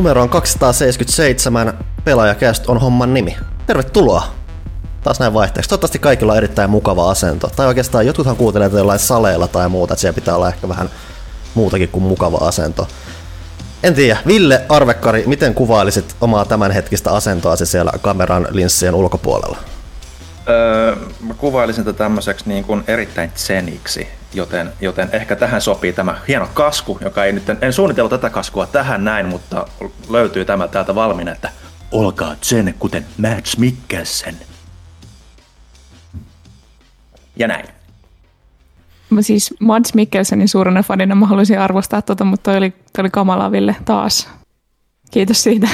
Numero on 277. Pelaajakäst on homman nimi. Tervetuloa! Taas näin vaihteeksi. Toivottavasti kaikilla on erittäin mukava asento. Tai oikeastaan jotkuthan kuuntelee jollain saleilla tai muuta, että siellä pitää olla ehkä vähän muutakin kuin mukava asento. En tiedä. Ville Arvekkari, miten kuvailisit omaa tämänhetkistä asentoasi siellä kameran linssien ulkopuolella? Öö, mä kuvailisin tätä tämmöiseksi niin kuin erittäin tseniksi, joten, joten ehkä tähän sopii tämä hieno kasku, joka ei nyt, en suunnitellut tätä kaskua tähän näin, mutta löytyy tämä täältä valmiina, että olkaa tsen kuten Mads Mikkelsen. Ja näin. Mä siis Mads Mikkelsenin suurena fanina mä haluaisin arvostaa tota, mutta toi oli, toi oli kamala Ville taas. Kiitos siitä.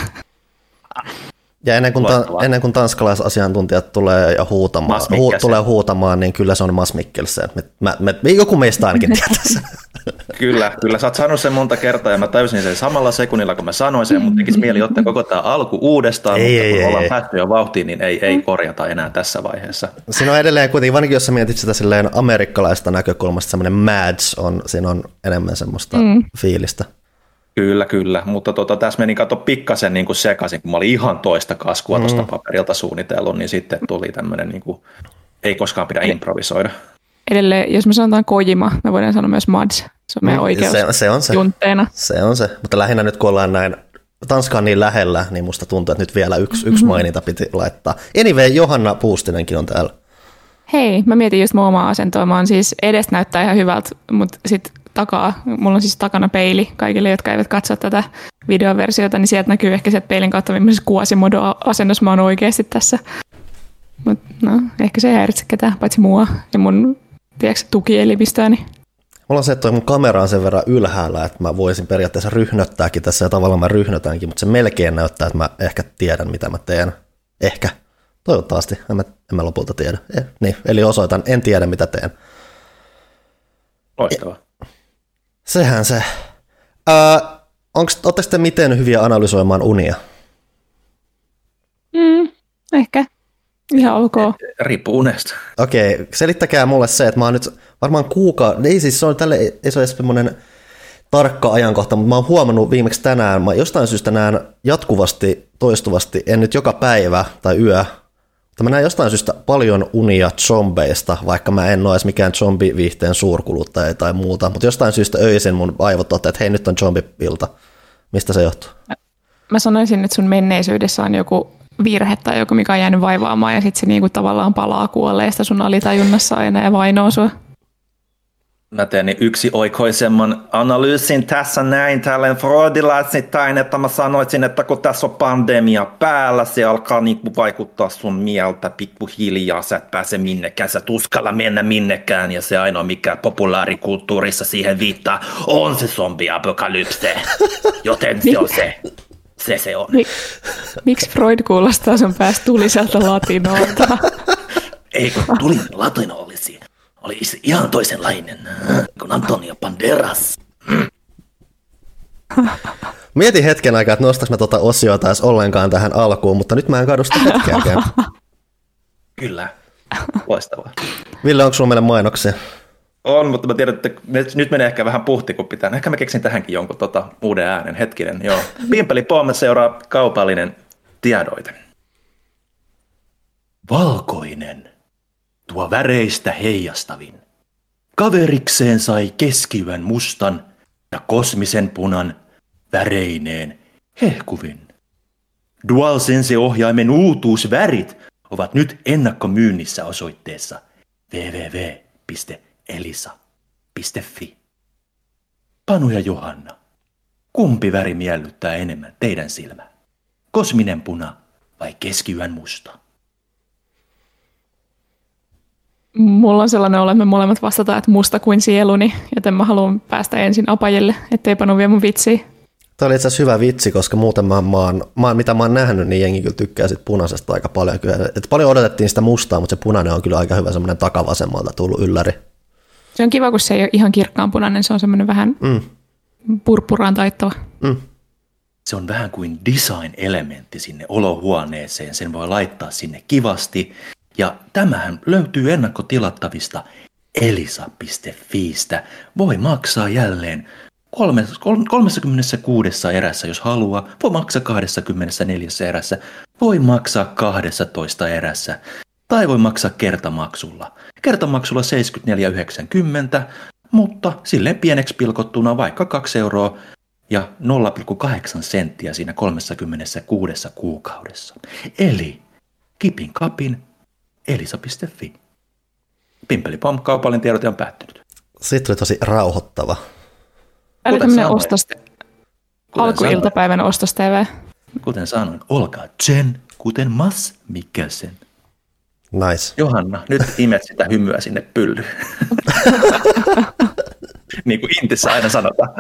Ja ennen kuin, ta- ennen kuin tanskalaisasiantuntijat tulee ja huutamaan, hu- tulee huutamaan, niin kyllä se on Mas Mikkelsen. Mä, mä, mä, joku meistä ainakin tietäisi. kyllä, kyllä. Sä oot sanonut sen monta kertaa ja mä täysin sen samalla sekunnilla, kun mä sanoin sen, mutta tekisi mieli ottaa koko tämä alku uudestaan, ei, mutta ei, kun ei, ollaan ei. päästy jo vauhtiin, niin ei, ei korjata enää tässä vaiheessa. Siinä on edelleen kuitenkin, varsinkin jos sä mietit sitä silleen amerikkalaista näkökulmasta, semmoinen mads on, siinä on enemmän semmoista mm. fiilistä. Kyllä, kyllä, mutta tota, tässä meni kato pikkasen niin kuin sekaisin, kun mä olin ihan toista kaskua mm. tuosta paperilta suunnitellut, niin sitten tuli tämmöinen, niin kuin, ei koskaan pidä improvisoida. Edelleen, jos me sanotaan Kojima, me voidaan sanoa myös Mads. Se on meidän mm, oikeus se, se on se. Juntteena. Se on se, mutta lähinnä nyt kun ollaan näin Tanska on niin lähellä, niin musta tuntuu, että nyt vielä yksi, mm-hmm. yksi maininta piti laittaa. Anyway, Johanna Puustinenkin on täällä. Hei, mä mietin just mun omaa asentoa. Mä oon siis edes näyttää ihan hyvältä, mutta sitten takaa, mulla on siis takana peili kaikille, jotka eivät katso tätä videoversiota, niin sieltä näkyy ehkä sieltä peilin kautta, millaisessa kuosimodo-asennossa mä oon oikeasti tässä. Mutta no, ehkä se ei häiritse ketään, paitsi mua ja mun tiedätkö, tukielimistöäni. Mulla on se, että mun kamera on sen verran ylhäällä, että mä voisin periaatteessa ryhnöttääkin tässä ja tavallaan mä ryhnötäänkin, mutta se melkein näyttää, että mä ehkä tiedän, mitä mä teen. Ehkä. Toivottavasti. En mä, en mä lopulta tiedä. Eh, niin, eli osoitan, en tiedä mitä teen. Loistavaa. Sehän se. Öö, Oletteko te miten hyviä analysoimaan unia? Mm, ehkä. Ihan ok. Riippuu unesta. Okei, okay. selittäkää mulle se, että mä oon nyt varmaan kuukauden, ei siis se on tälle, ei se ole semmoinen tarkka ajankohta, mutta mä oon huomannut viimeksi tänään, mä jostain syystä näen jatkuvasti, toistuvasti, en nyt joka päivä tai yö, mä näen jostain syystä paljon unia zombeista, vaikka mä en ole mikään zombiviihteen suurkuluttaja tai muuta, mutta jostain syystä öisin mun aivot ottaa, että hei nyt on zombipilta. Mistä se johtuu? Mä sanoisin, että sun menneisyydessä on joku virhe tai joku, mikä on jäänyt vaivaamaan ja sitten se niinku tavallaan palaa kuolleesta sun alitajunnassa aina ja vainoo sua. Mä teen niin yksi oikoisemman analyysin tässä näin tälleen freudilaisittain, että mä sanoisin, että kun tässä on pandemia päällä, se alkaa niinku vaikuttaa sun mieltä pikkuhiljaa, sä et pääse minnekään, sä tuskalla mennä minnekään ja se ainoa mikä populaarikulttuurissa siihen viittaa on se zombiapokalypse, joten se on se. Se se on. Mik, miksi Freud kuulostaa sun päästä tuliselta latinolta? Ei kun tuli latino olisi oli ihan toisenlainen kuin Antonio Banderas. Mietin hetken aikaa, että nostaks mä tuota osiota edes ollenkaan tähän alkuun, mutta nyt mä en kadu sitä hetkeäkään. Kyllä, loistavaa. Ville, onko sulla meille mainoksia? On, mutta mä tiedän, että nyt menee ehkä vähän puhti, kun pitää. Ehkä mä keksin tähänkin jonkun tota, uuden äänen. Hetkinen, joo. Pimpeli Pomme seuraa kaupallinen tiedoite. Valkoinen tuo väreistä heijastavin. Kaverikseen sai keskivän mustan ja kosmisen punan väreineen hehkuvin. DualSense-ohjaimen uutuusvärit ovat nyt ennakkomyynnissä osoitteessa www.elisa.fi. Panu ja Johanna, kumpi väri miellyttää enemmän teidän silmää? Kosminen puna vai keskiyön musta? Mulla on sellainen olo, että me molemmat vastataan, että musta kuin sieluni, joten mä haluan päästä ensin apajille, ettei panu vielä mun vitsiä. Tämä oli itse asiassa hyvä vitsi, koska muuten mä, mä, oon, mä mitä mä oon nähnyt, niin jengi kyllä tykkää sit punaisesta aika paljon. Kyllä. Et paljon odotettiin sitä mustaa, mutta se punainen on kyllä aika hyvä semmoinen takavasemmalta tullut ylläri. Se on kiva, kun se ei ole ihan kirkkaan punainen, se on semmoinen vähän mm. purppuraan taittava. Mm. Se on vähän kuin design-elementti sinne olohuoneeseen. Sen voi laittaa sinne kivasti ja tämähän löytyy ennakkotilattavista elisa.fiistä. Voi maksaa jälleen kolme- kol- 36 erässä, jos haluaa. Voi maksaa 24 erässä. Voi maksaa 12 erässä. Tai voi maksaa kertamaksulla. Kertamaksulla 74,90, mutta silleen pieneksi pilkottuna vaikka 2 euroa ja 0,8 senttiä siinä 36 kuukaudessa. Eli kipin kapin elisa.fi. Pimpelipom, kaupallinen tiedot on päättynyt. Siitä oli tosi rauhoittava. Kuten tämmöinen ostos, Kuten alkuiltapäivän ostos TV. Kuten sanoin, olkaa Jen, kuten Mas Mikkelsen. Nice. Johanna, nyt imet sitä hymyä sinne pyllyyn. niin kuin Intissä aina sanotaan.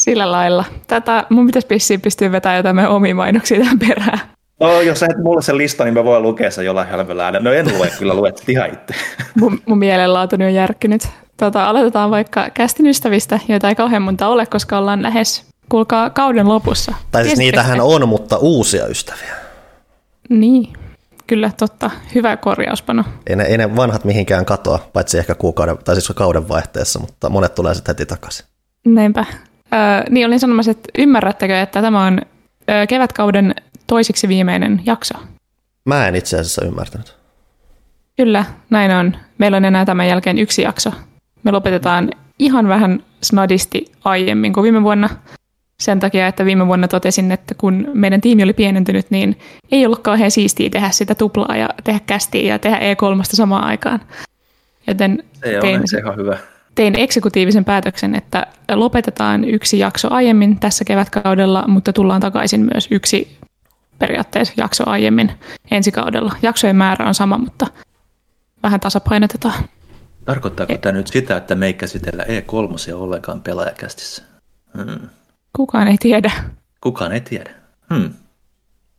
Sillä lailla. Tätä, mun pitäisi pissiin pystyä vetämään jotain meidän omia mainoksia tähän perään. No, jos sä et mulle sen listan, niin mä voin lukea sen jollain hälvällä äänellä. No en lue, kyllä luet ihan itse. Mun, mun mielenlaatuni on järkkynyt. Tota, aloitetaan vaikka kästin ystävistä, joita ei kauhean monta ole, koska ollaan lähes, kuulkaa, kauden lopussa. Tai siis niitähän on, mutta uusia ystäviä. Niin, kyllä totta. Hyvä korjauspano. Ei ne, ei ne vanhat mihinkään katoa, paitsi ehkä kuukauden, tai siis kauden vaihteessa, mutta monet tulee sitten heti takaisin. Näinpä. Öö, niin olin sanomassa, että ymmärrättekö, että tämä on öö, kevätkauden toisiksi viimeinen jakso? Mä en itse asiassa ymmärtänyt. Kyllä, näin on. Meillä on enää tämän jälkeen yksi jakso. Me lopetetaan ihan vähän snadisti aiemmin kuin viime vuonna. Sen takia, että viime vuonna totesin, että kun meidän tiimi oli pienentynyt, niin ei ollut kauhean siistiä tehdä sitä tuplaa ja tehdä kästiä ja tehdä E3 samaan aikaan. Joten Se on tein, ehkä ihan hyvä. tein eksekutiivisen päätöksen, että lopetetaan yksi jakso aiemmin tässä kevätkaudella, mutta tullaan takaisin myös yksi periaatteessa jakso aiemmin ensi kaudella. Jaksojen määrä on sama, mutta vähän tasapainotetaan. Tarkoittaako tämä nyt sitä, että me ei käsitellä E3 ollenkaan pelaajakästissä? Hmm. Kukaan ei tiedä. Kukaan ei tiedä. Hmm.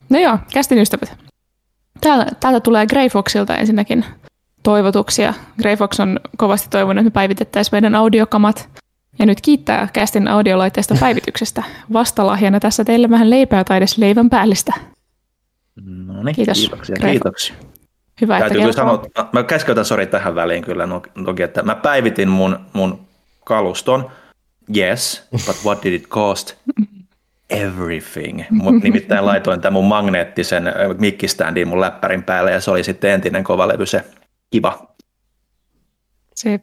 No joo, kästin ystävät. Täältä, täältä tulee Greyfoxilta ensinnäkin toivotuksia. Greyfox on kovasti toivonut, että me päivitettäisiin meidän audiokamat. Ja nyt kiittää kästin audiolaitteesta päivityksestä. Vastalahjana tässä teille vähän leipää tai edes leivän päällistä. No niin, Kiitos, kiitoksia, Greg. kiitoksia. Hyvä, että Täytyy kyllä kelpaa. sanoa, mä keskeytän sori tähän väliin kyllä no- toki, että mä päivitin mun, mun kaluston, yes, but what did it cost? Everything. Mut nimittäin laitoin tämän mun magneettisen mikkistandin mun läppärin päälle ja se oli sitten entinen kovalevy se kiva. Se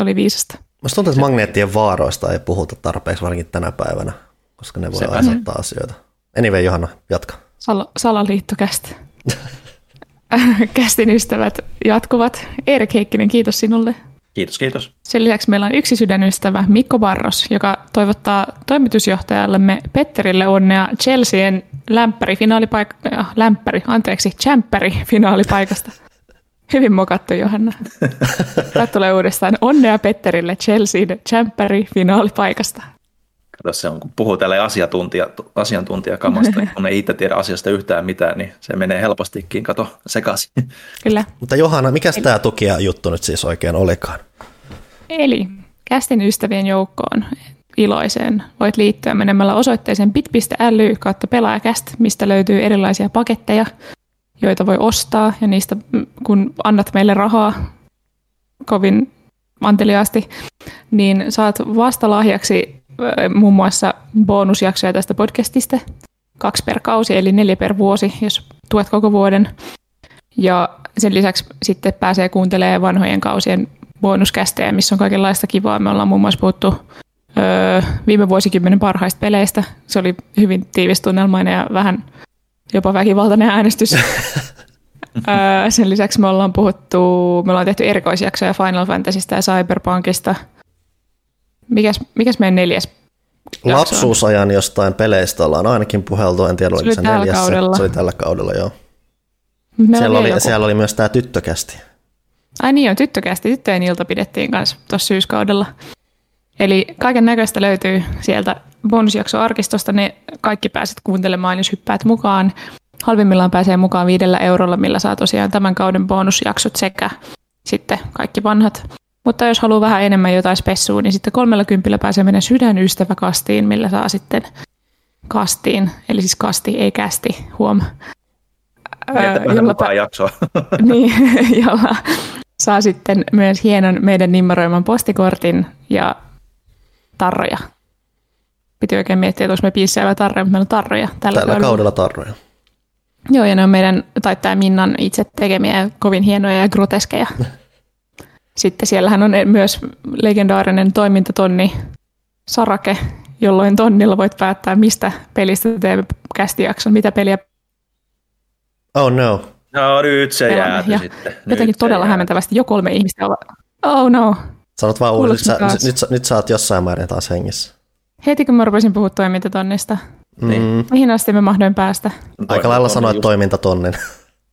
oli viisasta. Musta tuntuu, että magneettien vaaroista ei puhuta tarpeeksi, varsinkin tänä päivänä, koska ne voi Sepä aiheuttaa asioita. Anyway, Johanna, jatka. Sal- salaliittokästä. Kästin ystävät jatkuvat. Erik Heikkinen, kiitos sinulle. Kiitos, kiitos. Sen lisäksi meillä on yksi sydänystävä, Mikko Barros, joka toivottaa toimitusjohtajallemme Petterille onnea Chelsean lämpäri finaalipaik- äh, lämpäri, anteeksi, champäri finaalipaikasta. Hyvin mokattu, Johanna. Tämä tulee uudestaan. Onnea Petterille Chelsean champäri finaalipaikasta. Kato se on, kun puhuu tälle asiantuntija, asiantuntijakamasta, kun ei itse tiedä asiasta yhtään mitään, niin se menee helpostikin, kato, sekaisin. Kyllä. Mutta Johanna, mikä tämä tukia juttu nyt siis oikein olikaan? Eli kästin ystävien joukkoon iloiseen voit liittyä menemällä osoitteeseen bit.ly kautta pelaajakäst, mistä löytyy erilaisia paketteja, joita voi ostaa ja niistä mm, kun annat meille rahaa kovin anteliaasti, niin saat vastalahjaksi muun muassa bonusjaksoja tästä podcastista, kaksi per kausi eli neljä per vuosi, jos tuet koko vuoden. Ja sen lisäksi sitten pääsee kuuntelemaan vanhojen kausien bonuskästejä, missä on kaikenlaista kivaa. Me ollaan muun muassa puhuttu öö, viime vuosikymmenen parhaista peleistä. Se oli hyvin tiivistunnelmainen ja vähän jopa väkivaltainen äänestys. öö, sen lisäksi me ollaan puhuttu, me ollaan tehty erikoisjaksoja Final Fantasystä ja Cyberpunkista. Mikäs, mikäs meidän neljäs? Lapsuusajan jostain peleistä ollaan ainakin puheltu, en tiedä Se oliko oli se tällä neljäs, kaudella. se oli tällä kaudella, joo. Meillä Siellä oli, joku. siellä oli myös tämä tyttökästi. Ai niin, on tyttökästi. Tyttöjen ilta pidettiin kanssa tuossa syyskaudella. Eli kaiken näköistä löytyy sieltä bonusjaksoarkistosta. Ne kaikki pääset kuuntelemaan, jos hyppäät mukaan. Halvimmillaan pääsee mukaan viidellä eurolla, millä saa tosiaan tämän kauden bonusjaksot sekä sitten kaikki vanhat. Mutta jos haluaa vähän enemmän jotain spessua, niin sitten kolmella kympillä pääsee meidän sydänystäväkastiin, millä saa sitten kastiin, eli siis kasti, ei kästi, huom. Niin, jolla mukaan jaksoa. niin, jolla saa sitten myös hienon meidän nimmaroiman postikortin ja tarroja. Piti oikein miettiä, että onko me piissejä tarroja, mutta meillä on tarroja tällä, Tällä kaudella tarroja. Joo, ja ne on meidän, tai tämä Minnan itse tekemiä kovin hienoja ja groteskeja. Sitten siellähän on myös legendaarinen toimintatonni Sarake, jolloin tonnilla voit päättää, mistä pelistä teemme kästijakson, mitä peliä Oh no. No nyt se Ja sitten. jotenkin Nyt se todella jääty. hämmentävästi jo kolme ihmistä ovat, oh no. Sanot vaan uudestaan, nyt, nyt, nyt sä oot jossain määrin taas hengissä. Heti kun mä rupesin puhua toimintatonnista, Niin. Mm, mihin asti me mahdoin päästä? aika lailla sanoit Just- toimintatonnin.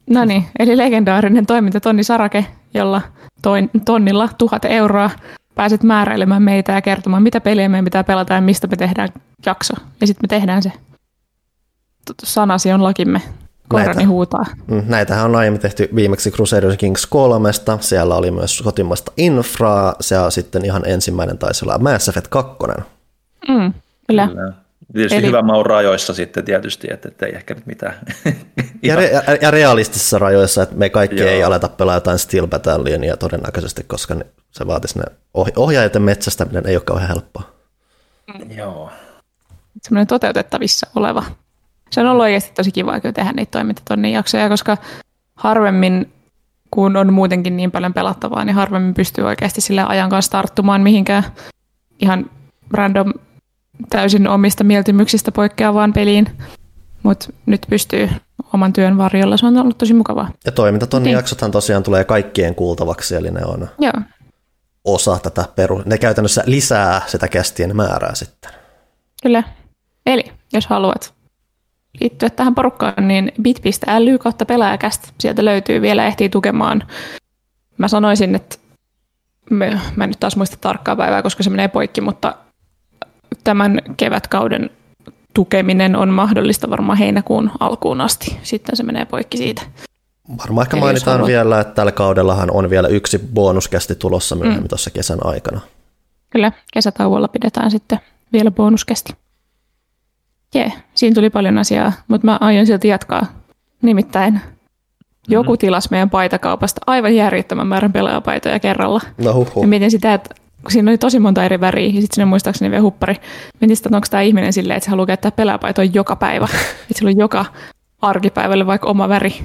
No niin, eli legendaarinen toimintatonni Sarake, jolla toin, tonnilla tuhat euroa pääset määräilemään meitä ja kertomaan, mitä peliä meidän pitää pelata ja mistä me tehdään jakso. Ja sitten me tehdään se. Sanasi on lakimme. Koirani Näitä. huutaa. Mm, Näitähän on aiemmin tehty viimeksi Crusader Kings 3. Siellä oli myös kotimaista infraa. Se on sitten ihan ensimmäinen taisi olla Mass Effect 2. Mm, kyllä. Kyllä. Tietysti Eli- hyvä maun rajoissa sitten tietysti, että ei ehkä nyt mitään. Ja, re- ja- realistisissa rajoissa, että me kaikki Joo. ei aleta pelaa jotain Steel Battalionia todennäköisesti, koska ne- se vaatisi ne oh- ohjaajien metsästäminen ei ole kauhean helppoa. Joo. Semmoinen toteutettavissa oleva. Se on ollut oikeasti tosi kiva kyllä tehdä niitä toimintatonnin jaksoja, koska harvemmin, kun on muutenkin niin paljon pelattavaa, niin harvemmin pystyy oikeasti sillä ajan kanssa tarttumaan mihinkään ihan random täysin omista mieltymyksistä poikkeavaan peliin. Mutta nyt pystyy oman työn varjolla. Se on ollut tosi mukavaa. Ja toimintatonnin Niin. jaksothan tosiaan tulee kaikkien kuultavaksi, eli ne on Joo, osa tätä peru... Ne käytännössä lisää sitä kästien määrää sitten. kyllä. Eli jos haluat liittyä tähän porukkaan, niin bit.ly kautta pelaajakästä. Sieltä löytyy vielä, ehtii tukemaan. Mä sanoisin, että mä en nyt taas muista tarkkaa päivää, koska se menee poikki, mutta tämän kevätkauden tukeminen on mahdollista varmaan heinäkuun alkuun asti. Sitten se menee poikki siitä. Varmaan ehkä Eli mainitaan haluat- vielä, että tällä kaudellahan on vielä yksi bonuskästi tulossa myöhemmin mm. tuossa kesän aikana. Kyllä, kesätauolla pidetään sitten vielä bonuskästi. Jee, siinä tuli paljon asiaa, mutta mä aion silti jatkaa. Nimittäin joku tilasi meidän paitakaupasta aivan järjettömän määrän pelaajapaitoja kerralla. No. Ja mietin sitä, että siinä oli tosi monta eri väriä, ja sitten sinne muistaakseni vielä huppari. Mietin sitä, että onko tämä ihminen silleen, että se haluaa käyttää pelaajapaitoja joka päivä. että sillä on joka arkipäivälle vaikka oma väri.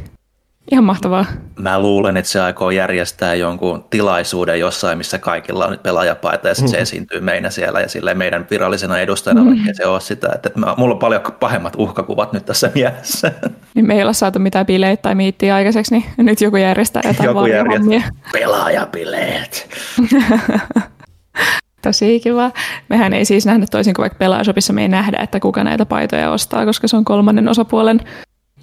Ihan mahtavaa. Mä luulen, että se aikoo järjestää jonkun tilaisuuden jossain, missä kaikilla on pelaajapaita ja sitten se esiintyy meidän siellä ja sille meidän virallisena edustajana, vaikka ei se ole sitä. Että mä, mulla on paljon pahemmat uhkakuvat nyt tässä mielessä. Niin me ei olla saatu mitään bileitä tai miittiä aikaiseksi, niin nyt joku järjestää jotain Joku järjestää pelaajabileet. Tosi kiva. Mehän ei siis nähdä toisin kuin vaikka pelaajashopissa me ei nähdä, että kuka näitä paitoja ostaa, koska se on kolmannen osapuolen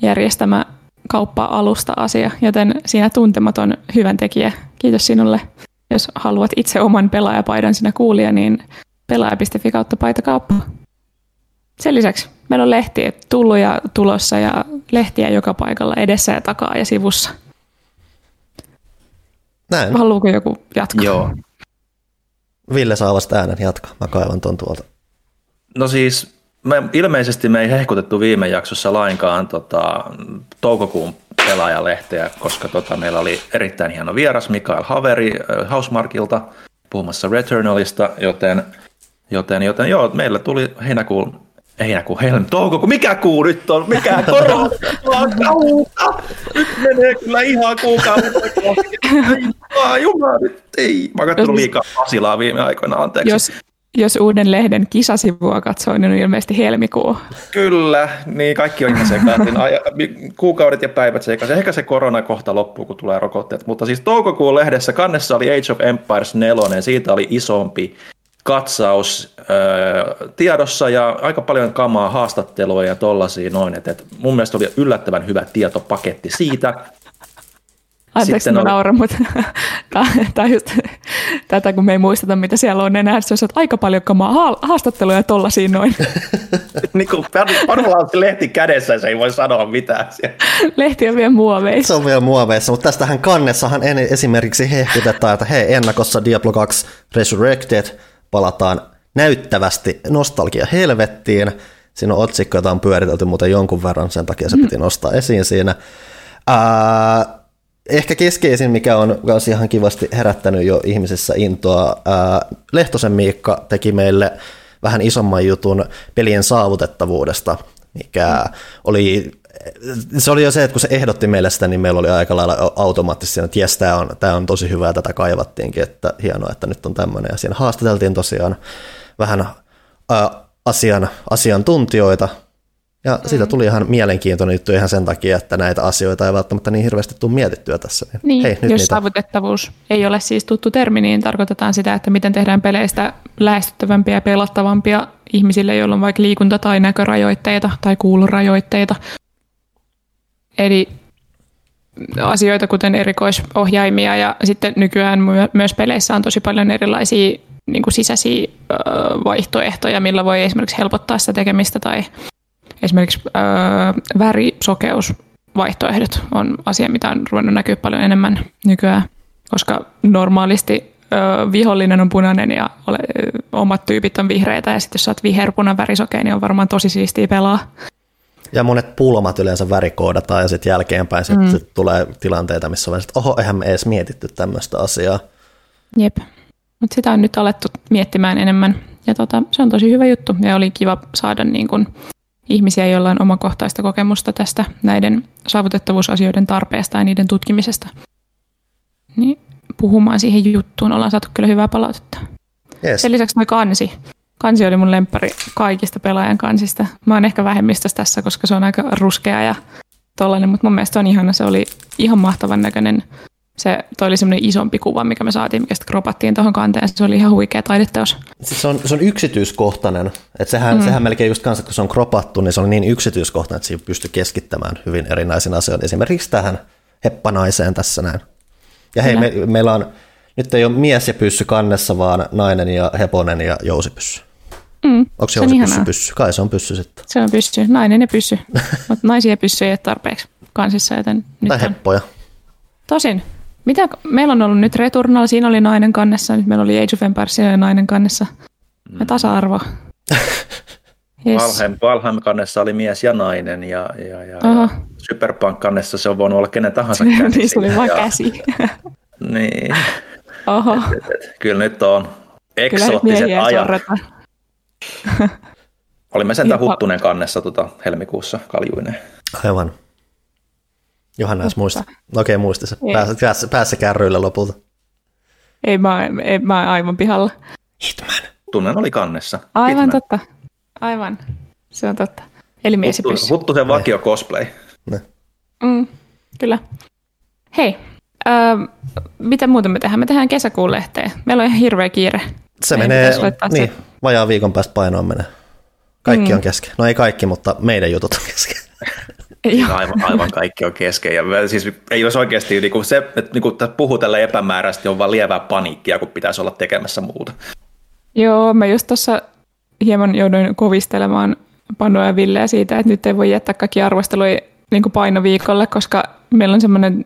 järjestämä kauppa-alusta asia, joten siinä tuntematon hyvän tekijä. Kiitos sinulle. Jos haluat itse oman pelaajapaidan sinä kuulija, niin pelaaja.fi kautta paitakauppa. Sen lisäksi meillä on lehtiä tullut ja tulossa ja lehtiä joka paikalla edessä ja takaa ja sivussa. Näin. Haluuko joku jatkaa? Joo. Ville saa vasta äänen jatkaa. Mä kaivan ton tuolta. No siis me, ilmeisesti me ei hehkutettu viime jaksossa lainkaan tota, toukokuun pelaajalehteä, koska tota, meillä oli erittäin hieno vieras Mikael Haveri Housemarkilta puhumassa Returnalista, joten, joten, joten joo, meillä tuli heinäkuun heinäkuun, heinäkuun, toukokuun, mikä kuu nyt on, mikä korona, kautta, nyt menee kyllä ihan kuukauden jumala, nyt ei. Mä oon liikaa Pasilaa viime aikoina, anteeksi. Jos, jos uuden lehden kisasivua katsoo, niin on ilmeisesti helmikuu. Kyllä, niin kaikki on ihan sekaisin. Ai- Kuukaudet ja päivät sekaisin. Ehkä se korona kohta loppuu, kun tulee rokotteet. Mutta siis toukokuun lehdessä kannessa oli Age of Empires 4, siitä oli isompi katsaus öö, tiedossa ja aika paljon kamaa haastattelua ja tollasia noin. Et, et mun mielestä oli yllättävän hyvä tietopaketti siitä. Anteeksi, Sitten mä oli- nauran, mutta tämä just tätä, kun me ei muisteta, mitä siellä on enää. Se on, että aika paljon kamaa ha- haastatteluja tollasia noin. niin kuin se lehti kädessä se ei voi sanoa mitään. siellä. Lehti on vielä muoveissa. Se on vielä muoveissa, mutta tästähän kannessahan en- esimerkiksi hehkutetaan, että hei, ennakossa Diablo 2 Resurrected palataan näyttävästi nostalgia helvettiin. Siinä on otsikko, jota on pyöritelty muuten jonkun verran, sen takia se piti nostaa esiin siinä. Ää, ehkä keskeisin, mikä on myös ihan kivasti herättänyt jo ihmisessä intoa, ää, Lehtosen Miikka teki meille vähän isomman jutun pelien saavutettavuudesta, mikä oli se oli jo se, että kun se ehdotti meille sitä, niin meillä oli aika lailla automaattisesti, että jes, tämä on, tämä on tosi hyvä, tätä kaivattiinkin, että hienoa, että nyt on tämmöinen. Ja siinä haastateltiin tosiaan vähän ää, asian, asiantuntijoita, ja mm. siitä tuli ihan mielenkiintoinen juttu ihan sen takia, että näitä asioita ei välttämättä niin hirveästi tule mietittyä tässä. Niin, niin Hei, nyt jos niitä. saavutettavuus ei ole siis tuttu termi, niin tarkoitetaan sitä, että miten tehdään peleistä lähestyttävämpiä ja pelattavampia ihmisille, joilla on vaikka liikunta- tai näkörajoitteita tai kuulorajoitteita. Eli asioita kuten erikoisohjaimia ja sitten nykyään myös peleissä on tosi paljon erilaisia niin kuin sisäisiä vaihtoehtoja, millä voi esimerkiksi helpottaa sitä tekemistä tai esimerkiksi öö, värisokeusvaihtoehdot on asia, mitä on ruvennut näkyä paljon enemmän nykyään, koska normaalisti öö, vihollinen on punainen ja ole, omat tyypit on vihreitä ja sitten jos sä oot viherpunan värisokea, niin on varmaan tosi siistiä pelaa. Ja monet pulmat yleensä värikoodataan ja sitten jälkeenpäin mm. sit tulee tilanteita, missä on että oho, eihän me edes mietitty tämmöistä asiaa. Jep, mutta sitä on nyt alettu miettimään enemmän ja tota, se on tosi hyvä juttu ja oli kiva saada niin kun ihmisiä, joilla on omakohtaista kokemusta tästä näiden saavutettavuusasioiden tarpeesta ja niiden tutkimisesta. Niin puhumaan siihen juttuun ollaan saatu kyllä hyvää palautetta. Yes. Sen lisäksi noin kansi. Kansi oli mun lemppari kaikista pelaajan kansista. Mä oon ehkä vähemmistössä tässä, koska se on aika ruskea ja tollainen, mutta mun mielestä on ihana. Se oli ihan mahtavan näköinen se, toi oli semmoinen isompi kuva, mikä me saatiin, mikä sitten kropattiin tuohon kanteen. Se oli ihan huikea taideteos. Siis se, on, se on yksityiskohtainen. Et sehän, mm. sehän melkein just kanssa, kun se on kropattu, niin se on niin yksityiskohtainen, että siinä pystyy keskittämään hyvin erinäisiin asioihin. Esimerkiksi tähän heppanaiseen tässä näin. Ja hei, me, meillä on, nyt ei ole mies ja pyssy kannessa, vaan nainen ja heponen ja jousipyssy. Mm, Onko se jousipyssy pyssy? Kai se on pyssy sitten. Se on pyssy, nainen ja pyssy. Mutta naisia pyssy ei ole tarpeeksi kansissa, joten nyt Tai heppoja. On. Tosin, mitä, meillä on ollut nyt Returnal, siinä oli nainen kannessa, nyt meillä oli Age of Empires, siinä oli nainen kannessa. Ja mm. tasa-arvo. yes. Valheim, Valheim kannessa oli mies ja nainen ja, ja, ja, ja Superpunk kannessa se on voinut olla kenen tahansa käsi. niin, se oli vain käsi. niin. Oho. Et, et, et, kyllä nyt on eksoottiset ajat. Olimme sentään Huttunen kannessa tuota, helmikuussa kaljuineen. Aivan. Johanna edes muista. Okei, okay, muista. Päässä, päässä, päässä kärryillä lopulta. Ei, mä, ei, mä aivan pihalla. Hitman. Tunnen oli kannessa. Aivan Hitman. totta. Aivan. Se on totta. Eli mies Huttu, pyssy. Huttusen vakio cosplay. Ne. Mm, kyllä. Hei, öö, mitä muuta me tehdään? Me tehdään kesäkuun lehteen. Meillä on ihan hirveä kiire. Se meidän menee, niin, vajaa viikon päästä painoon menee. Kaikki mm. on kesken. No ei kaikki, mutta meidän jutut on kesken. aivan, aivan kaikki on kesken. Ja siis ei olisi oikeasti niin kuin se, että niin kuin puhuu tällä epämääräisesti, on vain lievää paniikkia, kun pitäisi olla tekemässä muuta. Joo, mä just tuossa hieman jouduin kovistelemaan Panoa ja Villeä siitä, että nyt ei voi jättää kaikki arvosteluja niin kuin painoviikolle, koska meillä on semmoinen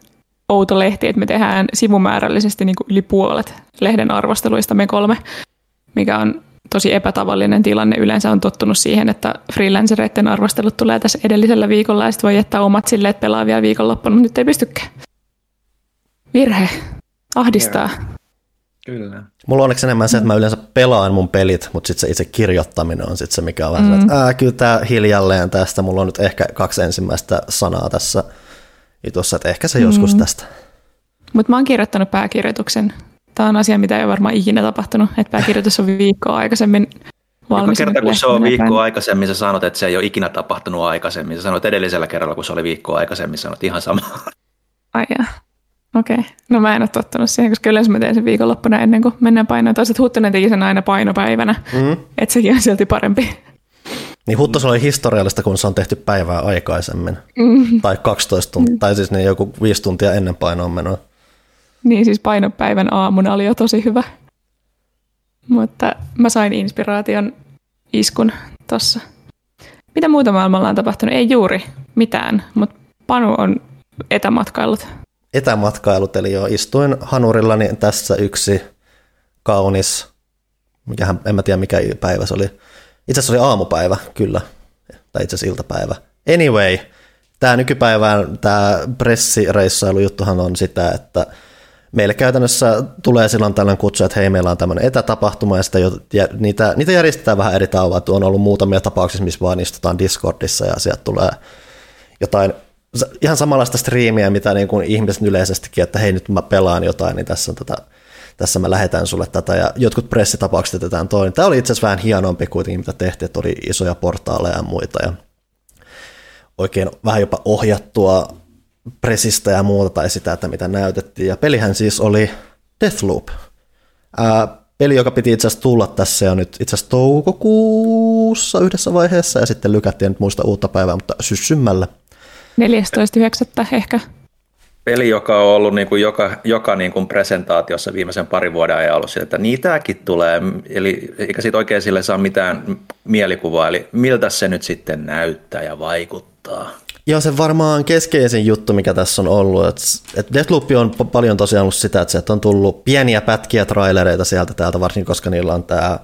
outo lehti, että me tehdään sivumäärällisesti niin kuin yli puolet lehden arvosteluista me kolme, mikä on tosi epätavallinen tilanne. Yleensä on tottunut siihen, että freelancereiden arvostelut tulee tässä edellisellä viikolla ja sitten voi jättää omat silleen, että pelaa vielä viikonloppuna, mutta nyt ei pystykään. Virhe. Ahdistaa. Kyllä. Mulla on onneksi enemmän se, että mä yleensä pelaan mun pelit, mutta sitten se itse kirjoittaminen on sitten se, mikä on vähän mm. että ää, kyllä tää hiljalleen tästä, mulla on nyt ehkä kaksi ensimmäistä sanaa tässä jutussa, että ehkä se mm. joskus tästä. Mutta mä oon kirjoittanut pääkirjoituksen Tämä on asia, mitä ei ole varmaan ikinä tapahtunut, että pääkirjoitus on viikkoa aikaisemmin valmis. Joka kerta, kun se on viikkoa aikaisemmin, sä sanot, että se ei ole ikinä tapahtunut aikaisemmin. Sä sanoit edellisellä kerralla, kun se oli viikkoa aikaisemmin, sanot ihan sama. Ai jaa. Okei. Okay. No mä en ole tottunut siihen, koska yleensä mä teen sen viikonloppuna ennen kuin mennään painoon. Toiset Huttunen teki sen aina painopäivänä, mm. että sekin on silti parempi. Niin Huttos oli historiallista, kun se on tehty päivää aikaisemmin. Mm. Tai 12 tuntia, mm. tai siis niin joku 5 tuntia ennen painoon menoa. Niin siis painopäivän aamuna oli jo tosi hyvä. Mutta mä sain inspiraation iskun tossa. Mitä muuta maailmalla on tapahtunut? Ei juuri mitään, mutta Panu on etämatkailut. Etämatkailut, eli jo istuin hanurillani tässä yksi kaunis, mikähän, en mä tiedä mikä päivä se oli. Itse asiassa oli aamupäivä, kyllä, tai itse asiassa iltapäivä. Anyway, tämä nykypäivän tämä pressireissailujuttuhan on sitä, että meille käytännössä tulee silloin tällainen kutsu, että hei, meillä on tämmöinen etätapahtuma, ja, sitä, ja niitä, niitä järjestetään vähän eri tavoin. On ollut muutamia tapauksia, missä vaan istutaan Discordissa, ja sieltä tulee jotain ihan samanlaista striimiä, mitä niin kuin ihmiset yleisestikin, että hei, nyt mä pelaan jotain, niin tässä on tätä tässä mä lähetän sulle tätä, ja jotkut pressitapaukset jätetään toinen. Tämä oli itse asiassa vähän hienompi kuitenkin, mitä tehtiin, että oli isoja portaaleja ja muita, ja oikein vähän jopa ohjattua pressistä ja muuta, tai sitä, että mitä näytettiin. Ja pelihän siis oli Deathloop. Ää, peli, joka piti itse asiassa tulla tässä jo nyt itse asiassa toukokuussa yhdessä vaiheessa, ja sitten lykättiin nyt muista uutta päivää, mutta syssymällä. 14.9. ehkä peli, joka on ollut niin kuin joka, joka niin kuin presentaatiossa viimeisen parin vuoden ajan ollut että niitäkin tulee, eli eikä siitä oikein sille saa mitään mielikuvaa, eli miltä se nyt sitten näyttää ja vaikuttaa. Joo, se varmaan keskeisin juttu, mikä tässä on ollut, että, että Deathloop on paljon tosiaan ollut sitä, että sieltä on tullut pieniä pätkiä trailereita sieltä täältä, varsinkin koska niillä on tämä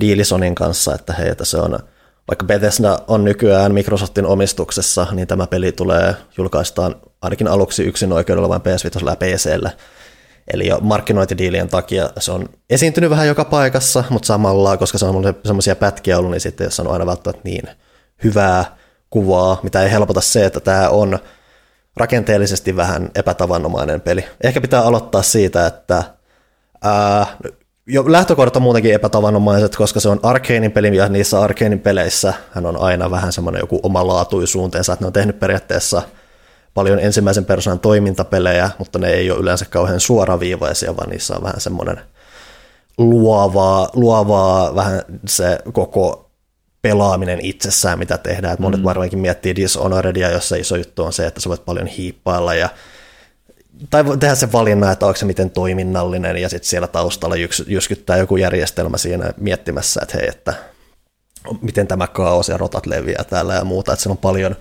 Diilisonin kanssa, että hei, että se on vaikka Bethesda on nykyään Microsoftin omistuksessa, niin tämä peli tulee julkaistaan ainakin aluksi yksin oikeudella vain PS5 ja PCllä. Eli jo markkinointidiilien takia se on esiintynyt vähän joka paikassa, mutta samalla, koska se on semmoisia pätkiä ollut, niin sitten jos on aina välttämättä niin hyvää kuvaa, mitä ei helpota se, että tämä on rakenteellisesti vähän epätavanomainen peli. Ehkä pitää aloittaa siitä, että ää, jo lähtökohdat on muutenkin epätavanomaiset, koska se on Arkanein peli, ja niissä Arkanein peleissä hän on aina vähän semmoinen joku oma laatuisuunteensa, että ne on tehnyt periaatteessa paljon ensimmäisen persoonan toimintapelejä, mutta ne ei ole yleensä kauhean suoraviivaisia, vaan niissä on vähän semmoinen luovaa, luovaa vähän se koko pelaaminen itsessään, mitä tehdään. Että monet mm. varmaankin miettii Dishonoredia, jossa iso juttu on se, että sä voit paljon hiippailla ja tai tehdä se valinnan, että onko se miten toiminnallinen, ja sitten siellä taustalla jyskyttää joku järjestelmä siinä miettimässä, että hei, että miten tämä kaos ja rotat leviää täällä ja muuta, että se on paljon,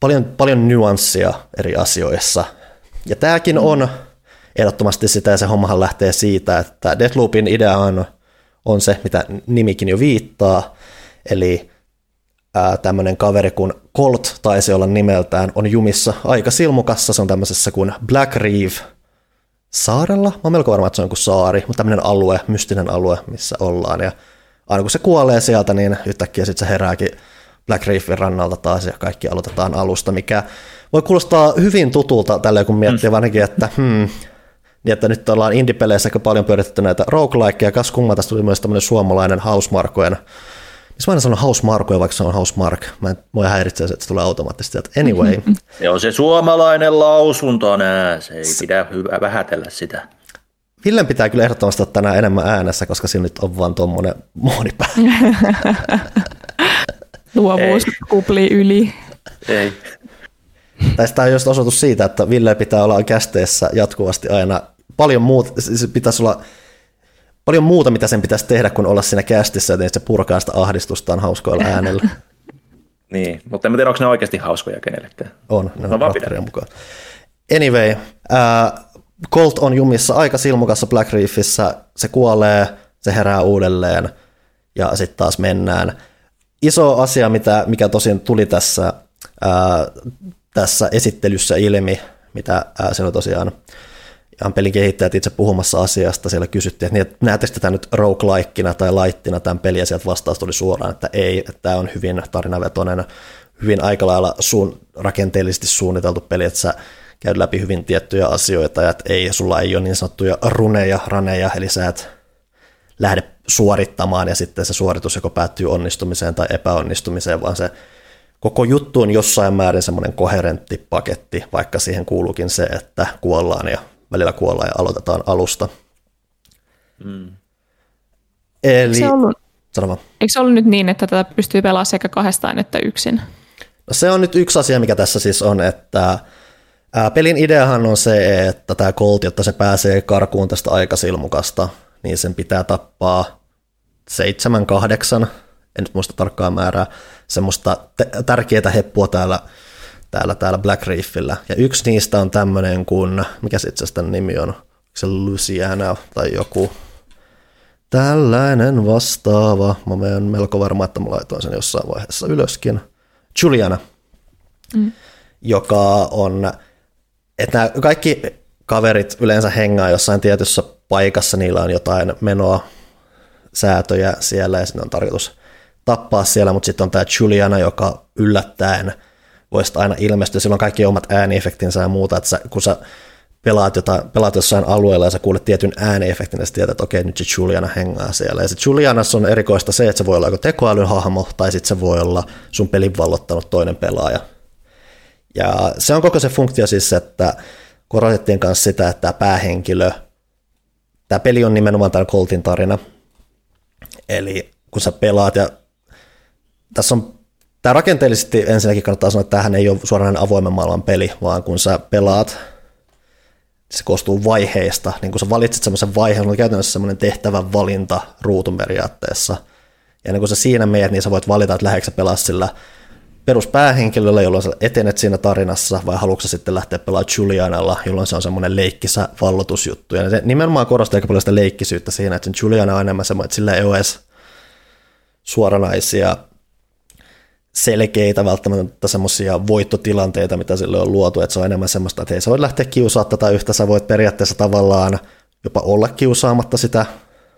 paljon, paljon nyanssia eri asioissa. Ja tämäkin mm. on ehdottomasti sitä, ja se hommahan lähtee siitä, että Deathloopin idea on, on se, mitä nimikin jo viittaa, eli tämmöinen kaveri kuin Colt taisi olla nimeltään, on jumissa aika silmukassa, se on tämmöisessä kuin Black Reef saarella, mä oon melko varma, että se on kuin saari, mutta tämmöinen alue, mystinen alue, missä ollaan, ja aina kun se kuolee sieltä, niin yhtäkkiä sitten se herääkin Black Reefin rannalta taas, ja kaikki aloitetaan alusta, mikä voi kuulostaa hyvin tutulta tällä kun miettii mm. varsinkin, että hmm, niin että nyt ollaan indie-peleissä aika paljon pyöritetty näitä roguelikeja, kas kumma, tästä tuli myös tämmöinen suomalainen Housemarkojen Miksi mä aina sanon Hausmarkoja, vaikka se on Hausmark? Mä en, mua häiritsee se, että se tulee automaattisesti sieltä. Anyway. Se on se suomalainen lausunto nää. Se ei se... pidä hyvä vähätellä sitä. Villen pitää kyllä ehdottomasti olla tänään enemmän äänessä, koska siinä nyt on vaan tuommoinen moonipää. Luovuus kupli yli. Ei. Tai tämä on just osoitus siitä, että Ville pitää olla kästeessä jatkuvasti aina paljon muuta, siis pitäisi olla paljon muuta, mitä sen pitäisi tehdä, kun olla siinä kästissä, että se purkaa sitä ahdistustaan hauskoilla äänellä. niin, mutta en tiedä, onko ne oikeasti hauskoja kenellekään. On, ne on no, mukaan. Anyway, äh, Colt on jumissa aika silmukassa Black Reefissä, se kuolee, se herää uudelleen ja sitten taas mennään. Iso asia, mitä, mikä tosin tuli tässä, ää, tässä esittelyssä ilmi, mitä ää, on tosiaan ihan pelin kehittäjät itse puhumassa asiasta, siellä kysyttiin, että, niin, näettekö tätä nyt roguelikeina tai laittina tämän pelin, ja sieltä vastaus tuli suoraan, että ei, että tämä on hyvin tarinavetoinen, hyvin aika lailla suun, rakenteellisesti suunniteltu peli, että sä käy läpi hyvin tiettyjä asioita, ja että ei, sulla ei ole niin sanottuja runeja, raneja, eli sä et lähde suorittamaan, ja sitten se suoritus joko päättyy onnistumiseen tai epäonnistumiseen, vaan se koko juttu on jossain määrin semmoinen koherentti paketti, vaikka siihen kuuluukin se, että kuollaan ja välillä kuollaan ja aloitetaan alusta. Mm. Eli, se ollut, eikö se ollut nyt niin, että tätä pystyy pelaamaan sekä kahdestaan että yksin? No se on nyt yksi asia, mikä tässä siis on, että ää, pelin ideahan on se, että tämä Colt, jotta se pääsee karkuun tästä aikasilmukasta, niin sen pitää tappaa seitsemän, kahdeksan, en nyt muista tarkkaa määrää, semmoista tärkeää heppua täällä täällä, täällä Black Reefillä. Ja yksi niistä on tämmöinen kuin, mikä se itse asiassa nimi on, se Luciana tai joku tällainen vastaava. Mä menen melko varma, että mä laitoin sen jossain vaiheessa ylöskin. Juliana. Mm. joka on, että nämä kaikki kaverit yleensä hengaa jossain tietyssä paikassa, niillä on jotain menoa, säätöjä siellä ja sinne on tarkoitus tappaa siellä, mutta sitten on tämä Juliana, joka yllättäen voisi aina ilmestyä, sillä on kaikki omat ääniefektinsä ja muuta, että sä, kun sä pelaat, jota, pelaat jossain alueella ja sä kuulet tietyn ääniefektin, ja sä tiedät, että okei, nyt se Juliana hengaa siellä. Ja se Julianassa on erikoista se, että se voi olla joko tekoälyn hahmo, tai sitten se voi olla sun pelin vallottanut toinen pelaaja. Ja se on koko se funktio siis, että korotettiin kanssa sitä, että tämä päähenkilö, tämä peli on nimenomaan tämä Coltin tarina, eli kun sä pelaat ja tässä on Tämä rakenteellisesti ensinnäkin kannattaa sanoa, että tämähän ei ole suoraan avoimen maailman peli, vaan kun sä pelaat, se koostuu vaiheista. Niin kun sä valitset semmoisen vaiheen, on käytännössä semmoinen tehtävän valinta ruutun periaatteessa. Ja niin kun sä siinä meet, niin sä voit valita, että lähdetkö pelaa sillä peruspäähenkilöllä, jolloin sä etenet siinä tarinassa, vai haluatko sitten lähteä pelaamaan Julianalla, jolloin se on semmoinen leikkisä vallotusjuttu. Ja se nimenomaan korostaa aika paljon sitä leikkisyyttä siinä, että Juliana on enemmän semmoinen, että sillä ei ole edes suoranaisia selkeitä välttämättä semmoisia voittotilanteita, mitä sille on luotu, että se on enemmän semmoista, että hei, sä voit lähteä kiusaa tätä yhtä, sä voit periaatteessa tavallaan jopa olla kiusaamatta sitä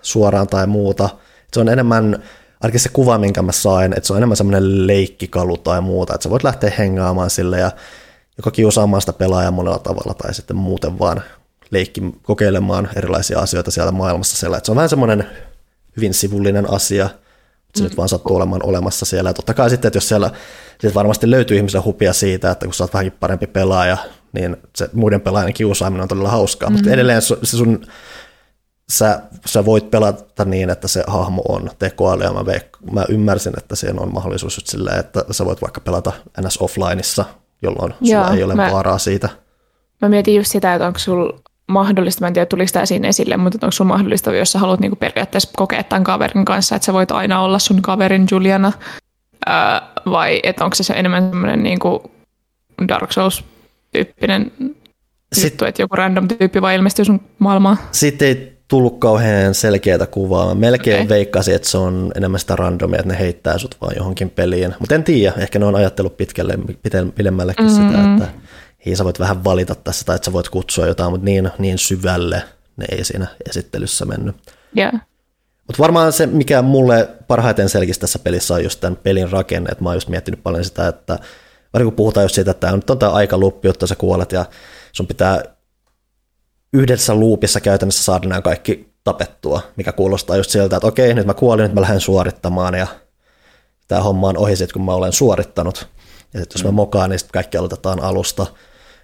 suoraan tai muuta. Se on enemmän, ainakin se kuva, minkä mä sain, että se on enemmän semmoinen leikkikalu tai muuta, että sä voit lähteä hengaamaan sille ja joko kiusaamaan sitä pelaajaa monella tavalla tai sitten muuten vaan leikki kokeilemaan erilaisia asioita siellä maailmassa siellä. Että se on vähän semmoinen hyvin sivullinen asia, se mm. nyt vaan sattuu olemaan olemassa siellä. Ja totta kai sitten, että jos siellä sit varmasti löytyy ihmisille hupia siitä, että kun sä oot vähänkin parempi pelaaja, niin se muiden pelaajien kiusaaminen on todella hauskaa. Mm. Mutta edelleen se sun, sä, sä voit pelata niin, että se hahmo on tekoäly, ja mä, veik- mä ymmärsin, että siinä on mahdollisuus just silleen, että sä voit vaikka pelata NS offlineissa, jolloin sulla Joo, ei ole mä, vaaraa siitä. Mä mietin just sitä, että onko sulla mahdollista, mä en tiedä tuliko tämä siinä esille, mutta onko sun mahdollista, jos sä haluat niinku periaatteessa kokea tämän kaverin kanssa, että sä voit aina olla sun kaverin Juliana, ää, vai että onko se enemmän semmoinen niinku Dark Souls-tyyppinen juttu, että joku random tyyppi vai ilmestyy sun maailmaan? Sitten ei tullut kauhean selkeää kuvaa. Melkein okay. veikkasi, että se on enemmän sitä randomia, että ne heittää sut vaan johonkin peliin. Mutta en tiedä, ehkä ne on ajatellut pitkälle, pidemmällekin mm-hmm. sitä, että hei sä voit vähän valita tässä tai että sä voit kutsua jotain, mutta niin, niin syvälle ne ei siinä esittelyssä mennyt. Yeah. Mutta varmaan se, mikä mulle parhaiten selkisi tässä pelissä on just tämän pelin rakenne, että mä oon just miettinyt paljon sitä, että vaikka kun puhutaan just siitä, että tämä on tämä aika luppi, jotta sä kuolet ja sun pitää yhdessä luupissa käytännössä saada nämä kaikki tapettua, mikä kuulostaa just siltä, että okei, nyt mä kuolin, nyt mä lähden suorittamaan ja tämä homma on ohi sit, kun mä olen suorittanut. Ja sitten jos mä mokaan, niin sitten kaikki aloitetaan alusta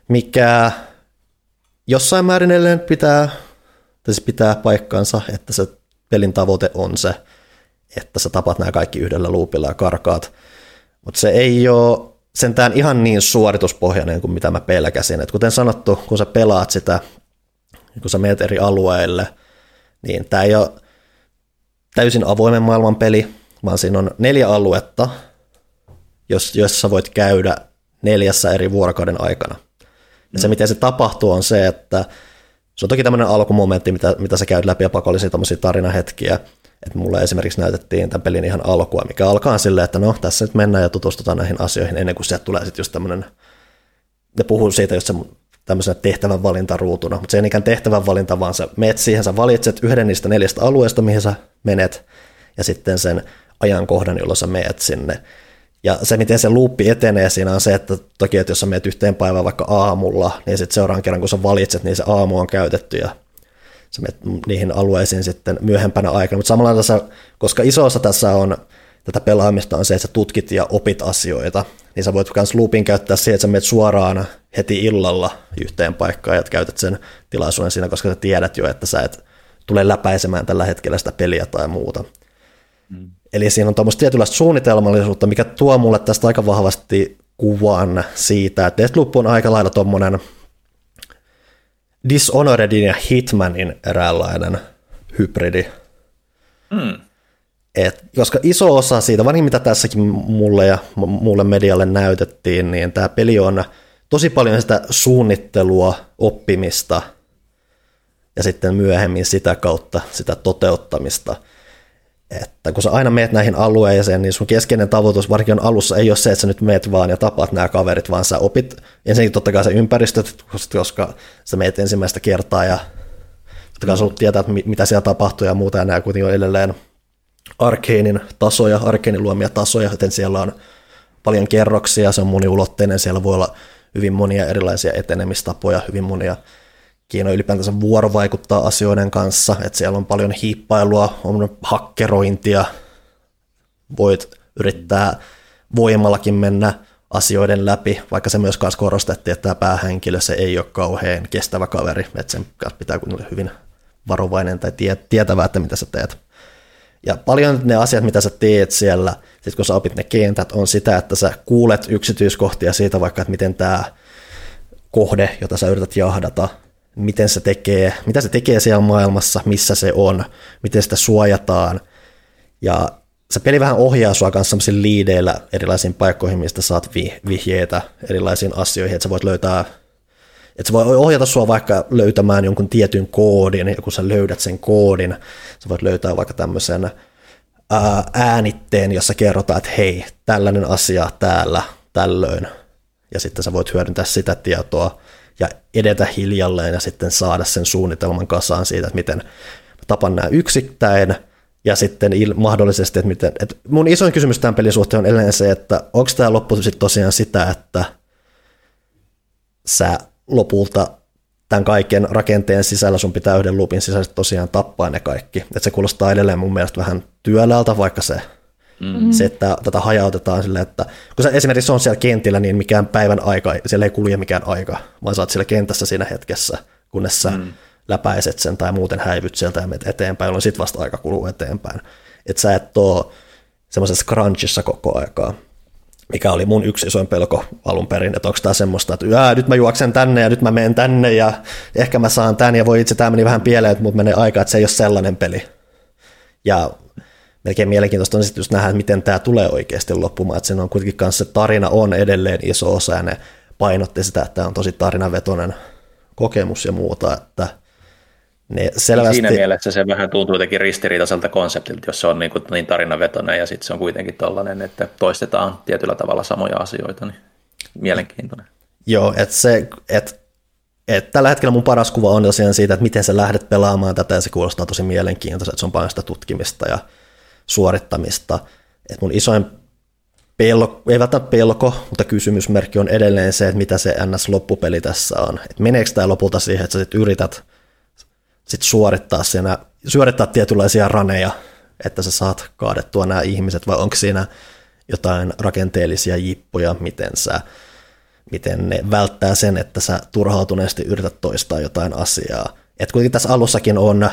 mikä jossain määrin edelleen pitää, siis pitää paikkansa, että se pelin tavoite on se, että sä tapat nämä kaikki yhdellä luupilla ja karkaat. Mutta se ei ole sentään ihan niin suorituspohjainen kuin mitä mä pelkäsin. Et kuten sanottu, kun sä pelaat sitä, kun sä menet eri alueille, niin tämä ei ole täysin avoimen maailman peli, vaan siinä on neljä aluetta, jos, jossa voit käydä neljässä eri vuorokauden aikana. Ja se, miten se tapahtuu, on se, että se on toki tämmöinen alkumomentti, mitä, mitä sä käyt läpi ja pakollisia tämmöisiä tarinahetkiä. Että mulle esimerkiksi näytettiin tämän pelin ihan alkua, mikä alkaa silleen, että no tässä nyt mennään ja tutustutaan näihin asioihin ennen kuin sieltä tulee sitten just tämmöinen, ne puhuu siitä just se tämmöisenä tehtävän valintaruutuna, mutta se ei ikään tehtävän valinta, vaan sä meet siihen, sä valitset yhden niistä neljästä alueesta, mihin sä menet, ja sitten sen ajankohdan, jolloin sä meet sinne. Ja se, miten se luuppi etenee siinä on se, että toki, että jos sä menet yhteen päivään vaikka aamulla, niin sitten seuraavan kerran, kun sä valitset, niin se aamu on käytetty ja sä menet niihin alueisiin sitten myöhempänä aikana. Mutta samalla tässä, koska iso osa tässä on tätä pelaamista on se, että sä tutkit ja opit asioita, niin sä voit myös loopin käyttää siihen, että sä menet suoraan heti illalla yhteen paikkaan ja käytät sen tilaisuuden siinä, koska sä tiedät jo, että sä et tule läpäisemään tällä hetkellä sitä peliä tai muuta. Mm. Eli siinä on tämmöistä tietynlaista suunnitelmallisuutta, mikä tuo mulle tästä aika vahvasti kuvan siitä, että Deathloop on aika lailla tuommoinen Dishonoredin ja Hitmanin eräänlainen hybridi. Mm. Et, koska iso osa siitä, varsinkin mitä tässäkin mulle ja mulle medialle näytettiin, niin tämä peli on tosi paljon sitä suunnittelua, oppimista ja sitten myöhemmin sitä kautta sitä toteuttamista – että kun sä aina meet näihin alueeseen, niin sun keskeinen tavoitus varsinkin alussa ei ole se, että sä nyt meet vaan ja tapaat nämä kaverit, vaan sä opit ensinnäkin totta kai se ympäristöt, koska sä meet ensimmäistä kertaa ja totta kai sun tietää, mitä siellä tapahtuu ja muuta, ja nämä kuitenkin on edelleen Arkeenin tasoja, Arkeenin luomia tasoja, joten siellä on paljon kerroksia, se on moniulotteinen, siellä voi olla hyvin monia erilaisia etenemistapoja, hyvin monia keinoja ylipäätänsä vuorovaikuttaa asioiden kanssa, että siellä on paljon hiippailua, on hakkerointia, voit yrittää voimallakin mennä asioiden läpi, vaikka se myös kanssa korostettiin, että tämä päähenkilö se ei ole kauhean kestävä kaveri, että sen pitää olla hyvin varovainen tai tietävä, että mitä sä teet. Ja paljon ne asiat, mitä sä teet siellä, sit kun sä opit ne kentät, on sitä, että sä kuulet yksityiskohtia siitä vaikka, että miten tämä kohde, jota sä yrität jahdata, miten se tekee, mitä se tekee siellä maailmassa, missä se on, miten sitä suojataan. Ja se peli vähän ohjaa sua kanssa liideillä erilaisiin paikkoihin, mistä saat vihjeitä erilaisiin asioihin, että sä voit löytää että se voi ohjata sua vaikka löytämään jonkun tietyn koodin, ja kun sä löydät sen koodin, sä voit löytää vaikka tämmöisen äänitteen, jossa kerrotaan, että hei, tällainen asia täällä, tällöin, ja sitten sä voit hyödyntää sitä tietoa ja edetä hiljalleen ja sitten saada sen suunnitelman kasaan siitä, että miten tapan nämä yksittäin, ja sitten il- mahdollisesti, että miten, että mun isoin kysymys tämän pelin suhteen on edelleen se, että onko tämä loppu sitten tosiaan sitä, että sä lopulta tämän kaiken rakenteen sisällä sun pitää yhden lupin sisällä tosiaan tappaa ne kaikki. Et se kuulostaa edelleen mun mielestä vähän työläältä, vaikka se, mm-hmm. se että tätä hajautetaan silleen, että kun sä esimerkiksi on siellä kentillä, niin mikään päivän aika, siellä ei kulje mikään aika, vaan sä oot siellä kentässä siinä hetkessä, kunnes sä mm. läpäiset sen tai muuten häivyt sieltä ja menet eteenpäin, jolloin sit vasta aika kuluu eteenpäin. Että sä et ole semmoisessa crunchissa koko aikaa mikä oli mun yksi isoin pelko alun perin, että onko tämä semmoista, että Jää, nyt mä juoksen tänne ja nyt mä menen tänne ja ehkä mä saan tän ja voi itse tämä meni vähän pieleen, mutta menee aika, että se ei ole sellainen peli. Ja melkein mielenkiintoista on sitten just nähdä, miten tämä tulee oikeasti loppumaan, että siinä on kuitenkin kanssa se tarina on edelleen iso osa ja ne painotti sitä, että tämä on tosi tarinavetoinen kokemus ja muuta, että – ne selvästi... Siinä mielessä se vähän tuntuu jotenkin ristiriitaiselta konseptilta, jos se on niin, kuin niin tarinavetoinen ja sitten se on kuitenkin tällainen, että toistetaan tietyllä tavalla samoja asioita, niin mielenkiintoinen. Joo, että se, että et tällä hetkellä mun paras kuva on tosiaan siitä, että miten sä lähdet pelaamaan tätä ja se kuulostaa tosi mielenkiintoista, että se on paljon sitä tutkimista ja suorittamista. Että mun isoin pelko, ei välttämättä pelko, mutta kysymysmerkki on edelleen se, että mitä se NS-loppupeli tässä on. Että meneekö tämä lopulta siihen, että sä sit yrität sit suorittaa siinä, suorittaa tietynlaisia raneja, että sä saat kaadettua nämä ihmiset, vai onko siinä jotain rakenteellisia jippuja, miten sä miten ne välttää sen, että sä turhautuneesti yrität toistaa jotain asiaa. Et kuitenkin tässä alussakin on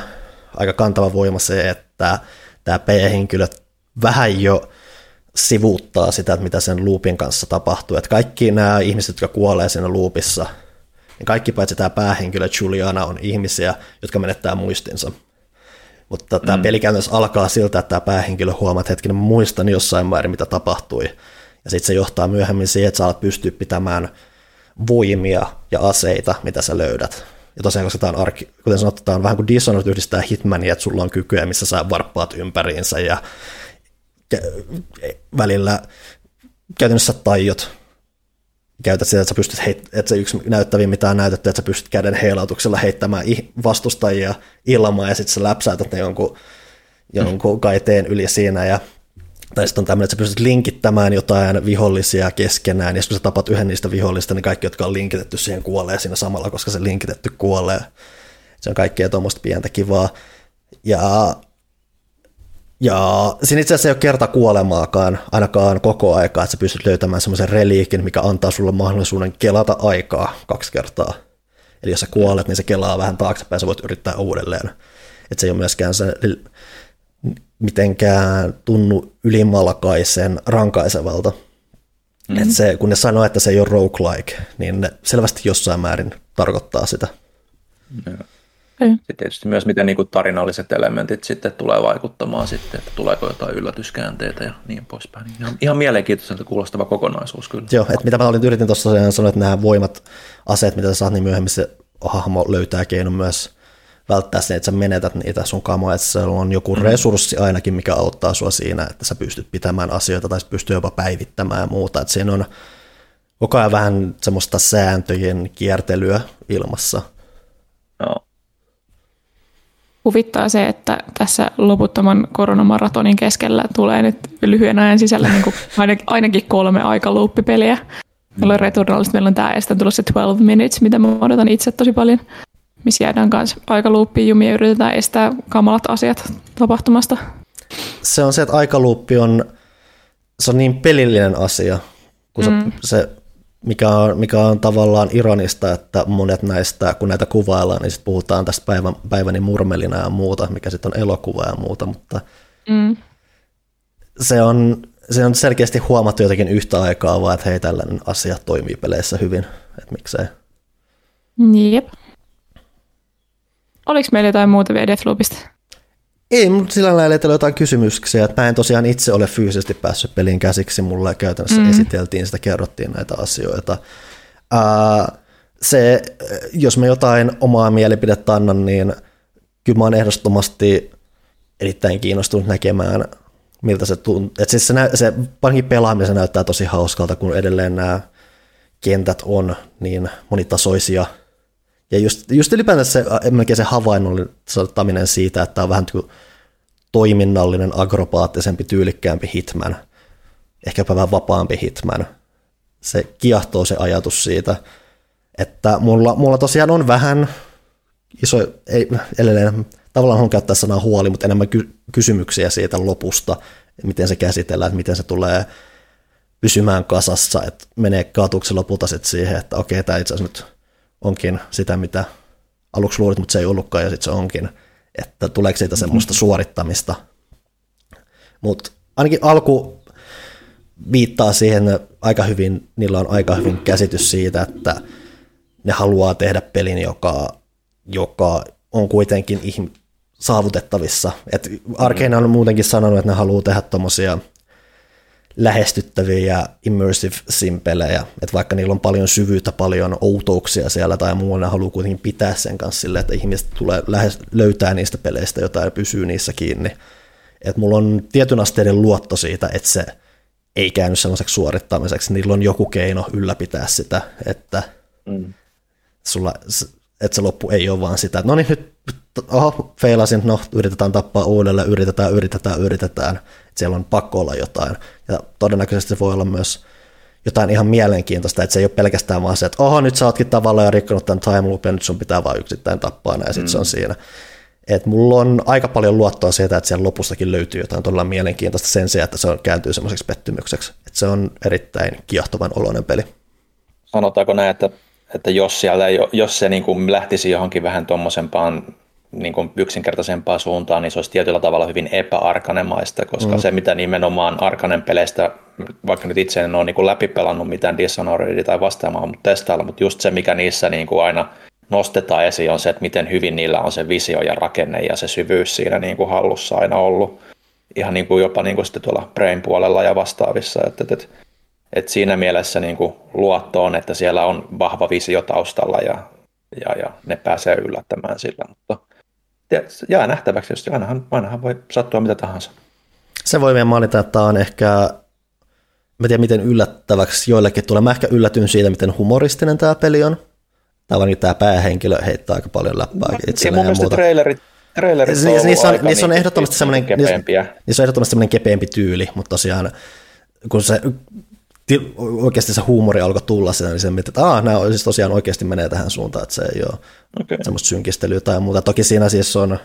aika kantava voima se, että tämä P-henkilö vähän jo sivuuttaa sitä, että mitä sen loopin kanssa tapahtuu. Et kaikki nämä ihmiset, jotka kuolee siinä loopissa, niin kaikki paitsi tämä päähenkilö Juliana on ihmisiä, jotka menettää muistinsa. Mutta tämä mm. peli käytännössä alkaa siltä, että tämä päähenkilö huomaa, että hetkinen, muistan jossain määrin, mitä tapahtui. Ja sitten se johtaa myöhemmin siihen, että sä alat pystyä pitämään voimia ja aseita, mitä sä löydät. Ja tosiaan, koska tämä on, arki, kuten sanottu, tämä on vähän kuin Dishonored yhdistää Hitmania, että sulla on kykyjä, missä sä varppaat ympäriinsä ja välillä käytännössä tajot käytät sitä, että sä pystyt heit- että se yksi näyttäviä, mitä on näytetty, että sä pystyt käden heilautuksella heittämään vastustajia ilmaan ja sitten sä läpsäytät ne jonkun, jonkun kaiteen yli siinä ja tai sitten on tämmöinen, että sä pystyt linkittämään jotain vihollisia keskenään, ja kun sä tapat yhden niistä vihollista, niin kaikki, jotka on linkitetty siihen, kuolee siinä samalla, koska se linkitetty kuolee. Se on kaikkea tuommoista pientä kivaa. Ja ja siinä itse asiassa ei ole kerta kuolemaakaan, ainakaan koko aikaa, että sä pystyt löytämään semmoisen reliikin, mikä antaa sulle mahdollisuuden kelata aikaa kaksi kertaa. Eli jos sä kuolet, niin se kelaa vähän taaksepäin, sä voit yrittää uudelleen. Että se ei ole myöskään se mitenkään tunnu ylimalkaisen rankaisevalta. Mm-hmm. Et se, kun ne sanoo, että se ei ole roguelike, niin ne selvästi jossain määrin tarkoittaa sitä. Yeah. Ei. Sitten tietysti myös miten niin kuin tarinalliset elementit sitten tulee vaikuttamaan sitten, että tuleeko jotain yllätyskäänteitä ja niin poispäin. Ihan, ihan mielenkiintoiselta kuulostava kokonaisuus kyllä. Joo, että mitä mä olin yritin tuossa sanoa, että nämä voimat, aseet, mitä sä saat, niin myöhemmin se hahmo löytää keinon myös välttää sen, että sä menetät niitä sun kamoja, että siellä on joku mm. resurssi ainakin, mikä auttaa sua siinä, että sä pystyt pitämään asioita tai pystyy jopa päivittämään ja muuta, että siinä on koko ajan vähän semmoista sääntöjen kiertelyä ilmassa. Huvittaa se, että tässä loputtoman koronamaratonin keskellä tulee nyt lyhyen ajan sisällä niin kuin ainakin kolme aikaluuppipeliä. Meillä on Returnalista, meillä on tämä ja sitten tulossa 12 Minutes, mitä mä odotan itse tosi paljon, missä jäädään kanssa aikaluuppiin jumiin ja yritetään estää kamalat asiat tapahtumasta. Se on se, että aikaluuppi on, se on niin pelillinen asia, kun mm. se, se mikä on, mikä on tavallaan ironista, että monet näistä, kun näitä kuvaillaan, niin sitten puhutaan tästä päivän, päiväni murmelina ja muuta, mikä sitten on elokuva ja muuta, mutta mm. se, on, se on selkeästi huomattu jotenkin yhtä aikaa, vaan että hei, tällainen asia toimii peleissä hyvin, että miksei. Jep. Oliko meillä jotain muuta vielä Deathloopista? Ei, mutta sillä lailla ei jotain kysymyksiä, että mä en tosiaan itse ole fyysisesti päässyt peliin käsiksi, mulle käytännössä mm. esiteltiin sitä, kerrottiin näitä asioita. Ää, se, jos mä jotain omaa mielipidettä annan, niin kyllä mä oon ehdottomasti erittäin kiinnostunut näkemään, miltä se tuntuu. Että siis se, nä- se pankin pelaaminen näyttää tosi hauskalta, kun edelleen nämä kentät on niin monitasoisia – ja just, just ylipäätään se, se havainnollistaminen siitä, että on vähän kuin toiminnallinen, agropaattisempi, tyylikkäämpi hitman, ehkäpä vähän vapaampi hitman. Se kiehtoo se ajatus siitä, että mulla, mulla tosiaan on vähän iso, ei edelleen, tavallaan on käyttää sanaa huoli, mutta enemmän ky- kysymyksiä siitä lopusta, miten se käsitellään, että miten se tulee pysymään kasassa, että menee kaatuuko lopulta sitten siihen, että okei, tämä itse asiassa nyt onkin sitä, mitä aluksi luulit, mutta se ei ollutkaan, ja sitten se onkin, että tuleeko siitä semmoista mm-hmm. suorittamista. Mutta ainakin alku viittaa siihen aika hyvin, niillä on aika hyvin käsitys siitä, että ne haluaa tehdä pelin, joka, joka on kuitenkin saavutettavissa. Et Arkane on muutenkin sanonut, että ne haluaa tehdä tuommoisia – lähestyttäviä ja immersive simpelejä, että vaikka niillä on paljon syvyyttä, paljon outouksia siellä tai muu, ne haluaa kuitenkin pitää sen kanssa sille, että ihmiset tulee lähes, löytää niistä peleistä jotain ja pysyy niissä kiinni. Että mulla on tietyn asteiden luotto siitä, että se ei käynyt sellaiseksi suorittamiseksi. Niillä on joku keino ylläpitää sitä, että, mm. sulla, että se loppu ei ole vaan sitä, että no niin nyt, oho, feilasin, no yritetään tappaa uudelleen, yritetään, yritetään, yritetään että siellä on pakko olla jotain. Ja todennäköisesti se voi olla myös jotain ihan mielenkiintoista, että se ei ole pelkästään vaan se, että oho, nyt sä ootkin tavallaan jo rikkonut tämän time loopin, nyt sun pitää vain yksittäin tappaa ja sitten mm. se on mm. siinä. Et mulla on aika paljon luottoa siitä, että siellä lopustakin löytyy jotain todella mielenkiintoista sen sijaan, että se on, kääntyy semmoiseksi pettymykseksi. Et se on erittäin kiehtovan oloinen peli. Sanotaanko näin, että, että jos, siellä, jos se niin kuin lähtisi johonkin vähän tuommoisempaan niin kuin yksinkertaisempaan suuntaan, niin se olisi tietyllä tavalla hyvin epäarkanemaista, koska mm. se, mitä nimenomaan arkanen peleistä, vaikka nyt itse en ole niin kuin läpipelannut mitään Dishonoredia tai vastaamaan, mutta testailla, mutta just se, mikä niissä niin kuin aina nostetaan esiin, on se, että miten hyvin niillä on se visio ja rakenne ja se syvyys siinä niin kuin hallussa aina ollut. Ihan niin kuin jopa niin kuin sitten tuolla Brain puolella ja vastaavissa. Että, että, että, että siinä mielessä niin kuin luotto on, että siellä on vahva visio taustalla ja, ja, ja ne pääsee yllättämään sillä, mutta jää nähtäväksi, jos ainahan, ainahan voi sattua mitä tahansa. Se voi vielä mainita, että tämä on ehkä, mä tiedän miten yllättäväksi joillekin tulee. Mä ehkä yllätyn siitä, miten humoristinen tämä peli on. Tämä on tämä päähenkilö heittää aika paljon läppää no, itselleen ja, ja muuta. Trailerit, trailerit on niissä, on, niissä on niin ehdottomasti semmoinen, niissä, niissä on ehdottomasti semmoinen kepeämpi tyyli, mutta tosiaan kun se oikeasti se huumori alkoi tulla siinä, niin se mietit, että Aa, nämä siis tosiaan oikeasti menee tähän suuntaan, että se ei ole okay. semmoista synkistelyä tai muuta. Toki siinä siis on,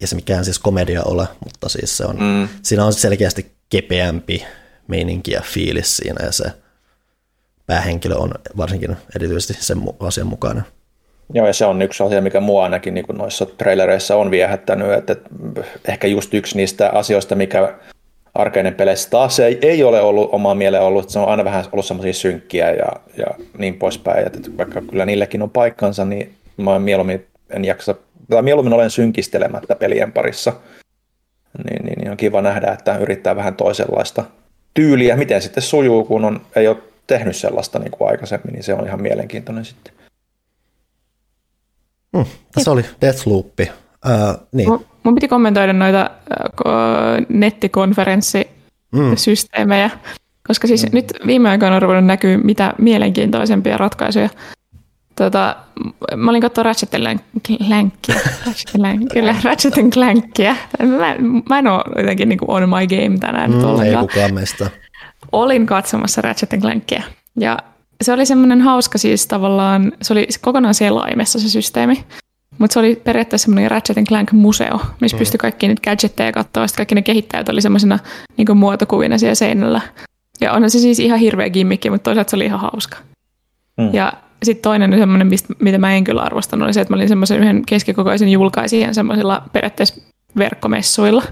ei se mikään siis komedia ole, mutta siis se on, mm. siinä on selkeästi kepeämpi meininki ja fiilis siinä ja se päähenkilö on varsinkin erityisesti sen asian mukainen. Joo, ja se on yksi asia, mikä mua ainakin niin noissa trailereissa on viehättänyt, että ehkä just yksi niistä asioista, mikä arkeinen peleissä. Taas ei, ei ole ollut omaa mieleen ollut, se on aina vähän ollut semmoisia synkkiä ja, ja niin poispäin, että vaikka kyllä niillekin on paikkansa, niin mä mieluummin en jaksa, tai mieluummin olen synkistelemättä pelien parissa, niin, niin, niin on kiva nähdä, että yrittää vähän toisenlaista tyyliä, miten sitten sujuu, kun on, ei ole tehnyt sellaista niin kuin aikaisemmin, niin se on ihan mielenkiintoinen sitten. Hmm, tässä oli Deathloop. Uh, niin. Mun, mun piti kommentoida noita uh, nettikonferenssisysteemejä, mm. koska siis mm. nyt viime aikoina on ruvennut näkyä mitä mielenkiintoisempia ratkaisuja. Tota, mä olin katsoa Ratchet Clankia, Ratchet, Clankia. Mä, mä en ole jotenkin niin kuin on my game tänään. Mm, ei kukaan meistä. Olin katsomassa Ratchet Clankia ja se oli semmoinen hauska siis tavallaan, se oli kokonaan selaimessa se systeemi, mutta se oli periaatteessa semmoinen Ratchet Clank-museo, missä mm. pystyi kaikki niitä gadgetteja katsoa, sitten kaikki ne kehittäjät oli semmoisena niin muotokuvina siellä seinällä. Ja on se siis ihan hirveä gimmikki, mutta toisaalta se oli ihan hauska. Mm. Ja sitten toinen semmoinen, mitä mä en kyllä arvostanut, oli se, että mä olin semmoisen yhden keskikokoisen julkaisijan semmoisilla periaatteessa verkkomessuilla,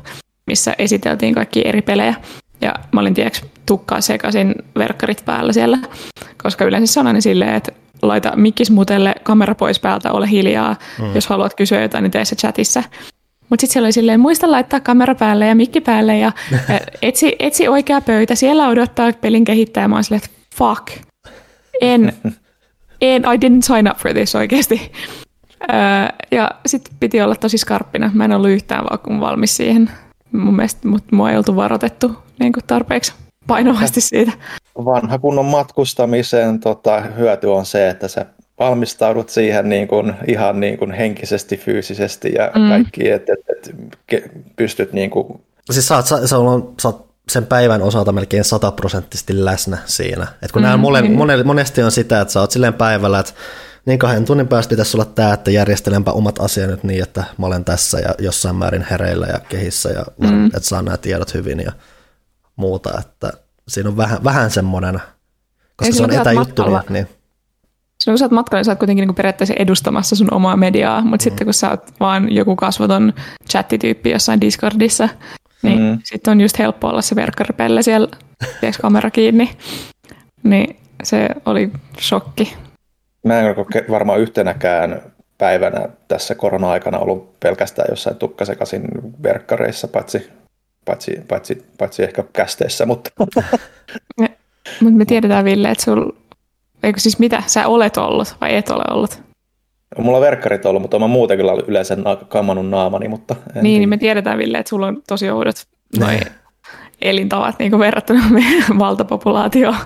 missä esiteltiin kaikki eri pelejä. Ja mä olin tiedäks tukkaa sekaisin verkkarit päällä siellä, koska yleensä sanon silleen, että laita mikkis mutelle, kamera pois päältä, ole hiljaa. Mm. Jos haluat kysyä jotain, niin tee se chatissa. Mutta sitten siellä oli silleen, muista laittaa kamera päälle ja mikki päälle ja etsi, etsi oikea pöytä. Siellä odottaa pelin kehittäjä. Mä oon silleen, että fuck. En, en, I didn't sign up for this oikeasti. Öö, ja sitten piti olla tosi skarppina. Mä en ollut yhtään valmis siihen. Mun mielestä mut mua ei oltu varoitettu niin tarpeeksi painavasti siitä. Vanha kunnon matkustamisen tota, hyöty on se, että sä valmistaudut siihen niin kuin, ihan niin kuin henkisesti, fyysisesti ja mm. kaikki, että et, et, pystyt niin kuin... Siis sä oot, sä, sä, on, sä oot sen päivän osalta melkein sataprosenttisesti läsnä siinä. Et kun mm, monen, niin. monen, monesti on sitä, että sä oot silleen päivällä, että niin kahden tunnin päästä pitäisi olla tämä, että järjestelenpä omat asiat nyt niin, että mä olen tässä ja jossain määrin hereillä ja kehissä ja mm. että saan nämä tiedot hyvin ja muuta, että siinä on vähän, vähän semmoinen, koska se on etäjuttu, niin, niin Silloin kun sä oot matkalla, niin sä oot kuitenkin niin periaatteessa edustamassa sun omaa mediaa, mutta mm. sitten kun sä oot vaan joku kasvoton chattityyppi jossain Discordissa, niin mm. sitten on just helppo olla se verkkaripelle siellä, tiedätkö kamera kiinni. Niin se oli shokki. Mä en ole varmaan yhtenäkään päivänä tässä korona-aikana ollut pelkästään jossain tukkasekaisin verkkareissa, paitsi paitsi, paitsi, paitsi ehkä kästeissä, mutta... mutta me tiedetään, Ville, että sul... Eikö siis mitä? Sä olet ollut vai et ole ollut? Mulla on verkkarit ollut, mutta mä muuten kyllä yleensä kammannut naamani, mutta... niin, niin, me tiedetään, Ville, että sulla on tosi oudot noi elintavat niin kuin verrattuna meidän valtapopulaatioon.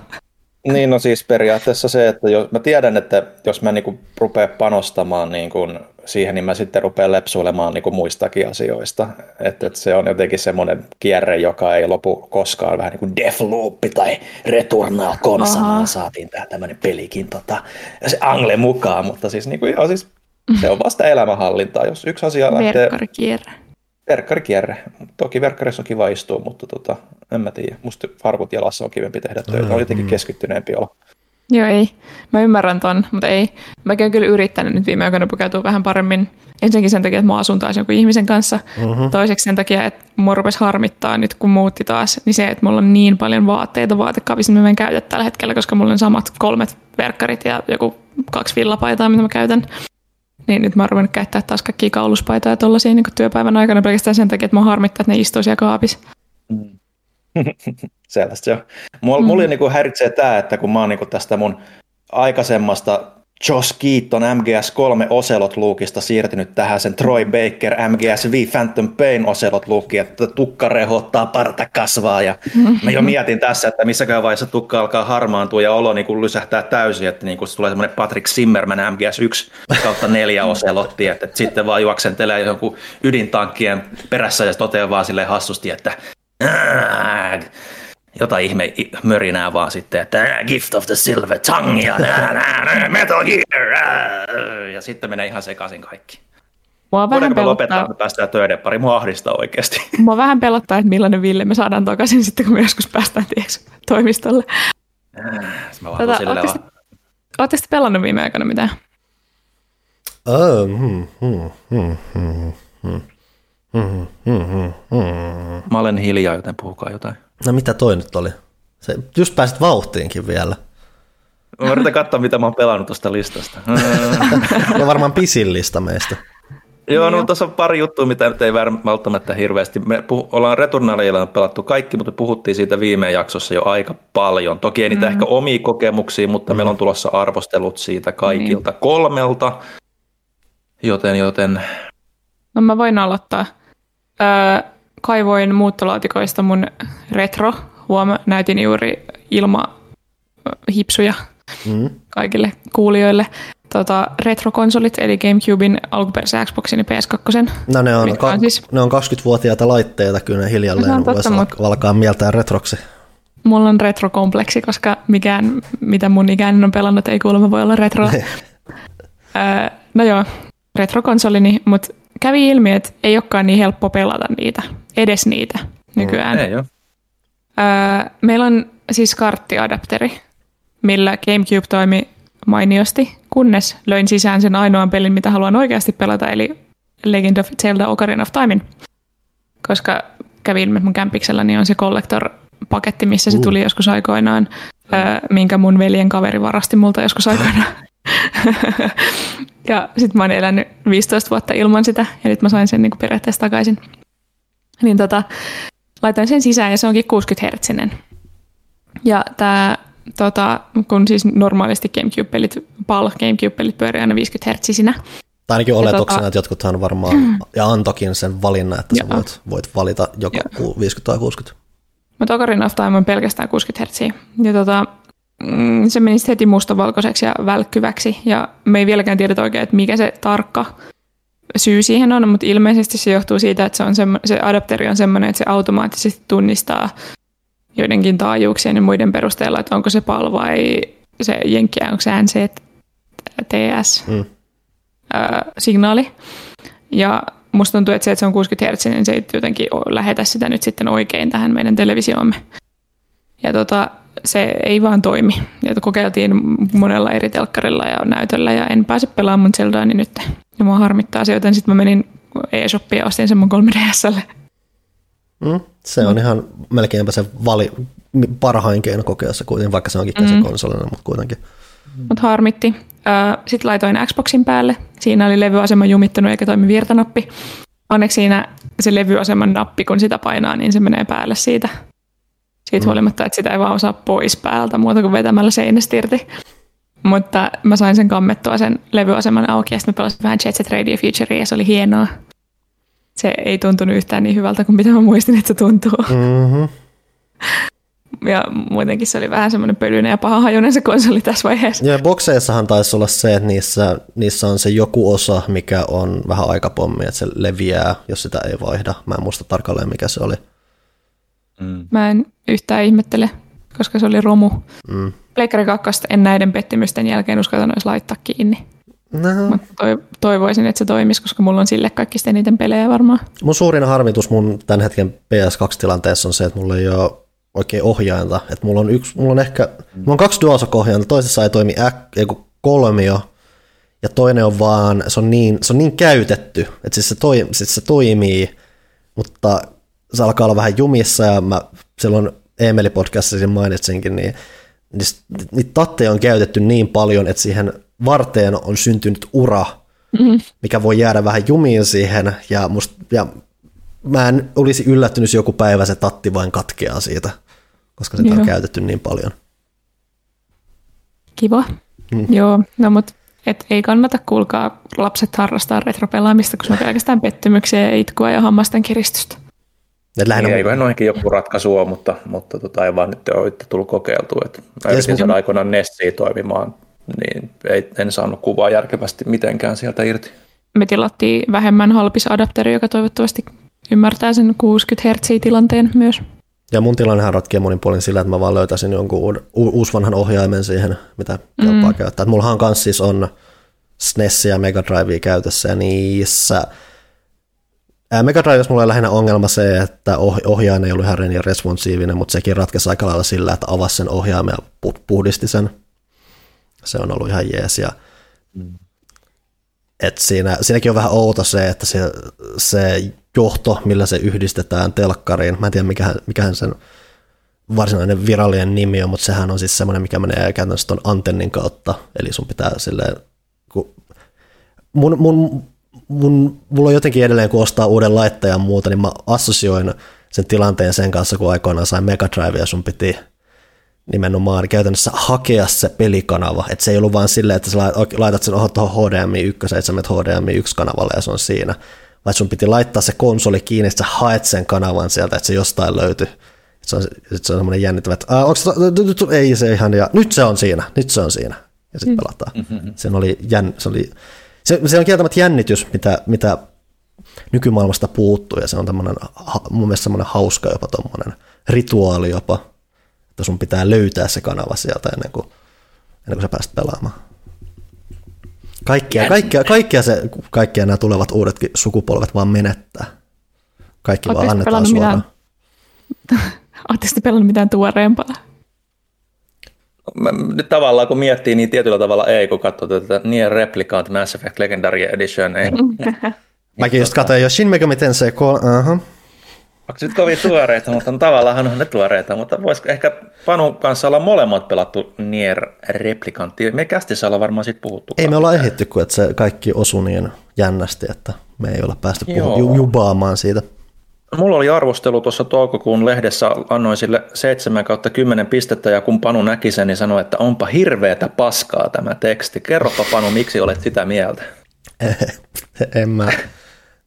Niin, no siis periaatteessa se, että jos, mä tiedän, että jos mä niin rupean panostamaan niin kuin siihen, niin mä sitten rupean lepsuilemaan niin kuin muistakin asioista. Että, että se on jotenkin semmoinen kierre, joka ei lopu koskaan, vähän niin kuin Deathloop tai Returnal konsana saatiin tähän tämmöinen pelikin, tota, se Angle mukaan, mutta siis, niin kuin, joo, siis se on vasta elämänhallintaa, jos yksi asia lähtee... Verkkarikierre. Verkkarikierre. Toki verkkarissa on kiva istua, mutta tota, en mä tiedä. Musta farkut jalassa on kivempi tehdä töitä. Mm-hmm. On jotenkin keskittyneempi olla. Joo, ei. Mä ymmärrän ton, mutta ei. Mä oon kyllä yrittänyt nyt viime aikoina pukeutua vähän paremmin. Ensinnäkin sen takia, että mä asun taas jonkun ihmisen kanssa. Mm-hmm. Toiseksi sen takia, että mua rupesi harmittaa nyt, kun muutti taas, niin se, että mulla on niin paljon vaatteita vaatekaapissa, mä en käytä tällä hetkellä, koska mulla on samat kolmet verkkarit ja joku kaksi villapaitaa, mitä mä käytän. Niin nyt mä oon ruvennut käyttää taas kaikkia kauluspaitoja tuollaisia niin työpäivän aikana pelkästään sen takia, että mä harmittaa, että ne istuu siellä kaapissa. Mm. Sellaista se on. Mulla, mm. mulla niin häiritsee tämä, että kun mä oon niin tästä mun aikaisemmasta Josh Keaton MGS3 Ocelot luukista siirtynyt tähän sen Troy Baker MGS5 Phantom Pain Ocelot luukki, että tukka rehottaa, parta kasvaa ja mä jo mietin tässä, että missäkään vaiheessa tukka alkaa harmaantua ja olo niin kuin lysähtää täysin, että niin kuin se tulee semmoinen Patrick Zimmerman MGS1 kautta neljä Ocelotti, että, että sitten vaan juoksentelee jonkun ydintankkien perässä ja toteaa vaan silleen hassusti, että jotain ihme mörinää vaan sitten, että Gift of the Silver Tongue ja Metal Gear ja sitten menee ihan sekaisin kaikki. Mua vähän pelottaa. lopettaa päästään töiden pari? Mua ahdistaa oikeasti. Mua vähän pelottaa, että millainen Ville me saadaan takaisin sitten, kun me joskus päästään tieks, toimistolle. Tota, Oletteko te pelannut viime aikoina mitään? Oh, hmm, hmm, hmm, hmm, hmm. Mm-hmm, mm-hmm, mm-hmm. Mä olen hiljaa, joten puhukaa jotain. No mitä toi nyt oli? Se, just pääsit vauhtiinkin vielä. Mä yritän katsoa, mitä mä oon pelannut tuosta listasta. on varmaan pisin lista meistä. Joo, no tuossa on pari juttua, mitä nyt ei välttämättä hirveästi. Me puh- ollaan Returnalilla pelattu kaikki, mutta puhuttiin siitä viime jaksossa jo aika paljon. Toki ei niitä mm. ehkä omia kokemuksia, mutta mm. meillä on tulossa arvostelut siitä kaikilta mm. kolmelta. Joten, joten No mä voin aloittaa. Öö, kaivoin muuttolaatikoista mun retro. Huoma, näytin juuri ilmahipsuja Mm. kaikille kuulijoille. Tota, retrokonsolit, eli Gamecubein, alkuperäisen Xboxin ja PS2. No ne on, Mitkä on ka- siis- ne on 20-vuotiaita laitteita, kyllä ne No hiljalleen on totta, voisi mut- alkaa mieltää retroksi. Mulla on retrokompleksi, koska mikään, mitä mun ikäinen on pelannut, ei kuulemma voi olla retro. öö, no joo, retrokonsolini, mutta kävi ilmi, että ei olekaan niin helppo pelata niitä, edes niitä nykyään. ei ole. Öö, meillä on siis karttiadapteri, millä GameCube toimi mainiosti, kunnes löin sisään sen ainoan pelin, mitä haluan oikeasti pelata, eli Legend of Zelda Ocarina of Timein. Koska kävi ilmi, että mun kämpikselläni on se Collector-paketti, missä se Uh. tuli joskus aikoinaan, öö, minkä mun veljen kaveri varasti multa joskus aikoinaan. ja sitten mä oon elänyt 15 vuotta ilman sitä, ja nyt mä sain sen niin periaatteessa takaisin. Niin tota, laitoin sen sisään ja se onkin 60 hertsinen. Ja tämä, tota, kun siis normaalisti Gamecube-pelit, PAL Gamecube-pelit pyörii aina 50 hertsisinä. Tai ainakin Ja oletuksena, tota- että jotkuthan varmaan, ja antokin sen valinnan, että sä voit, voit valita joko Joo. 50 tai 60. Mutta Ocarina of Time on pelkästään 60 hertsiä. Ja tota, mm, se meni sit heti mustavalkoiseksi ja välkkyväksi. Ja me ei vieläkään tiedetä oikein, että mikä se tarkka syy siihen on, mutta ilmeisesti se johtuu siitä, että se, on semmo, se adapteri on semmoinen, että se automaattisesti tunnistaa joidenkin taajuuksien ja muiden perusteella, että onko se PAL vai se jenkkiä, onko se NCTS Mm. Ja musta tuntuu, että se, että se on 60 Hz, niin se ei jotenkin lähetä sitä nyt sitten oikein tähän meidän televisioomme. Ja tota, se ei vaan toimi. Ja kokeiltiin monella eri telkkarilla ja näytöllä ja en pääse pelaamaan mun Zeldaa niin nyt. Ja mua harmittaa se, joten sitten mä menin eShopiin ja ostin sen mun 3DSlle. Mm. Se on ihan melkeinpä se vali, parhain keino kokea se kuitenkin, vaikka se onkin Mm. käsikonsolina, mutta kuitenkin. Mutta harmitti. Sitten laitoin Xboxin päälle. Siinä oli levyasema jumittunut eikä toimi virtanappi. Onneksi siinä se levyaseman nappi, kun sitä painaa, niin se menee päälle siitä. Siitä Mm. huolimatta, että sitä ei vaan osaa pois päältä muuta kuin vetämällä seinästä irti. Mutta mä sain sen kammettua sen levyaseman auki ja sitten mä pelasin vähän Jet Set Radio Futurea ja se oli hienoa. Se ei tuntunut yhtään niin hyvältä kuin mitä mä muistin, että se tuntuu. Mm-hmm. Ja muutenkin se oli vähän semmoinen pölyinen ja paha hajunen se konsoli tässä vaiheessa. Ja bokseissahan taisi olla se, että niissä, niissä on se joku osa, mikä on vähän aikapommi, että se leviää, jos sitä ei vaihda. Mä en muista tarkalleen, mikä se oli. Mm. Mä en yhtään ihmettele, koska se oli romu. Mm. Pleikkari 2 en näiden pettymysten jälkeen uskota edes laittaa kiinni. No. Toi, toivoisin, että se toimisi, koska mulla on sille kaikista eniten pelejä varmaan. Mun suurin harmitus mun tämän hetken PS2-tilanteessa on se, että mulla ei ole oikein ohjainta. Että mulla on, yksi, mulla on ehkä, mulla on kaksi DualShock-ohjainta, toisessa ei toimi äk, kolmio, ja toinen on vaan, se on niin, se on niin käytetty, että siis se, toi, siis se toimii, mutta se alkaa olla vähän jumissa, ja mä silloin Emeli-podcastissa mainitsinkin, niin niistä- niitä tatteja on käytetty niin paljon, että siihen varteen on syntynyt ura, Mm-hmm. mikä voi jäädä vähän jumiin siihen, ja, must, ja mä en olisi yllättynyt, jos joku päivä se tatti vain katkeaa siitä, koska sitä on Joo. käytetty niin paljon. Kiva. Mm. Joo, no mut et ei kannata kuulkaa lapset harrastaa retropelaamista, kun se on pelkästään pettymyksiä ja itkua ja hammasten kiristystä. Et lähinnä, Niin, eiköhän noihinkin joku ratkaisu ole, mutta, mutta tota, ei vaan nyt ole itse tullut kokeiltua. Yritin saada aikoinaan Nessia toimimaan, niin ei, en saanut kuvaa järkevästi mitenkään sieltä irti. Me tilattiin vähemmän halpis adapteri, joka toivottavasti ymmärtää sen 60 Hz tilanteen myös. ja mun tilannehan ratkeaa monin puolin sillä, että mä vaan löytäisin jonkun uud, u, uusvanhan ohjaimen siihen, mitä kelpaa mm. käyttää. Et mullahan kans siis on SNES ja Mega Drivea käytössä, ja niissä Mega Drivessa mulla oli lähinnä ongelma se, että oh- ohjain ei ollut ihan ja responsiivinen, mutta sekin ratkesi aika lailla sillä, että avasi sen ohjaimen ja pu- puhdisti sen. Se on ollut ihan jees. Ja et siinä, siinäkin on vähän outo se, että se, se johto, millä se yhdistetään telkkariin, mä en tiedä mikähän, mikähän sen varsinainen virallinen nimi on, mutta sehän on siis semmoinen, mikä menee käytännössä tuon antennin kautta, eli sun pitää silleen, kun mun, mun, mun, mulla on jotenkin edelleen, kun ostaa uuden laitteen ja muuta, niin mä assosioin sen tilanteen sen kanssa, kun aikoinaan sain Mega Drive ja sun piti nimenomaan käytännössä hakea se pelikanava. Että se ei ollut vaan silleen, että sä laitat sen tuohon HDMI 1, että sä menet HDMI 1 kanavalle ja se on siinä. Vai sun piti laittaa se konsoli kiinni, että sä haet sen kanavan sieltä, että se jostain löytyy. Se on, se on semmoinen jännittävä, että onko se, ei se ihan, ja nyt se on siinä, nyt se on siinä. Ja sitten mm. pelataan. Mm-hmm. Se oli, jänn, se, oli se, se on kieltämättä jännitys, mitä, mitä nykymaailmasta puuttuu, ja se on tämmöinen, mun mielestä semmoinen hauska jopa tuommoinen rituaali jopa, että sun pitää löytää se kanava sieltä ennen kuin, ennen kuin sä pääset pelaamaan. Kaikkia, kaikkia, kaikkia, se, kaikkia nämä tulevat uudetkin sukupolvet vaan menettää. Kaikki Oletteko vaan annetaan suoraan. Oletteko pelannut mitään tuoreempaa? Mä, nyt tavallaan kun miettii, niin tietyllä tavalla ei, kun katsoo tätä Nier Replicant Mass Effect Legendary Edition. Ei. Mäkin just katsoin jo Shin Megami Tensei 3, uh-huh. Onko se nyt kovin tuoreita, mutta on tavallaan on ne tuoreita, mutta voisiko ehkä Panun kanssa olla molemmat pelattu Nier Replikantti? Me kästissä ollaan varmaan siitä puhuttu. Ei me olla ehitty, kun että se kaikki osui niin jännästi, että me ei olla päästy puhu, jubaamaan siitä. Mulla oli arvostelu tuossa toukokuun lehdessä, annoin sille 7 kautta 10 pistettä ja kun Panu näki sen, niin sanoi, että onpa hirveätä paskaa tämä teksti. Kerropa Panu, miksi olet sitä mieltä? en mä,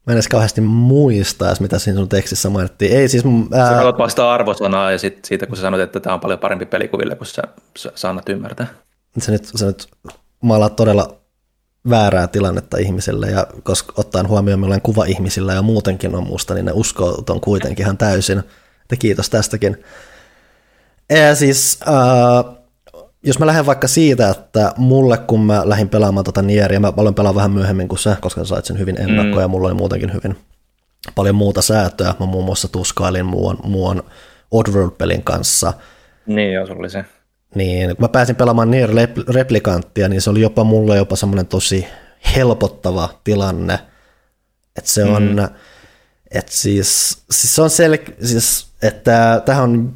Mä en edes kauheasti muista, mitä siinä sun tekstissä mainittiin. Ei siis... Ää... Sä haluat vasta arvosanaa ja sit siitä, kun sä sanoit, että tämä on paljon parempi pelikuville, kun sä, sä, sä annat ymmärtää. Se nyt, se nyt maalaa todella väärää tilannetta ihmiselle ja koska ottaen huomioon, millainen kuva ihmisillä ja muutenkin on musta, niin ne uskoo on kuitenkin ihan täysin. Että kiitos tästäkin. Ja siis, äh, jos mä lähden vaikka siitä, että mulle kun mä lähdin pelaamaan tota Nieria, mä aloin pelaa vähän myöhemmin kuin sä, koska sä sait sen hyvin ennakkoon mm. ja mulla oli muutenkin hyvin paljon muuta säätöä. Mä muun muassa tuskailin muun, muun Oddworld-pelin kanssa. Niin joo, sulla oli se. Niin, kun mä pääsin pelaamaan Nier Replikanttia, niin se oli jopa mulle jopa semmoinen tosi helpottava tilanne. Että se on, mm. että siis, siis se on sel- siis, että tähän on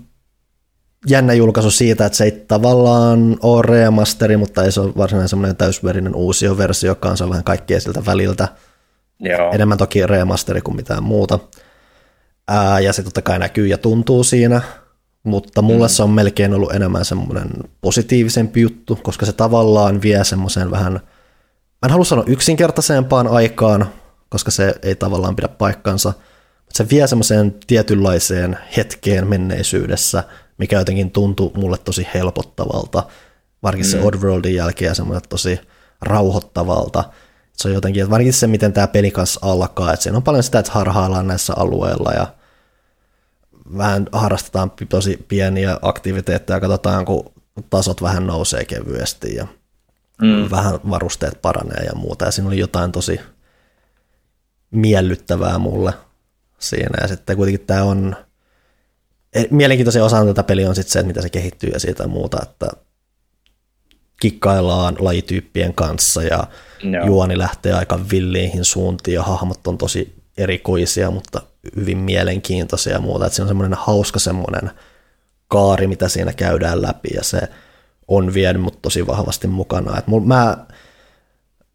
jännä julkaisu siitä, että se ei tavallaan ole remasteri, mutta ei se ole varsinainen semmoinen täysverinen uusi versio, joka on vähän kaikkea siltä väliltä. Joo. Enemmän toki remasteri kuin mitään muuta. Ää, ja se totta kai näkyy ja tuntuu siinä, mutta mulle mm. se on melkein ollut enemmän semmoinen positiivisempi juttu, koska se tavallaan vie semmoisen vähän, mä en halua sanoa yksinkertaisempaan aikaan, koska se ei tavallaan pidä paikkansa, mutta se vie semmoiseen tietynlaiseen hetkeen menneisyydessä, mikä jotenkin tuntui mulle tosi helpottavalta, varsinkin mm. se Oddworldin jälkeen ja semmoinen tosi rauhoittavalta. Se on jotenkin, että varsinkin se, miten tämä peli kanssa alkaa, että siinä on paljon sitä, että harhaillaan näissä alueilla ja vähän harrastetaan tosi pieniä aktiviteetteja, katsotaan, kun tasot vähän nousee kevyesti ja mm. vähän varusteet paranee ja muuta. Ja siinä oli jotain tosi miellyttävää mulle siinä. Ja sitten kuitenkin tämä on Eh, mielenkiintoisen osan tätä peliä on sitten se, että miten se kehittyy ja siitä muuta, että kikkaillaan lajityyppien kanssa ja no. juoni lähtee aika villiihin suuntiin ja hahmot on tosi erikoisia, mutta hyvin mielenkiintoisia ja muuta. Että se on semmoinen hauska semmoinen kaari, mitä siinä käydään läpi ja se on vienyt mut tosi vahvasti mukana. Et mul, mä,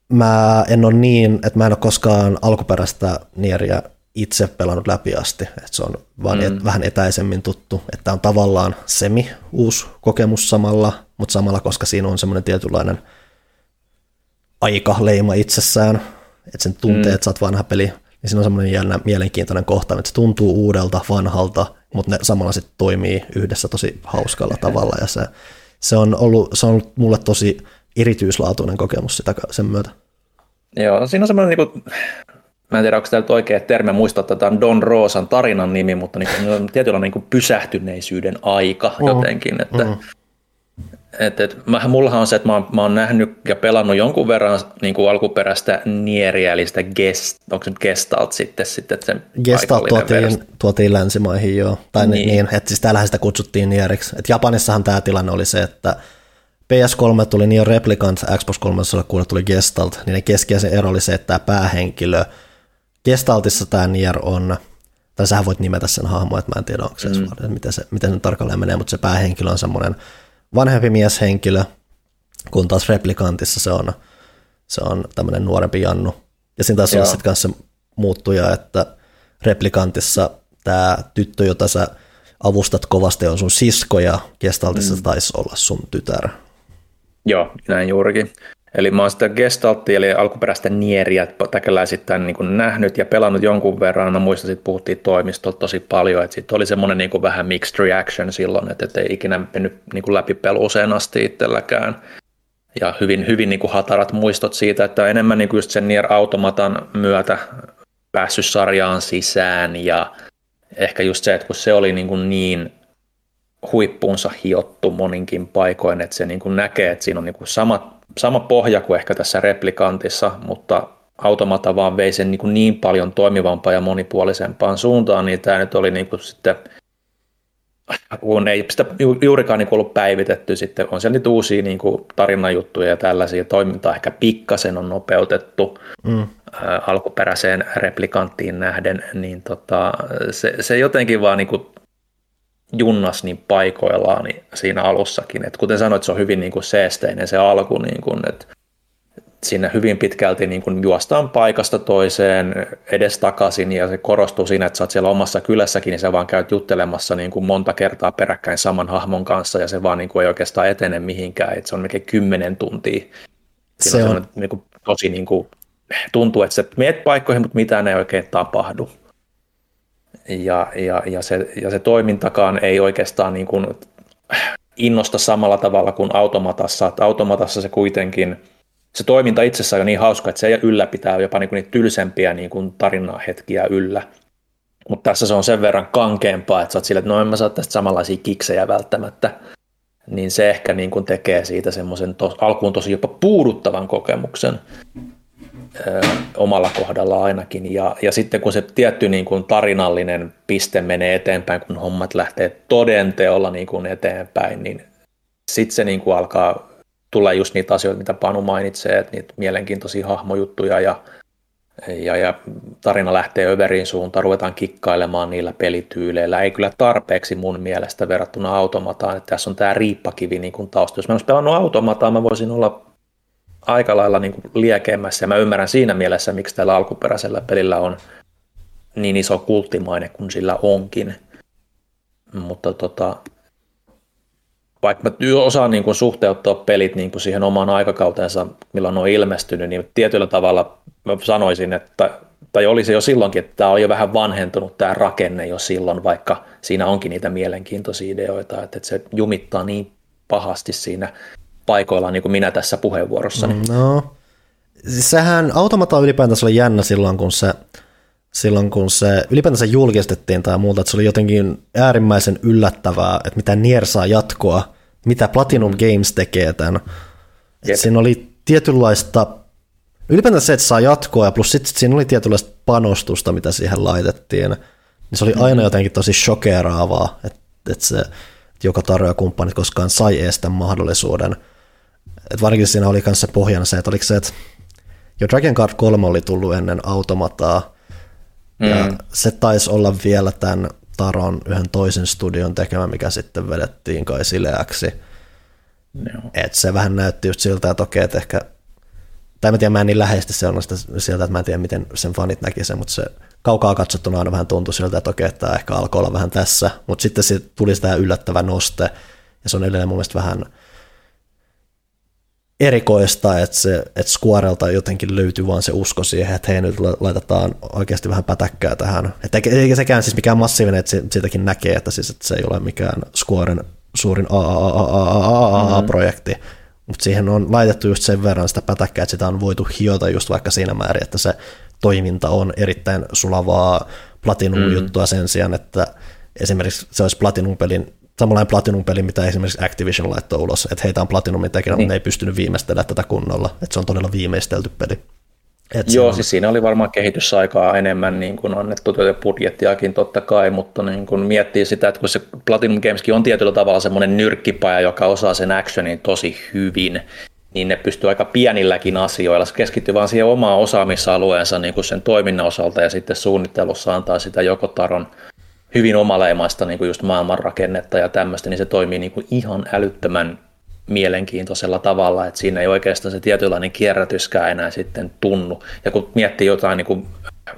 mä en ole niin, että mä en ole koskaan alkuperäistä Nieriä itse pelannut läpi asti, että se on vaan mm. et, vähän etäisemmin tuttu, että on tavallaan semi uusi kokemus samalla, mutta samalla, koska siinä on semmoinen tietynlainen leima itsessään, että sen tuntee, mm. että sä oot vanha peli, niin siinä on semmoinen jännä, mielenkiintoinen kohta, että se tuntuu uudelta, vanhalta, mutta ne samalla sitten toimii yhdessä tosi hauskalla tavalla, ja se, se, on ollut, se on ollut mulle tosi erityislaatuinen kokemus sitä sen myötä. Joo, siinä on semmoinen niin kuin, mä en tiedä, onko tämä nyt oikea termi muistaa, että tämä on Don Rosan tarinan nimi, mutta niin, on tietyllä niin kuin pysähtyneisyyden aika mm. jotenkin, että mm. Et, et, mä, mullahan on se, että mä oon, mä oon nähnyt ja pelannut jonkun verran niin kuin alkuperäistä nieriä, eli sitä gest, onko se nyt Gestalt sitten, sitten se Gestalt tuotiin, tuotiin länsimaihin jo, tai niin. niin että siis täällähän sitä kutsuttiin nieriksi. Et Japanissahan tämä tilanne oli se, että PS3 tuli Nier Replicant, Xbox 360 tuli Gestalt, niin ne keskeisen ero oli se, että tämä päähenkilö – Gestaltissa tämä Nier on, tai sä voit nimetä sen hahmo, että mä en tiedä, onko se, mm. miten, se miten se tarkalleen menee, mutta se päähenkilö on semmoinen vanhempi mieshenkilö, kun taas Replikantissa se on, se on tämmöinen nuorempi Jannu. Ja siinä taas on sitten kanssa muuttuja, että Replikantissa tämä tyttö, jota sä avustat kovasti on sun sisko ja Gestaltissa mm. taisi olla sun tytär. Joo, näin juurikin. Eli mä oon sitä Gestalttia, eli alkuperäistä nieriä täkäläisittäin niin kuin nähnyt ja pelannut jonkun verran. Mä muistan, että puhuttiin toimistolta tosi paljon, että sitten oli semmoinen niin kuin vähän mixed reaction silloin, että, että ei ikinä mennyt niin kuin läpi peluseen asti itselläkään. Ja hyvin, hyvin niin kuin hatarat muistot siitä, että enemmän niin kuin just sen Nier Automatan myötä päässyt sarjaan sisään ja ehkä just se, että kun se oli niin, kuin niin huippuunsa hiottu moninkin paikoin, että se niin kuin näkee, että siinä on niin kuin sama, sama pohja kuin ehkä tässä replikantissa, mutta automata vaan vei sen niin, kuin niin paljon toimivampaan ja monipuolisempaan suuntaan, niin tämä nyt oli niin kuin sitten – kun ei sitä juurikaan niin ollut päivitetty, sitten on siellä niitä uusia niin kuin tarinajuttuja ja tällaisia toimintaa ehkä pikkasen on nopeutettu mm. alkuperäiseen replikanttiin nähden, niin tota, se, se jotenkin vaan niin kuin junnas niin paikoillaan niin siinä alussakin. Et kuten sanoit, se on hyvin niin kuin seesteinen se alku, niin kuin, että siinä hyvin pitkälti niin kuin juostaan paikasta toiseen edes takaisin ja se korostuu siinä, että sä oot siellä omassa kylässäkin, niin sä vaan käyt juttelemassa niin kuin monta kertaa peräkkäin saman hahmon kanssa ja se vaan niin kuin ei oikeastaan etene mihinkään, että se on melkein kymmenen tuntia. Siinä se on, on niin kuin, tosi niin kuin, tuntuu, että sä meet paikkoihin, mutta mitään ei oikein tapahdu. Ja, ja, ja, se, ja se toimintakaan ei oikeastaan niin kuin innosta samalla tavalla kuin automatassa. Että automatassa se kuitenkin – se toiminta itsessään on niin hauska, että se ylläpitää jopa niin kuin niitä tylsempiä niin kuin tarinahetkiä yllä. Mutta tässä se on sen verran kankeampaa, että sä oot sille, että no en mä saa tästä samanlaisia kiksejä välttämättä. Niin se ehkä niin kuin tekee siitä semmoisen tos, alkuun tosi jopa puuduttavan kokemuksen omalla kohdalla ainakin. Ja, ja sitten kun se tietty niin kuin tarinallinen piste menee eteenpäin, kun hommat lähtee todenteolla niin kuin eteenpäin, niin sitten se niin kuin alkaa tulee just niitä asioita, mitä Panu mainitsee, että niitä mielenkiintoisia hahmojuttuja ja, ja, ja tarina lähtee överiin suuntaan, ruvetaan kikkailemaan niillä pelityyleillä. Ei kyllä tarpeeksi mun mielestä verrattuna automataan, että tässä on tämä riippakivi niin kuin tausta. Jos mä olisin pelannut automataan, mä voisin olla aika lailla niin liekeämmässä ja mä ymmärrän siinä mielessä, miksi tällä alkuperäisellä pelillä on niin iso kulttimaine kuin sillä onkin. Mutta tota, vaikka mä osaan niin kuin suhteuttaa pelit niin kuin siihen omaan aikakautensa, milloin ne on ilmestynyt, niin tietyllä tavalla mä sanoisin, että tai oli se jo silloinkin, että tämä oli jo vähän vanhentunut tämä rakenne jo silloin, vaikka siinä onkin niitä mielenkiintoisia ideoita, että se jumittaa niin pahasti siinä paikoillaan, niin kuin minä tässä puheenvuorossani. No, siis sehän automata ylipäätänsä oli jännä silloin, kun se, silloin kun se ylipäätänsä julkistettiin tai muuta, että se oli jotenkin äärimmäisen yllättävää, että mitä Nier saa jatkoa, mitä Platinum Games tekee tämän. Yep. Siinä oli tietynlaista, ylipäätään se, että saa jatkoa, ja plus sitten siinä oli tietynlaista panostusta, mitä siihen laitettiin. Niin se oli aina mm-hmm. jotenkin tosi shokeraavaa, että, että se että joka tarjoajakumppanit koskaan sai edes tämän mahdollisuuden. Et varsinkin siinä oli se pohjana se, että oliko se, että jo Dragon Card 3 oli tullut ennen automataa, mm. ja se taisi olla vielä tämän Taron yhden toisen studion tekemä, mikä sitten vedettiin kai sileäksi. No. Et se vähän näytti just siltä, että okei, että ehkä, tai mä tiedän, mä en niin läheisesti seurannut siltä, että mä en tiedä, miten sen fanit näki sen, mutta se kaukaa katsottuna aina vähän tuntui siltä, että okei, että tämä ehkä alkoi olla vähän tässä, mutta sitten tuli sitä yllättävä noste, ja se on edelleen mun mielestä vähän erikoista, että, se, että Squarelta jotenkin löytyy vaan se usko siihen, että hei nyt laitetaan oikeasti vähän pätäkkää tähän. Että eikä sekään siis mikään massiivinen, että siitäkin näkee, että, siis, että se ei ole mikään Squaren suurin AAA-projekti, mutta siihen on laitettu just sen verran sitä pätäkkää, että sitä on voitu hiota just vaikka siinä määrin, että se toiminta on erittäin sulavaa Platinum-juttua mm. sen sijaan, että esimerkiksi se olisi Platinum-pelin samanlainen Platinum-peli, mitä esimerkiksi Activision laittoi ulos, että heitä on Platinumin tekemään, niin. mutta ne ei pystynyt viimeistelemään tätä kunnolla, että se on todella viimeistelty peli. Et Joo, on... siis siinä oli varmaan kehitysaikaa enemmän niin kuin annettu tuota budjettiakin totta kai, mutta niin kuin miettii sitä, että kun se Platinum Gameskin on tietyllä tavalla semmoinen nyrkkipaja, joka osaa sen actionin tosi hyvin, niin ne pystyy aika pienilläkin asioilla. Se keskittyy vaan siihen omaan osaamisalueensa niin kuin sen toiminnan osalta ja sitten suunnittelussa antaa sitä joko taron hyvin omaleimaista niin kuin just maailmanrakennetta ja tämmöistä, niin se toimii niin kuin ihan älyttömän mielenkiintoisella tavalla, että siinä ei oikeastaan se tietynlainen kierrätyskään enää sitten tunnu. Ja kun miettii jotain niin kuin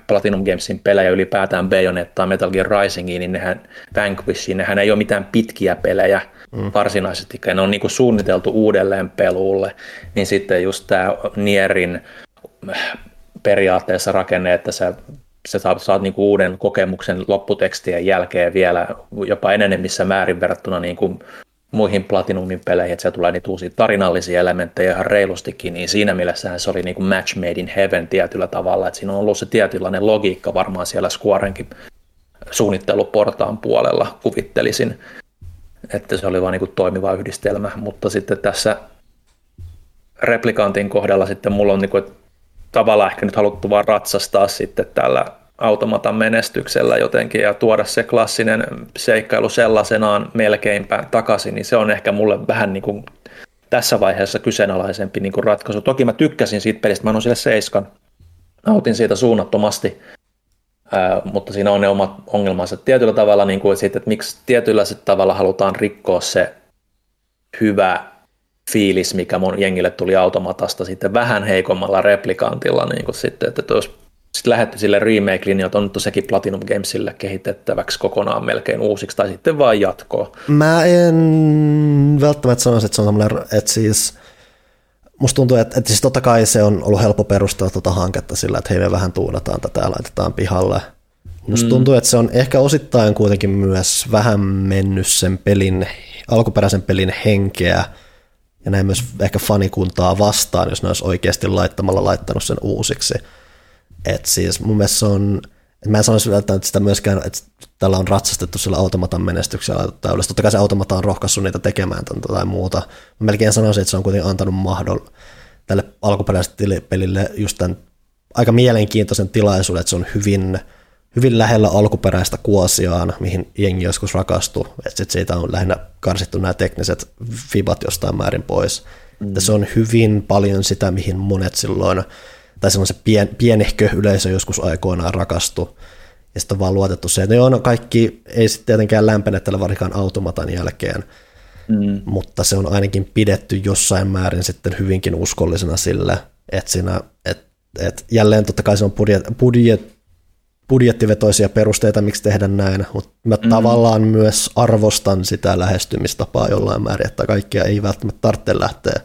Platinum Gamesin pelejä ylipäätään Bayonettaa, Metal Gear Risingiin, niin nehän Vanquishiin, nehän ei ole mitään pitkiä pelejä mm. varsinaisesti, ne on niin kuin suunniteltu uudelleen peluulle, niin sitten just tämä Nierin periaatteessa rakenne, että sä, sä saat, saat niin kuin uuden kokemuksen lopputekstien jälkeen vielä jopa enenemmissä määrin verrattuna niin kuin muihin Platinumin peleihin, että se tulee niitä uusia tarinallisia elementtejä ihan reilustikin, niin siinä mielessä se oli niin kuin match made in heaven tietyllä tavalla, että siinä on ollut se tietynlainen logiikka varmaan siellä Squarenkin suunnitteluportaan puolella kuvittelisin, että se oli vain niin kuin toimiva yhdistelmä, mutta sitten tässä replikantin kohdalla sitten mulla on niin kuin, tavallaan ehkä nyt haluttu vaan ratsastaa sitten tällä automatan menestyksellä jotenkin ja tuoda se klassinen seikkailu sellaisenaan melkeinpä takaisin, niin se on ehkä mulle vähän niin kuin tässä vaiheessa kyseenalaisempi niin kuin ratkaisu. Toki mä tykkäsin siitä pelistä, mä annan sille seiskan, nautin siitä suunnattomasti, Ää, mutta siinä on ne omat ongelmansa. Tietyllä tavalla, niin kuin siitä, että miksi tietyllä tavalla halutaan rikkoa se hyvä fiilis, mikä mun jengille tuli automatasta sitten vähän heikommalla replikantilla, niin kuin sitten, että jos sitten lähdetty sille remake-linjalle, että on nyt sekin Platinum Gamesille kehitettäväksi kokonaan melkein uusiksi, tai sitten vain jatkoa. Mä en välttämättä sanoisi, että se on semmoinen, että siis musta tuntuu, että, että siis totta kai se on ollut helppo perustella tuota hanketta sillä, että hei me vähän tuunataan tätä ja laitetaan pihalle. Musta mm. tuntuu, että se on ehkä osittain kuitenkin myös vähän mennyt sen pelin, alkuperäisen pelin henkeä, ja näin myös ehkä fanikuntaa vastaan, jos ne olisi oikeasti laittamalla laittanut sen uusiksi. Et siis mun mielestä se on, et mä en sanoisi välttämättä sitä myöskään, että tällä on ratsastettu sillä automatan menestyksellä laitettu yleensä. Totta kai se automata on rohkaissut niitä tekemään tai muuta. Mä melkein sanoisin, että se on kuitenkin antanut mahdoll tälle alkuperäiselle pelille just tämän aika mielenkiintoisen tilaisuuden, että se on hyvin, hyvin lähellä alkuperäistä kuosiaan, mihin jengi joskus rakastui. Että siitä on lähinnä karsittu nämä tekniset fibat jostain määrin pois. Mm. se on hyvin paljon sitä, mihin monet silloin tai se pien, pienehkö yleisö joskus aikoinaan rakastu, ja sitten on vaan luotettu se, että ne on kaikki, ei sitten tietenkään lämpene tällä varsinkaan automatan jälkeen, mm. mutta se on ainakin pidetty jossain määrin sitten hyvinkin uskollisena sille, että siinä, että, että jälleen totta kai se on budjet, budjet, budjettivetoisia perusteita, miksi tehdä näin, mutta mä mm. tavallaan myös arvostan sitä lähestymistapaa jollain määrin, että kaikkia ei välttämättä tarvitse lähteä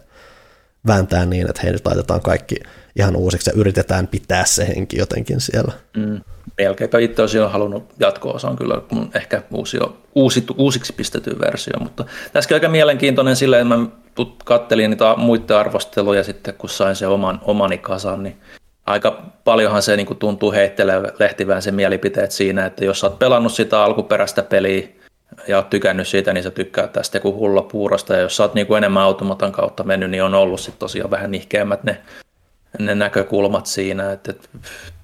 vääntää niin, että hei nyt laitetaan kaikki ihan uusiksi ja yritetään pitää se henki jotenkin siellä. Mm. Melkeinpä itse olisin halunnut jatko-osan kyllä, kun ehkä uusi, uusi, uusiksi pistetty versio, mutta tässäkin aika mielenkiintoinen sillä, että mä kattelin niitä muiden arvosteluja sitten, kun sain se oman, omani kasan, niin aika paljonhan se niin kuin tuntuu heittelehtivään se mielipiteet siinä, että jos sä oot pelannut sitä alkuperäistä peliä ja oot tykännyt siitä, niin sä tykkää tästä kuin hulla puurosta, ja jos sä oot niin kuin enemmän automatan kautta mennyt, niin on ollut sitten tosiaan vähän nihkeämmät ne ne näkökulmat siinä, että, että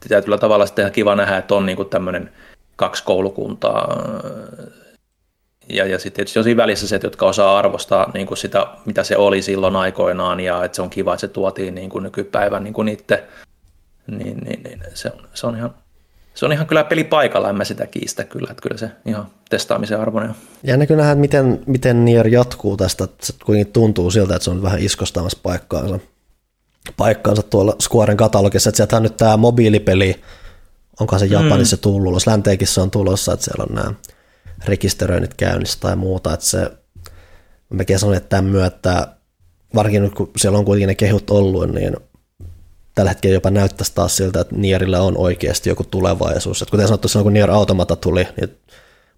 tietyllä tavalla sitten ihan kiva nähdä, että on niin kuin tämmöinen kaksi koulukuntaa. Ja, ja sitten tietysti on siinä välissä se, jotka osaa arvostaa niin kuin sitä, mitä se oli silloin aikoinaan, ja että se on kiva, että se tuotiin niin kuin nykypäivän niin kuin itse, niin, niin, niin se, on, se, on ihan, se on ihan kyllä peli paikalla, en mä sitä kiistä kyllä, että kyllä se ihan testaamisen arvoinen on. Jännä kyllä nähdä, miten, miten Nier jatkuu tästä, se kuitenkin tuntuu siltä, että se on vähän iskostamassa paikkaansa paikkaansa tuolla Squaren katalogissa, että sieltä on nyt tämä mobiilipeli, onko se Japanissa mm. tullut, länteenkin se on tulossa, että siellä on nämä rekisteröinnit käynnissä tai muuta, että se, mäkin sanoin, että tämän myötä, varsinkin nyt kun siellä on kuitenkin ne kehut ollut, niin tällä hetkellä jopa näyttäisi taas siltä, että Nierillä on oikeasti joku tulevaisuus. Että kuten sanottu, silloin kun Nier Automata tuli, niin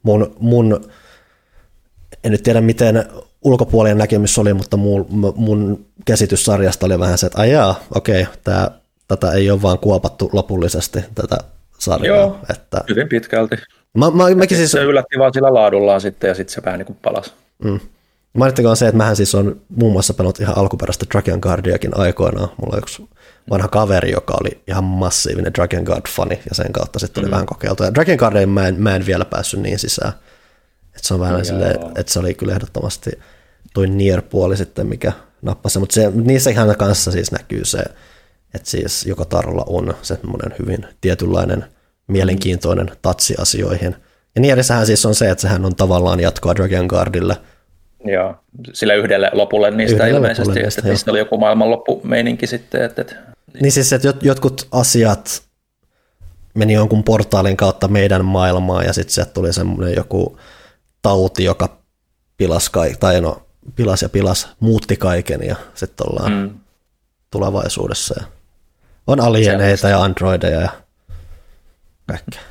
mun, mun en nyt tiedä miten ulkopuolinen näkemys oli, mutta mun, mun käsitys sarjasta oli vähän se, että ajaa, okei, tää, tätä ei ole vaan kuopattu lopullisesti, tätä sarjaa. Joo, että... hyvin pitkälti. Mä, mä, mäkin siis... Se yllätti vaan sillä laadullaan sitten ja sitten se vähän niin kuin palasi. Mm. Mainittakoon se, että mähän siis on muun muassa pelannut ihan alkuperäistä Dragon Guardiakin aikoinaan. Mulla on yksi vanha kaveri, joka oli ihan massiivinen Dragon Guard-fani ja sen kautta sitten tuli mm. vähän kokeiltu. Ja Dragon Guardiin mä en, mä en vielä päässyt niin sisään. Et se on vähän silleen, että se oli kyllä ehdottomasti toi Nier-puoli sitten, mikä nappasi. Mutta niissä ihan kanssa siis näkyy se, että siis joka tarolla on semmoinen hyvin tietynlainen mielenkiintoinen tatsi asioihin. Ja Nierissähän siis on se, että sehän on tavallaan jatkoa Dragon Guardille, Joo, sillä yhdelle lopulle niistä Yhdelle ilmeisesti, lopulle että niistä, niistä oli joku maailmanloppumeininki sitten. Että, että, Niin siis, että jot- jotkut asiat meni jonkun portaalin kautta meidän maailmaan ja sitten sieltä tuli semmoinen joku tauti, joka pilas, kai, tai no, pilas ja pilas, muutti kaiken ja sitten ollaan mm. tulevaisuudessa. Ja on alieneita ja androideja ja kaikkea.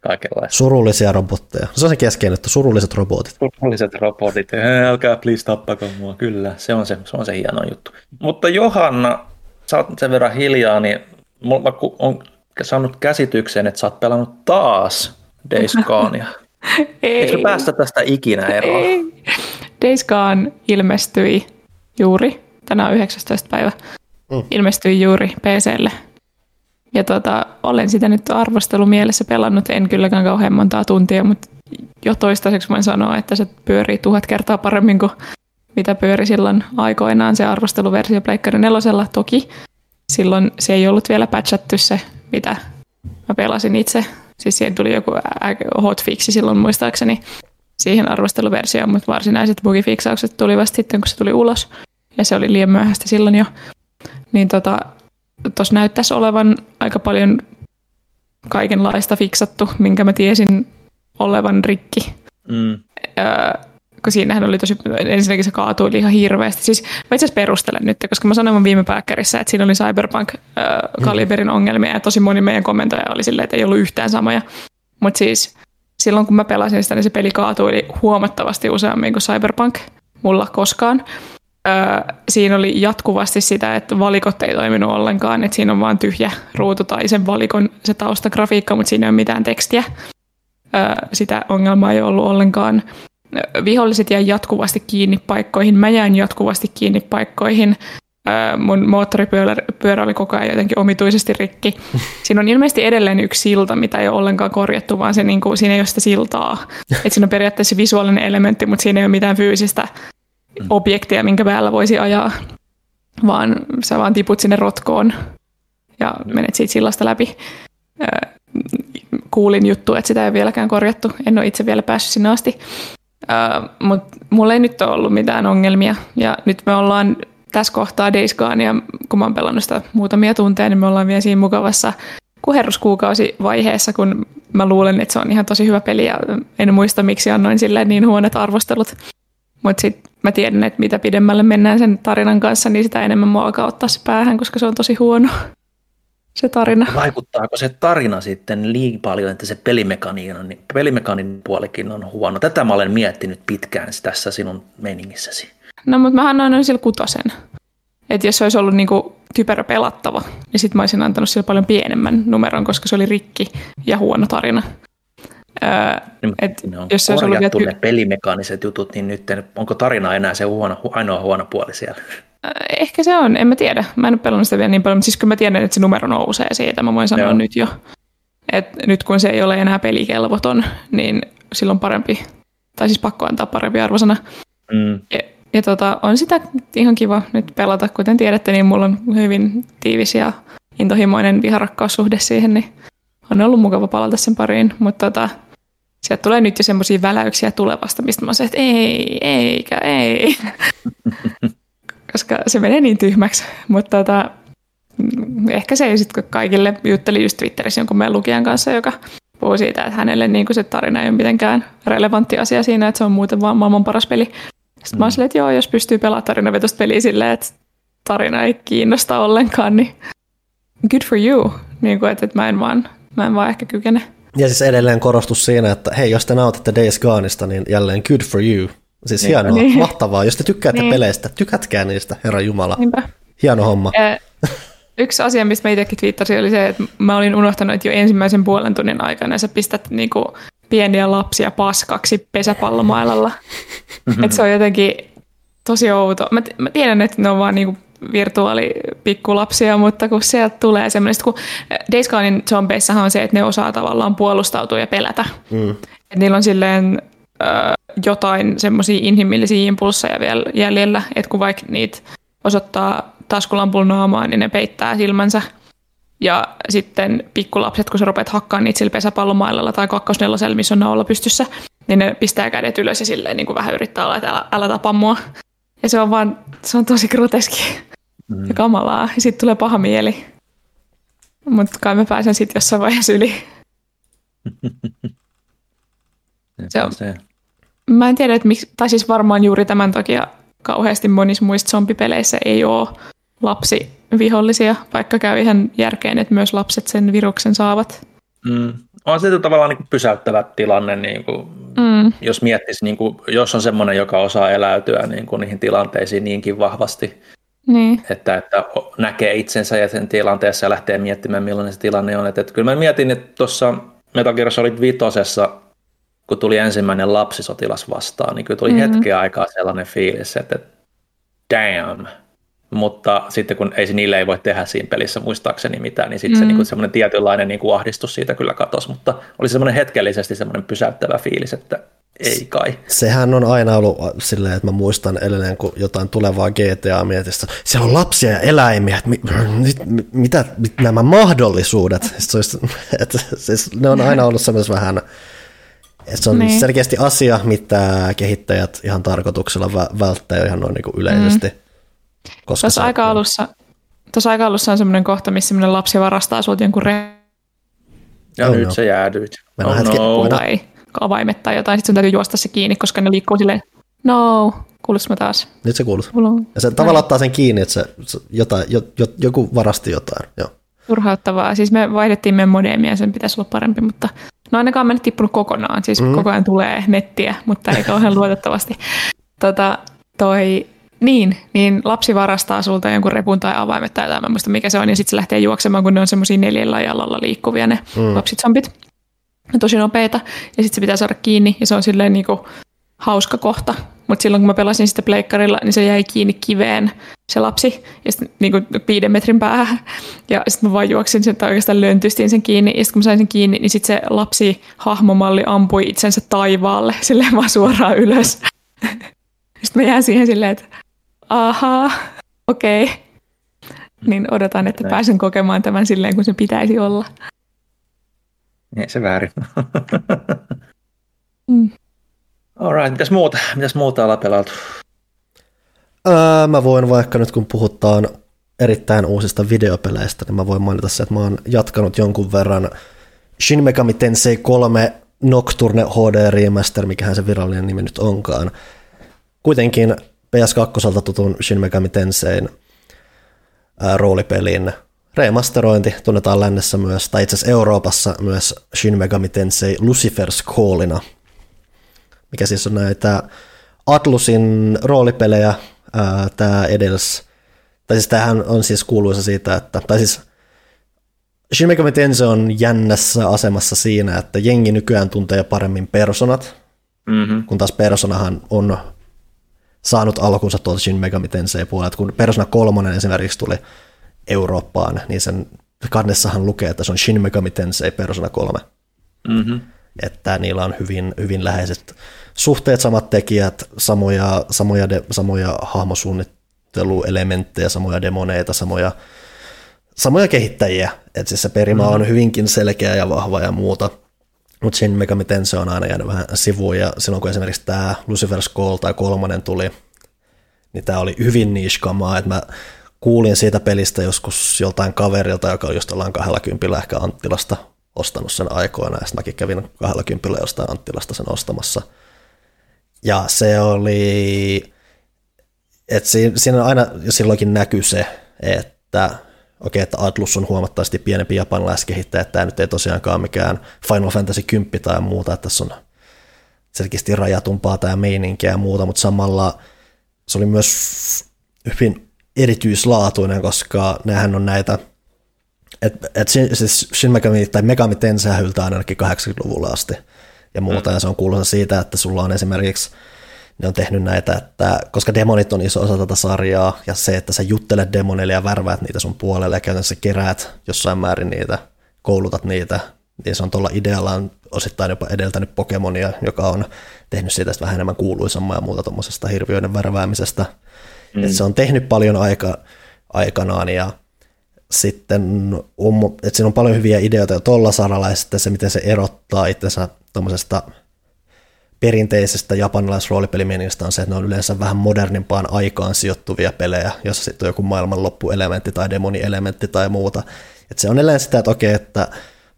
kaikenlaista. Surullisia robotteja. Se on se keskeinen, että surulliset robotit. Turvalliset robotit, "Ää, älkää please tappako mua, kyllä, se on se, se, on se hieno juttu. Mutta Johanna, sä oot sen verran hiljaa, niin mulla on saanut käsityksen, että sä oot pelannut taas Days Gonea. Eikö me Ei, päästä tästä ikinä eroon? ei. Days Gone ilmestyi juuri, tänään on 19. päivä, Mm. ilmestyi juuri PClle. Ja tota, olen sitä nyt arvostelumielessä pelannut, en kylläkään kauhean montaa tuntia, mutta jo toistaiseksi voin sanoa, että se pyörii tuhat kertaa paremmin kuin mitä pyöri silloin aikoinaan se arvosteluversio Pleikkari nelosella. Toki silloin se ei ollut vielä patchattu se, mitä mä pelasin itse. Siis siihen tuli joku hotfixi silloin muistaakseni siihen arvosteluversioon, mutta varsinaiset bugifiksaukset tuli vasta sitten, kun se tuli ulos. Ja se oli liian myöhäistä silloin jo. Niin tota, tuossa näyttäisi olevan aika paljon kaikenlaista fiksattu, minkä mä tiesin olevan rikki. Mm. Öö, kun siinähän oli tosi, ensinnäkin se kaatui ihan hirveästi. Siis mä itse asiassa perustelen nyt, koska mä sanoin mun viime pääkkärissä, että siinä oli Cyberpunk-kaliberin ongelmia ja tosi moni meidän kommentoja oli silleen, että ei ollut yhtään samoja. Mutta siis silloin kun mä pelasin sitä, niin se peli kaatui huomattavasti useammin kuin Cyberpunk mulla koskaan. Öö, siinä oli jatkuvasti sitä, että valikot ei toiminut ollenkaan, että siinä on vain tyhjä ruutu tai sen valikon se taustagrafiikka, mutta siinä ei ole mitään tekstiä. Öö, sitä ongelmaa ei ollut ollenkaan. Viholliset jäi jatkuvasti kiinni paikkoihin, mä jäin jatkuvasti kiinni paikkoihin. Mun moottoripyörä pyörä oli koko ajan jotenkin omituisesti rikki. Siinä on ilmeisesti edelleen yksi silta, mitä ei ole ollenkaan korjattu, vaan se, niin kuin, siinä ei ole sitä siltaa. Et siinä on periaatteessa visuaalinen elementti, mutta siinä ei ole mitään fyysistä objektia, minkä päällä voisi ajaa, vaan sä vaan tiput sinne rotkoon ja menet siitä sillasta läpi. Kuulin juttu, että sitä ei ole vieläkään korjattu. En ole itse vielä päässyt sinne asti. Mutta mulla ei nyt ole ollut mitään ongelmia. Ja nyt me ollaan tässä kohtaa Gone, ja kun mä oon pelannut sitä muutamia tunteja, niin me ollaan vielä siinä mukavassa kuherruskuukausi-vaiheessa, kun mä luulen, että se on ihan tosi hyvä peli, ja en muista, miksi annoin sille niin huonot arvostelut. Mutta sitten mä tiedän, että mitä pidemmälle mennään sen tarinan kanssa, niin sitä enemmän mua alkaa ottaa se päähän, koska se on tosi huono, se tarina. Vaikuttaako se tarina sitten liian paljon, että se pelimekaniikan, niin pelimekaniikan puolikin on huono? Tätä mä olen miettinyt pitkään tässä sinun meiningissäsi. No, mutta mä annoin sillä kutosen. Että jos se olisi ollut niinku typerä pelattava, niin sitten mä olisin antanut sille paljon pienemmän numeron, koska se oli rikki ja huono tarina. Öö, et ne jos se olisi ollut vielä ne pelimekaaniset jutut, niin nyt onko tarina enää se huono, ainoa huono puoli siellä? Ehkä se on, en mä tiedä. Mä en ole pelannut sitä vielä niin paljon, mutta siis kyllä mä tiedän, että se numero nousee siitä, mä voin sanoa Joo. nyt jo. Et nyt kun se ei ole enää pelikelvoton, niin silloin parempi, tai siis pakko antaa parempi arvosana. Mm. Ja, ja tota, on sitä ihan kiva nyt pelata. Kuten tiedätte, niin mulla on hyvin tiivis ja intohimoinen viharakkaussuhde siihen, niin on ollut mukava palata sen pariin. Mutta tota, sieltä tulee nyt jo semmoisia väläyksiä tulevasta, mistä mä oon se, että ei, eikä, ei. Koska se menee niin tyhmäksi. Mutta tota, mm, ehkä se ei sitten kaikille jutteli just Twitterissä jonkun meidän lukijan kanssa, joka puhuu siitä, että hänelle niin se tarina ei ole mitenkään relevantti asia siinä, että se on muuten vaan maailman paras peli. Sitten mä oon silleen, että joo, jos pystyy pelaamaan tarinavetosta peliä silleen, että tarina ei kiinnosta ollenkaan, niin good for you. Niin kuin, että, että mä, en vaan, mä en vaan ehkä kykene. Ja siis edelleen korostus siinä, että hei, jos te nautitte Days Goneista, niin jälleen good for you. Siis Niin. hienoa, Niin. mahtavaa. Jos te tykkäätte Niin. peleistä, tykätkää niistä, herra Jumala. Niinpä. Hieno homma. Ää, Yksi asia, mistä mä itsekin twiittasin, oli se, että mä olin unohtanut, että jo ensimmäisen puolen tunnin aikana sä pistät niinku pieniä lapsia paskaksi pesäpallomailalla. että se on jotenkin tosi outo. Mä, t- mä tiedän, että ne on vaan niinku virtuaalipikkulapsia, mutta kun sieltä tulee semmoinen, sit kun Days Gonein zombeissahan on se, että ne osaa tavallaan puolustautua ja pelätä. Mm. Et niillä on silleen ö, jotain semmoisia inhimillisiä impulsseja vielä jäljellä, että kun vaikka niitä osoittaa taskulampulla naamaan, niin ne peittää silmänsä. Ja sitten pikkulapset, kun sä rupeat hakkaan niitä sillä pesäpallomailalla tai kakkosnelosella, missä on naula pystyssä, niin ne pistää kädet ylös ja silleen niin kuin vähän yrittää olla, että älä, älä tapa mua. Ja se on vaan, se on tosi groteski mm. ja kamalaa. Ja sitten tulee paha mieli. Mutta kai mä pääsen sitten jossain vaiheessa yli. se on, se. Mä en tiedä, että miksi, tai siis varmaan juuri tämän takia kauheasti monissa muissa zombipeleissä ei ole lapsi vihollisia, vaikka käy ihan järkeen, että myös lapset sen viruksen saavat. Mm. On se tavallaan niin kuin pysäyttävä tilanne, niin kuin, mm. jos miettisi, niin kuin, jos on semmoinen, joka osaa eläytyä niin kuin niihin tilanteisiin niinkin vahvasti, niin. että, että näkee itsensä ja sen tilanteessa ja lähtee miettimään, millainen se tilanne on. Että, että kyllä mä mietin, että tuossa Metal Gear Solid vitosessa, kun tuli ensimmäinen lapsisotilas vastaan, niin kyllä tuli mm-hmm. hetken aikaa sellainen fiilis, että damn, mutta sitten kun ei, niille ei voi tehdä siinä pelissä muistaakseni mitään, niin sitten mm. se niin kuin, semmoinen tietynlainen niin kuin ahdistus siitä kyllä katosi, mutta oli semmoinen hetkellisesti semmoinen pysäyttävä fiilis, että ei kai. Sehän on aina ollut silleen, että mä muistan edelleen, kun jotain tulevaa GTA mietistä, siellä on lapsia ja eläimiä, että mit, mit, mitä mit, nämä mahdollisuudet, se olisi, että, siis ne on aina ollut semmoisessa vähän, että se on niin. selkeästi asia, mitä kehittäjät ihan tarkoituksella välttää ihan noin niin kuin yleisesti. Mm koska tuossa, aika alussa, tuossa aika alussa on semmoinen kohta, missä semmoinen lapsi varastaa sulta jonkun re... Ja oh nyt no. se jäädyit. Oh hetken, no. Tai avaimet tai jotain, sitten sun täytyy juosta se kiinni, koska ne liikkuu silleen, no, kuuluuko mä taas? Nyt se kuuluu. Ja se tavallaan ottaa sen kiinni, että se, se jotain, jo, jo, joku varasti jotain. Joo. Turhauttavaa. Siis me vaihdettiin meidän modeemia, sen pitäisi olla parempi, mutta no ainakaan mä nyt tippunut kokonaan. Siis mm. koko ajan tulee nettiä, mutta ei kauhean luotettavasti. Tota, toi niin, niin lapsi varastaa sulta jonkun repun tai avaimet tai jotain, muista mikä se on, ja sitten se lähtee juoksemaan, kun ne on semmoisia neljällä jalalla liikkuvia ne mm. lapsitsombit. Ne tosi nopeita, ja sitten se pitää saada kiinni, ja se on silleen niinku hauska kohta. Mutta silloin kun mä pelasin sitä pleikkarilla, niin se jäi kiinni kiveen se lapsi, ja sitten niinku viiden metrin päähän. Ja sitten mä vaan juoksin sen, tai oikeastaan löntystin sen kiinni, ja sitten kun mä sain sen kiinni, niin sitten se lapsi hahmomalli ampui itsensä taivaalle, silleen vaan suoraan ylös. Sitten mä jään siihen silleen, että ahaa, okei. Okay. Niin odotan, että Näin. pääsen kokemaan tämän silleen, kun se pitäisi olla. Ei se väärin. mm. Alright, mitäs muuta? Mitäs muuta ollaan pelattu? Öö, mä voin vaikka nyt kun puhutaan erittäin uusista videopeleistä, niin mä voin mainita se, että mä oon jatkanut jonkun verran Shin Megami Tensei 3 Nocturne HD Remaster, mikähän se virallinen nimi nyt onkaan. Kuitenkin PS2 tutun Shin Megami Tensein ää, roolipelin remasterointi. Tunnetaan lännessä myös, tai itse asiassa Euroopassa myös Shin Megami Tensei Lucifer's Callina, mikä siis on näitä Atlusin roolipelejä, tämä edels, tai siis tämähän on siis kuuluisa siitä, että, tai siis Shin Megami Tensei on jännässä asemassa siinä, että jengi nykyään tuntee paremmin personat, mm-hmm. kun taas personahan on saanut alkunsa tuolta Shin Megami Tensei puolelta. Kun Persona 3 esimerkiksi tuli Eurooppaan, niin sen kannessahan lukee, että se on Shin Megami Tensei Persona 3. Mm-hmm. Että niillä on hyvin, hyvin läheiset suhteet, samat tekijät, samoja, samoja, de, samoja hahmosuunnitteluelementtejä, samoja demoneita, samoja, samoja kehittäjiä. Että siis se perimä mm-hmm. on hyvinkin selkeä ja vahva ja muuta. Mutta Shin Megami Tensei on aina jäänyt vähän sivuun, ja silloin kun esimerkiksi tämä Lucifer's Call tai kolmonen tuli, niin tämä oli hyvin niiskamaa, että mä kuulin siitä pelistä joskus joltain kaverilta, joka oli just ollaan 20 ehkä Anttilasta ostanut sen aikoina, ja sitten mäkin kävin 20 jostain Anttilasta sen ostamassa. Ja se oli, että siinä aina silloinkin näkyy se, että okei, että Atlus on huomattavasti pienempi japanilaiskehittäjä, että tämä nyt ei tosiaankaan mikään Final Fantasy 10 tai muuta, että tässä on selkeästi rajatumpaa tämä meininkiä ja muuta, mutta samalla se oli myös hyvin erityislaatuinen, koska näähän on näitä, että et siis Shin Megami tai Megami Tensei hyltää ainakin 80-luvulla asti ja muuta, mm. ja se on kuuluisa siitä, että sulla on esimerkiksi ne on tehnyt näitä, että koska demonit on iso osa tätä sarjaa, ja se, että sä juttelet demoneille ja värväät niitä sun puolelle, ja käytännössä keräät jossain määrin niitä, koulutat niitä, niin se on tuolla ideallaan osittain jopa edeltänyt Pokemonia, joka on tehnyt siitä vähän enemmän kuuluisammaa ja muuta tuommoisesta hirviöiden värväämisestä. Mm. Et se on tehnyt paljon aika, aikanaan, ja sitten on, että siinä on paljon hyviä ideoita jo tuolla saralla, ja sitten se, miten se erottaa itsensä tuommoisesta perinteisestä japanilaisroolipelimenistä on se, että ne on yleensä vähän modernimpaan aikaan sijoittuvia pelejä, jossa sitten on joku maailmanloppuelementti tai demonielementti tai muuta. Et se on edelleen sitä, että okei, että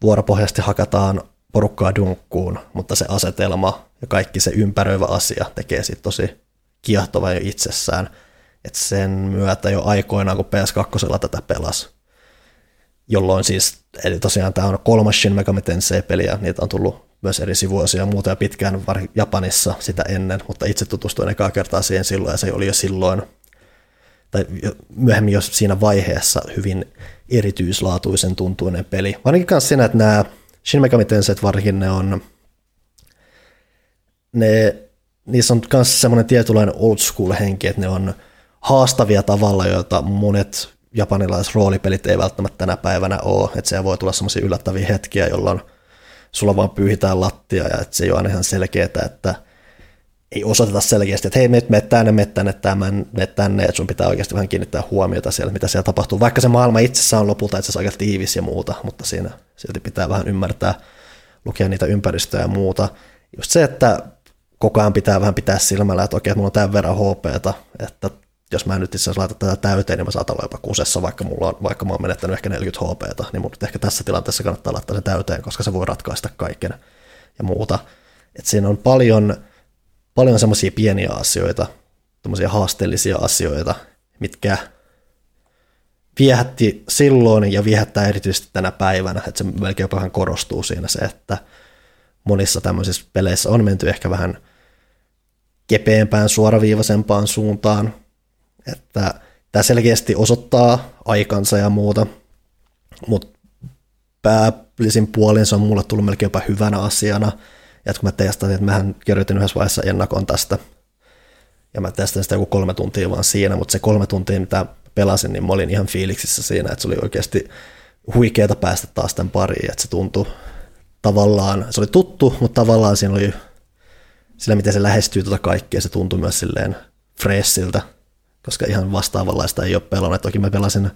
vuoropohjasti hakataan porukkaa dunkkuun, mutta se asetelma ja kaikki se ympäröivä asia tekee siitä tosi kiehtova jo itsessään. Et sen myötä jo aikoinaan, kun PS2 tätä pelasi, jolloin siis, eli tosiaan tämä on kolmas Shin Megami Tensei-peliä, niitä on tullut myös eri sivuosia ja muuta ja pitkään Japanissa sitä ennen, mutta itse tutustuin ekaa kertaa siihen silloin ja se oli jo silloin, tai myöhemmin jo siinä vaiheessa hyvin erityislaatuisen tuntuinen peli. Varsinkin myös siinä, että nämä Shin Megami Tenseit varsinkin ne on, ne, niissä on myös semmoinen tietynlainen old school henki, että ne on haastavia tavalla, joita monet japanilaiset roolipelit ei välttämättä tänä päivänä ole, että siellä voi tulla semmoisia yllättäviä hetkiä, jolloin sulla vaan pyyhitään lattia ja että se ei ole aina ihan selkeää, että ei osoiteta selkeästi, että hei, nyt menet tänne, menet tänne, tämän, menet tänne, että sun pitää oikeasti vähän kiinnittää huomiota siellä, mitä siellä tapahtuu. Vaikka se maailma itsessään on lopulta itse aika tiivis ja muuta, mutta siinä silti pitää vähän ymmärtää, lukea niitä ympäristöjä ja muuta. Just se, että koko ajan pitää vähän pitää silmällä, että okei, mulla on tämän verran HPta, että jos mä nyt itse asiassa laitan tätä täyteen, niin mä saatan olla jopa kusessa, vaikka, mulla on, vaikka mä oon menettänyt ehkä 40 HPta, niin mun ehkä tässä tilanteessa kannattaa laittaa se täyteen, koska se voi ratkaista kaiken ja muuta. Et siinä on paljon, paljon semmoisia pieniä asioita, semmoisia haasteellisia asioita, mitkä viehätti silloin ja viehättää erityisesti tänä päivänä, että se melkein jopa vähän korostuu siinä se, että monissa tämmöisissä peleissä on menty ehkä vähän kepeämpään, suoraviivaisempaan suuntaan, että tämä selkeästi osoittaa aikansa ja muuta, mutta päällisin puolin se on mulle tullut melkein jopa hyvänä asiana. Ja kun mä testasin, että mähän kirjoitin yhdessä vaiheessa ennakon tästä, ja mä testasin sitä joku kolme tuntia vaan siinä, mutta se kolme tuntia, mitä pelasin, niin mä olin ihan fiiliksissä siinä, että se oli oikeasti huikeeta päästä taas tämän pariin, että se tuntui tavallaan, se oli tuttu, mutta tavallaan siinä oli sillä, miten se lähestyy tuota kaikkea, se tuntui myös silleen fressiltä koska ihan vastaavanlaista ei ole pelannut. Toki mä pelasin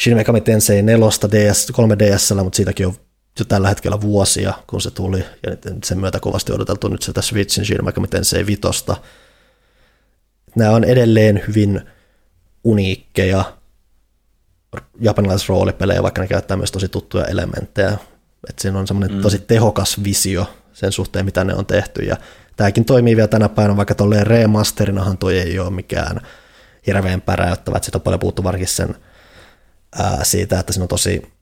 Shin Megami Tensei 4 DS, 3DS, mutta siitäkin on jo tällä hetkellä vuosia, kun se tuli, ja sen myötä kovasti odoteltu nyt sitä Switchin Shin Megami Tensei 5. Nämä on edelleen hyvin uniikkeja japanilaisroolipelejä, vaikka ne käyttää myös tosi tuttuja elementtejä. Et siinä on semmoinen mm. tosi tehokas visio sen suhteen, mitä ne on tehty, ja tämäkin toimii vielä tänä päivänä, vaikka tolleen remasterinahan toi ei ole mikään hirveän päräyttävä, että siitä on paljon puhuttu varsinkin sen ää, siitä, että siinä on tosi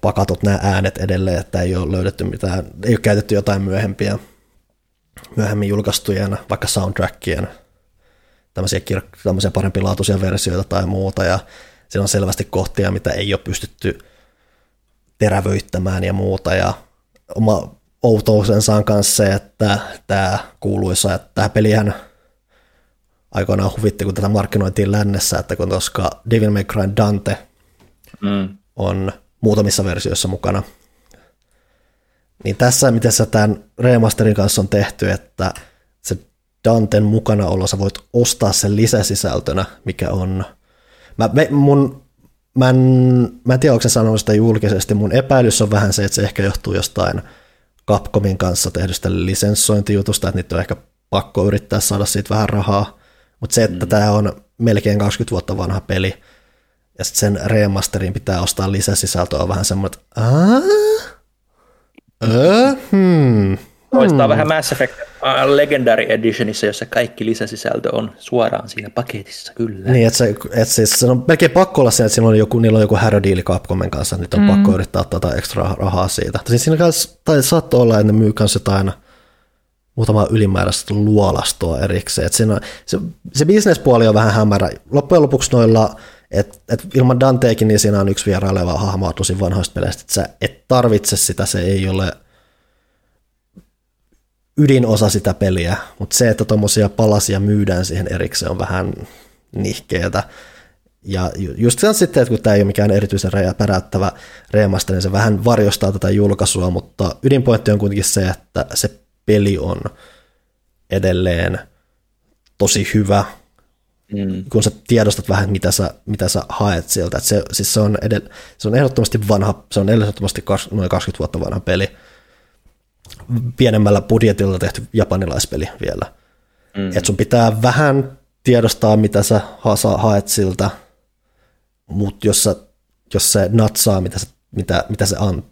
pakatut nämä äänet edelleen, että ei ole löydetty mitään, ei ole käytetty jotain myöhempiä, myöhemmin julkaistujen, vaikka soundtrackien, tämmöisiä, kir- tämmöisiä parempilaatuisia versioita tai muuta, ja siinä on selvästi kohtia, mitä ei ole pystytty terävöittämään ja muuta, ja oma outousensa on kanssa se, että tämä kuuluisa, että tämä pelihän aikoinaan huvitti, kun tätä markkinointiin lännessä, että kun koska Devil May Cry Dante mm. on muutamissa versioissa mukana, niin tässä, miten se tämän remasterin kanssa on tehty, että se Danten mukana olo, sä voit ostaa sen lisäsisältönä, mikä on... Mä, me, mun, mä, en, mä en tiedä, onko se sanonut sitä julkisesti, mun epäilys on vähän se, että se ehkä johtuu jostain Capcomin kanssa tehdystä lisenssointijutusta, että niitä on ehkä pakko yrittää saada siitä vähän rahaa, mutta se, että mm. tämä on melkein 20 vuotta vanha peli, ja sitten sen remasterin pitää ostaa lisäsisältöä, on vähän semmoinen, että äh, hmm, Toistaa hmm. vähän Mass Effect Legendary Editionissa, jossa kaikki lisäsisältö on suoraan siinä paketissa, kyllä. Niin, että se, että siis, se on melkein pakko olla se, että on joku, niillä on joku härödiili Capcomin kanssa, niin on mm. pakko yrittää ottaa ekstra rahaa siitä. Siis siinä kanssa, tai saattoi olla, että ne myy kanssa jotain muutama ylimääräistä luolastoa erikseen. Et siinä, se, se bisnespuoli on vähän hämärä. Loppujen lopuksi noilla, että et ilman Danteekin, niin siinä on yksi vieraileva hahmo tosi vanhoista peleistä, että sä et tarvitse sitä, se ei ole ydinosa sitä peliä, mutta se, että tuommoisia palasia myydään siihen erikseen on vähän nihkeetä. Ja just sen sitten, että kun tämä ei ole mikään erityisen päräyttävä remaster, niin se vähän varjostaa tätä julkaisua, mutta ydinpointti on kuitenkin se, että se peli on edelleen tosi hyvä, mm. kun sä tiedostat vähän, mitä sä, mitä sä haet sieltä. Et se, siis se, on edell- se on ehdottomasti vanha, se on ehdottomasti noin 20 vuotta vanha peli, pienemmällä budjetilla tehty japanilaispeli vielä. Mm. Et sun pitää vähän tiedostaa, mitä sä haet siltä, mutta jos, sä, jos se natsaa, mitä, se, mitä, mitä se antaa,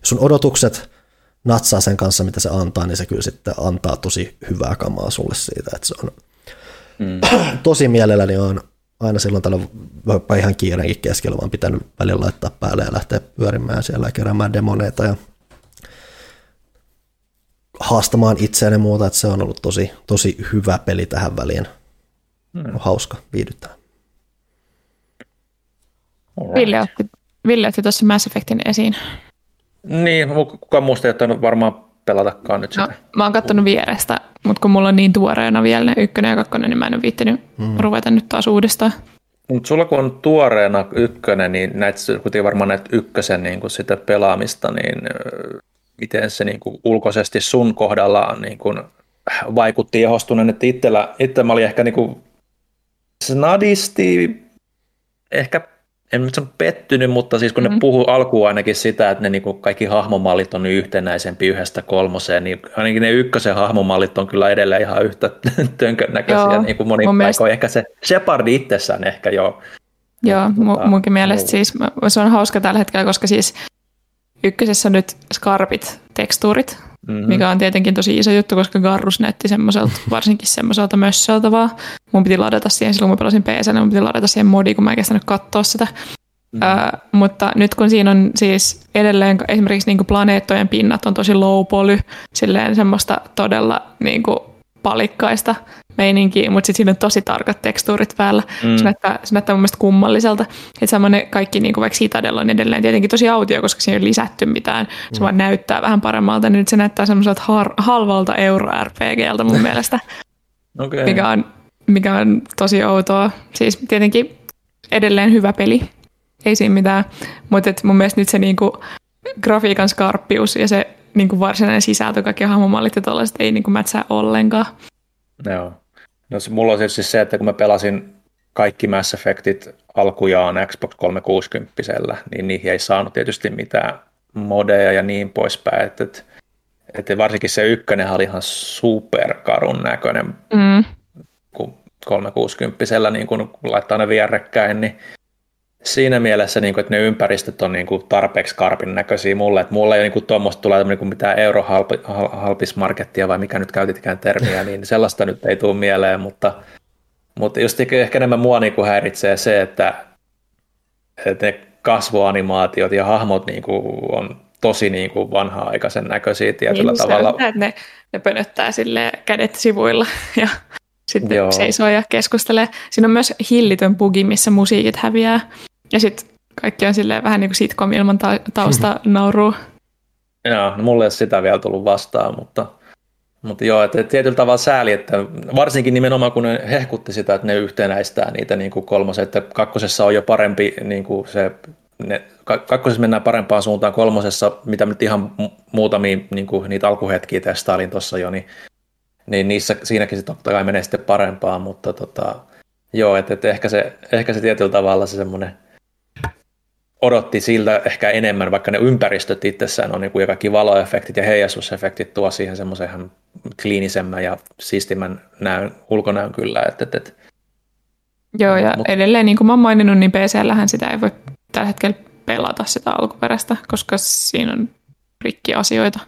jos sun odotukset natsaa sen kanssa, mitä se antaa, niin se kyllä sitten antaa tosi hyvää kamaa sulle siitä, että se on mm. tosi mielelläni on aina silloin tällä ihan kiireenkin keskellä, vaan pitänyt välillä laittaa päälle ja lähteä pyörimään siellä ja keräämään demoneita ja haastamaan itseään ja muuta, että se on ollut tosi, tosi hyvä peli tähän väliin. Mm. On hauska, viihdyttää. Ville otti, Ville otti tuossa Mass Effectin esiin. Niin, kukaan muusta ei ottanut varmaan pelatakaan nyt no, sitä. Mä oon kattonut vierestä, mutta kun mulla on niin tuoreena vielä ne ykkönen ja kakkonen, niin mä en ole viittinyt mm. ruveta nyt taas uudestaan. Mutta sulla kun on tuoreena ykkönen, niin näet kuten varmaan näet ykkösen niin kuin sitä pelaamista, niin miten se niin kuin ulkoisesti sun kohdallaan niin kuin vaikutti jahostuneen, että itsellä, itse mä olin ehkä niin kuin snadisti, ehkä en nyt sano pettynyt, mutta siis kun mm-hmm. ne puhuu alkuun ainakin sitä, että ne niin kaikki hahmomallit on yhtenäisempi yhdestä kolmoseen, niin ainakin ne ykkösen hahmomallit on kyllä edelleen ihan yhtä tönkön näköisiä, joo, niin kuin moni paikoin. Mielestä... Ehkä se Shepard itsessään ehkä jo. Joo, tota, munkin mielestä siis se on hauska tällä hetkellä, koska siis ykkösessä nyt skarpit tekstuurit, mm-hmm. mikä on tietenkin tosi iso juttu, koska Garrus näytti semmoiselta, varsinkin semmoiselta mössöltä vaan. Mun piti ladata siihen, silloin kun mä pelasin PC, niin mun piti ladata siihen modi, kun mä en kestänyt katsoa sitä. Mm-hmm. Ö, mutta nyt kun siinä on siis edelleen esimerkiksi niin planeettojen pinnat on tosi low poly, silleen semmoista todella niin kuin palikkaista meininkiä, mutta sitten siinä on tosi tarkat tekstuurit päällä. Mm. Se, näyttää, se näyttää mun mielestä kummalliselta. Että semmoinen kaikki, niin kuin vaikka Citadel on edelleen tietenkin tosi autio, koska siinä ei ole lisätty mitään. Se mm. vaan näyttää vähän paremmalta, niin nyt se näyttää semmoiselta har- halvalta euro-RPGltä mun mielestä. okay. mikä, on, mikä on tosi outoa. Siis tietenkin edelleen hyvä peli, ei siinä mitään. Mutta mun mielestä nyt se niinku grafiikan skarppius ja se niinku varsinainen sisältö, kaikki hahmomallit ja tällaiset ei niinku mätsää ollenkaan. Joo. No se, mulla on siis se, että kun mä pelasin kaikki Mass Effectit alkujaan Xbox 360, niin niihin ei saanut tietysti mitään modeja ja niin poispäin. Että, että, että varsinkin se ykkönen oli ihan superkarun näköinen, mm. kun 360 niin kun laittaa ne vierekkäin, niin siinä mielessä, niin kuin, että ne ympäristöt on niin kuin, tarpeeksi karpin näköisiä mulle, että mulla ei niin tuommoista tulee niin kuin mitään eurohalpismarkettia vai mikä nyt käytitkään termiä, niin sellaista nyt ei tule mieleen, mutta, mutta just ehkä enemmän mua niin kuin häiritsee se, että, että ne kasvoanimaatiot ja hahmot niin kuin, on tosi niin kuin vanha-aikaisen näköisiä tietyllä niin, tavalla. Se että ne, ne pönöttää sille kädet sivuilla ja sitten Joo. seisoo ja keskustelee. Siinä on myös hillitön bugi, missä musiikit häviää. Ja sitten kaikki on silleen vähän niin kuin sitcom ilman ta- tausta nauruu. Joo, no mulle ei ole sitä vielä tullut vastaan, mutta, mutta joo, että tietyllä tavalla sääli, että varsinkin nimenomaan kun ne hehkutti sitä, että ne yhtenäistää niitä niin kuin kolmosen, että kakkosessa on jo parempi niin kuin se, ne, kakkosessa mennään parempaan suuntaan, kolmosessa, mitä nyt ihan muutamia niin kuin niitä alkuhetkiä testailin tuossa jo, niin, niin niissä, siinäkin se totta kai menee sitten parempaan, mutta tota, joo, että, että ehkä, se, ehkä se tietyllä tavalla se semmoinen odotti siltä ehkä enemmän, vaikka ne ympäristöt itsessään on niin kuin ja kaikki valoefektit ja heijastusefektit tuo siihen semmoisen ihan kliinisemmän ja siistimän näön, ulkonäön kyllä. Että, että, että. Joo, ja Mut, edelleen niin kuin mä oon maininnut, niin PCllähän sitä ei voi tällä hetkellä pelata sitä alkuperäistä, koska siinä on rikkiasioita